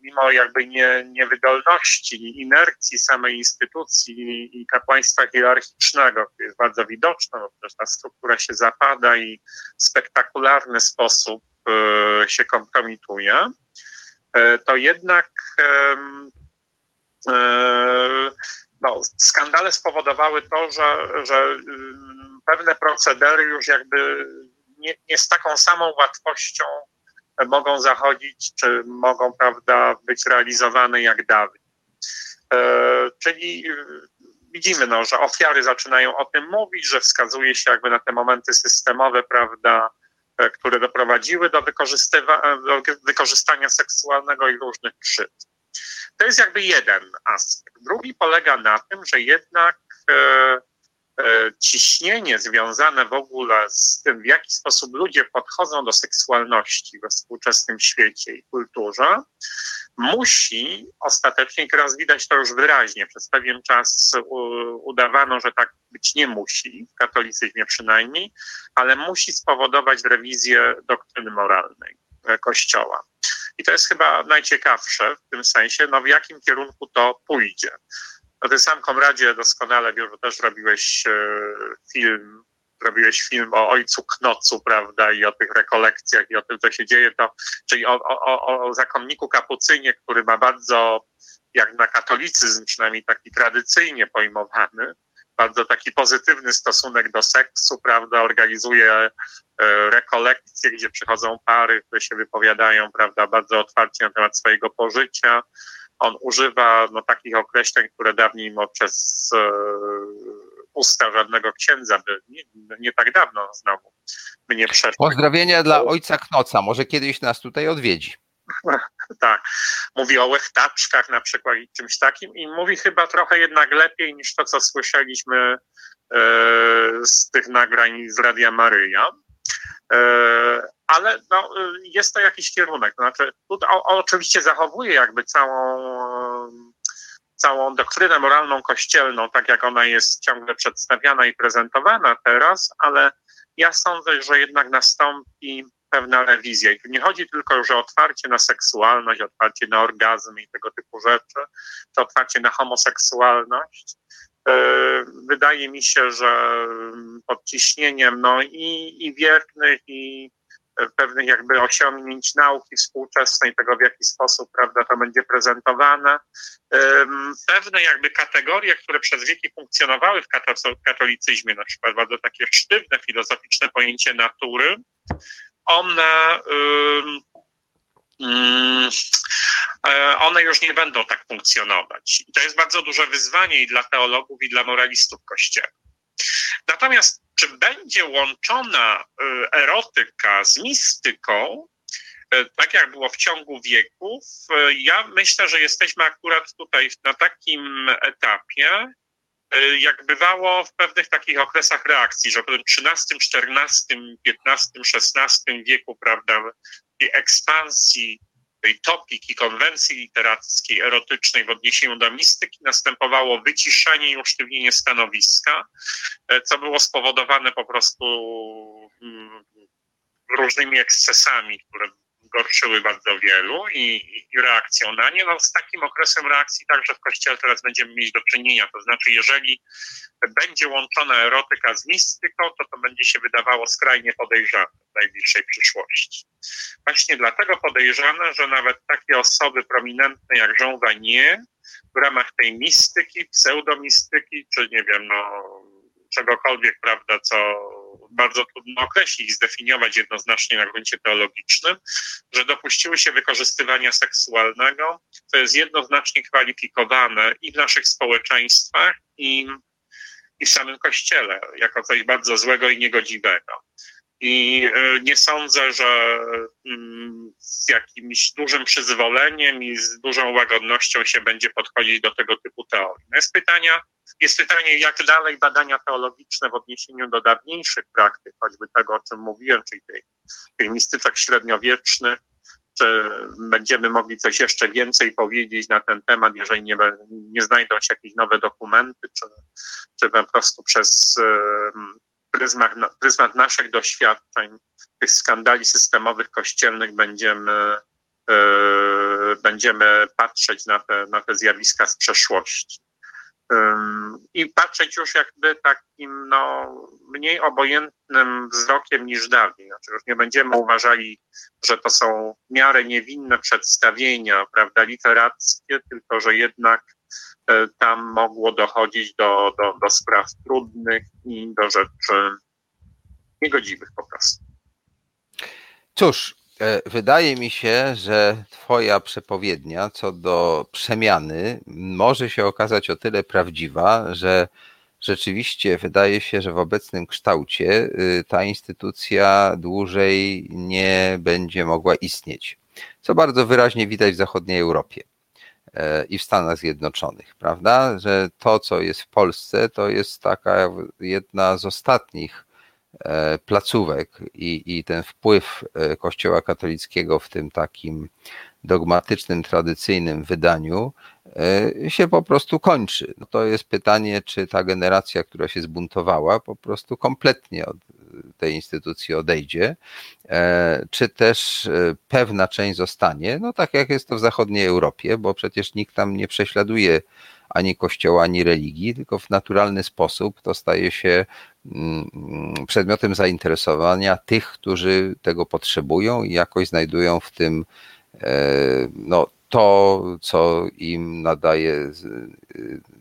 mimo jakby nie, niewydolności, inercji samej instytucji i kapłaństwa hierarchicznego, które jest bardzo widoczne, bo ta struktura się zapada i w spektakularny sposób e, się kompromituje, e, to jednak no, skandale spowodowały to, że, że pewne procedery już jakby nie, nie z taką samą łatwością mogą zachodzić, czy mogą, prawda, być realizowane jak dawniej. E, czyli widzimy, no, że ofiary zaczynają o tym mówić, że wskazuje się jakby na te momenty systemowe, prawda, e, które doprowadziły do, do wykorzystania seksualnego i różnych krzywd. To jest jakby jeden aspekt. Drugi polega na tym, że jednak e, E, ciśnienie związane w ogóle z tym, w jaki sposób ludzie podchodzą do seksualności we współczesnym świecie i kulturze, musi ostatecznie, teraz widać to już wyraźnie, przez pewien czas udawano, że tak być nie musi, w katolicyzmie przynajmniej, ale musi spowodować rewizję doktryny moralnej e, Kościoła. I to jest chyba najciekawsze w tym sensie, no w jakim kierunku to pójdzie. No ty sam, Komradzie, doskonale wiesz, że też robiłeś e, film, robiłeś film o ojcu Knocu, prawda, i o tych rekolekcjach i o tym, co się dzieje, to, czyli o, o, o zakonniku kapucynie, który ma bardzo, jak na katolicyzm przynajmniej taki tradycyjnie pojmowany, bardzo taki pozytywny stosunek do seksu, prawda, organizuje e, rekolekcje, gdzie przychodzą pary, które się wypowiadają, prawda, bardzo otwarcie na temat swojego pożycia. On używa no, takich określeń, które dawniej mo przez e, usta żadnego księdza, by nie, nie tak dawno znowu by nie przeszło. Pozdrowienia dla ojca Knoca, może kiedyś nas tutaj odwiedzi. tak. Mówi o łechtaczkach na przykład i czymś takim i mówi chyba trochę jednak lepiej niż to, co słyszeliśmy e, z tych nagrań z Radia Maryja. E, ale no, jest to jakiś kierunek. Znaczy, oczywiście zachowuje jakby całą całą doktrynę moralną kościelną, tak jak ona jest ciągle przedstawiana i prezentowana teraz, ale ja sądzę, że jednak nastąpi pewna rewizja. I tu nie chodzi tylko już o otwarcie na seksualność, otwarcie na orgazm i tego typu rzeczy, czy otwarcie na homoseksualność. E, wydaje mi się, że pod ciśnieniem no, i, i wiernych, i pewnych jakby osiągnięć nauki współczesnej, tego w jaki sposób prawda, to będzie prezentowane. Pewne jakby kategorie, które przez wieki funkcjonowały w katolicyzmie, na przykład bardzo takie sztywne filozoficzne pojęcie natury, one, one już nie będą tak funkcjonować. I to jest bardzo duże wyzwanie i dla teologów, i dla moralistów Kościoła. Natomiast czy będzie łączona y, erotyka z mistyką, y, tak jak było w ciągu wieków, y, ja myślę, że jesteśmy akurat tutaj na takim etapie, jak bywało w pewnych takich okresach reakcji, że w XIII, XIV, XV, XVI wieku, prawda, tej ekspansji tej topiki konwencji literackiej, erotycznej w odniesieniu do mistyki następowało wyciszenie i usztywnienie stanowiska, e, co było spowodowane po prostu mm, różnymi ekscesami, które gorszyły bardzo wielu i, i, reakcją na nie. No, z takim okresem reakcji także w Kościele teraz będziemy mieć do czynienia. To znaczy, jeżeli będzie łączona erotyka z mistyką, to to będzie się wydawało skrajnie podejrzane w najbliższej przyszłości. Właśnie dlatego podejrzane, że nawet takie osoby prominentne jak Jean Vanier w ramach tej mistyki, pseudomistyki, czy nie wiem, no czegokolwiek, prawda, co bardzo trudno określić, zdefiniować jednoznacznie na gruncie teologicznym, że dopuściły się wykorzystywania seksualnego, co jest jednoznacznie kwalifikowane i w naszych społeczeństwach, i, i w samym Kościele, jako coś bardzo złego i niegodziwego. I e, nie sądzę, że mm, z jakimś dużym przyzwoleniem i z dużą łagodnością się będzie podchodzić do tego typu teorii. No jest, pytania, jest pytanie, jak dalej badania teologiczne w odniesieniu do dawniejszych praktyk, choćby tego, o czym mówiłem, czyli tej, tej średniowiecznych, czy będziemy mogli coś jeszcze więcej powiedzieć na ten temat, jeżeli nie, nie znajdą się jakieś nowe dokumenty, czy, czy po prostu przez pryzmat, pryzmat naszych doświadczeń, tych skandali systemowych kościelnych będziemy, e, będziemy patrzeć na te, na te zjawiska z przeszłości. I patrzeć już jakby takim no, mniej obojętnym wzrokiem niż dawniej. Znaczy już nie będziemy uważali, że to są w miarę niewinne przedstawienia, prawda, literackie, tylko że jednak E, tam mogło dochodzić do, do, do spraw trudnych i do rzeczy niegodziwych po prostu. Cóż, wydaje mi się, że Twoja przepowiednia co do przemiany może się okazać o tyle prawdziwa, że rzeczywiście wydaje się, że w obecnym kształcie y, ta instytucja dłużej nie będzie mogła istnieć, co bardzo wyraźnie widać w zachodniej Europie. E, i w Stanach Zjednoczonych, prawda? Że to, co jest w Polsce, to jest taka jedna z ostatnich e, placówek i, i ten wpływ e, Kościoła katolickiego w tym takim dogmatycznym, tradycyjnym wydaniu się po prostu kończy. No to jest pytanie, czy ta generacja, która się zbuntowała, po prostu kompletnie od tej instytucji odejdzie, e, czy też e, pewna część zostanie, no tak jak jest to w zachodniej Europie, bo przecież nikt tam nie prześladuje ani kościoła, ani religii, tylko w naturalny sposób to staje się mm, przedmiotem zainteresowania tych, którzy tego potrzebują i jakoś znajdują w tym e, no, to, co im nadaje,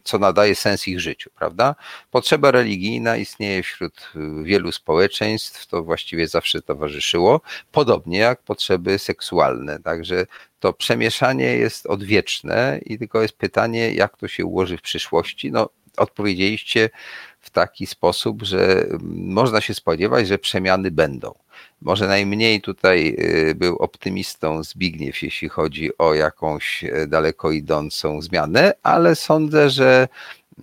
co nadaje sens ich życiu, prawda? Potrzeba religijna istnieje wśród wielu społeczeństw, to właściwie zawsze towarzyszyło, podobnie jak potrzeby seksualne. Także to przemieszanie jest odwieczne i tylko jest pytanie, jak to się ułoży w przyszłości. No, odpowiedzieliście w taki sposób, że można się spodziewać, że przemiany będą. Może najmniej tutaj y, był optymistą Zbigniew, jeśli chodzi o jakąś e, daleko idącą zmianę, ale sądzę, że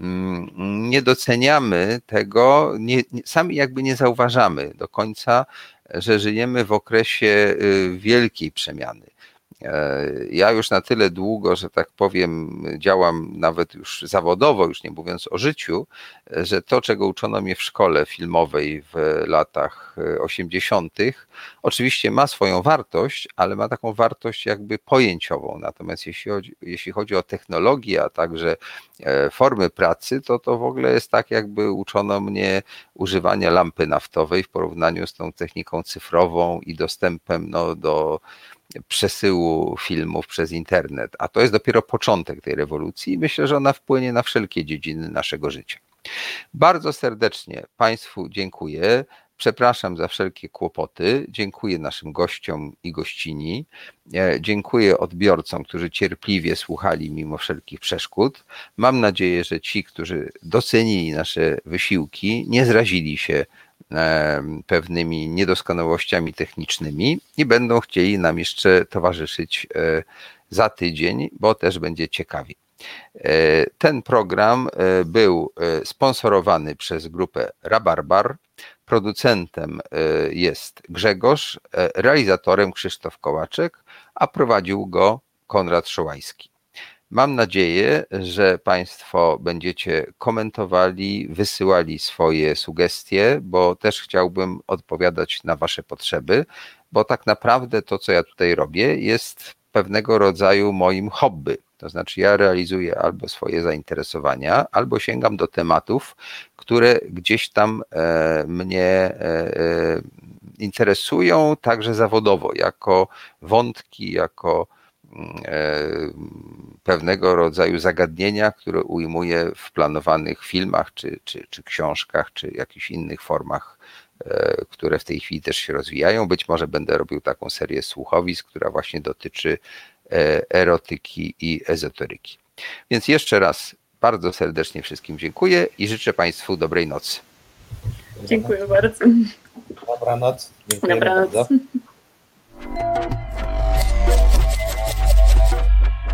mm, nie doceniamy tego, nie, sami jakby nie zauważamy do końca, że żyjemy w okresie y, wielkiej przemiany. E, ja już na tyle długo, że tak powiem, działam nawet już zawodowo, już nie mówiąc o życiu, że to, czego uczono mnie w szkole filmowej w latach 80., oczywiście ma swoją wartość, ale ma taką wartość jakby pojęciową. Natomiast jeśli chodzi, jeśli chodzi o technologię, a także e, formy pracy, to to w ogóle jest tak, jakby uczono mnie używania lampy naftowej w porównaniu z tą techniką cyfrową i dostępem no, do przesyłu filmów przez internet, a to jest dopiero początek tej rewolucji i myślę, że ona wpłynie na wszelkie dziedziny naszego życia. Bardzo serdecznie Państwu dziękuję. Przepraszam za wszelkie kłopoty. Dziękuję naszym gościom i gościni. E, dziękuję odbiorcom, którzy cierpliwie słuchali mimo wszelkich przeszkód. Mam nadzieję, że ci, którzy docenili nasze wysiłki, nie zrazili się pewnymi niedoskonałościami technicznymi i będą chcieli nam jeszcze towarzyszyć e, za tydzień, bo też będzie ciekawie. E, ten program e, był sponsorowany przez grupę Rabarbar. Producentem jest Grzegorz, realizatorem Krzysztof Kołaczek, a prowadził go Konrad Szołajski. Mam nadzieję, że Państwo będziecie komentowali, wysyłali swoje sugestie, bo też chciałbym odpowiadać na Wasze potrzeby, bo tak naprawdę to, co ja tutaj robię, jest pewnego rodzaju moim hobby. To znaczy, ja realizuję albo swoje zainteresowania, albo sięgam do tematów, które gdzieś tam e, mnie e, e, interesują, także zawodowo, jako wątki, jako pewnego rodzaju zagadnienia, które ujmuje w planowanych filmach, czy, czy, czy książkach, czy jakichś innych formach, e, które w tej chwili też się rozwijają. Być może będę robił taką serię słuchowisk, która właśnie dotyczy e, erotyki i ezoteryki. Więc jeszcze raz bardzo serdecznie wszystkim dziękuję i życzę Państwu dobrej nocy. Dziękuję bardzo. Dobranoc. Dziękuję Dobranoc. Bardzo.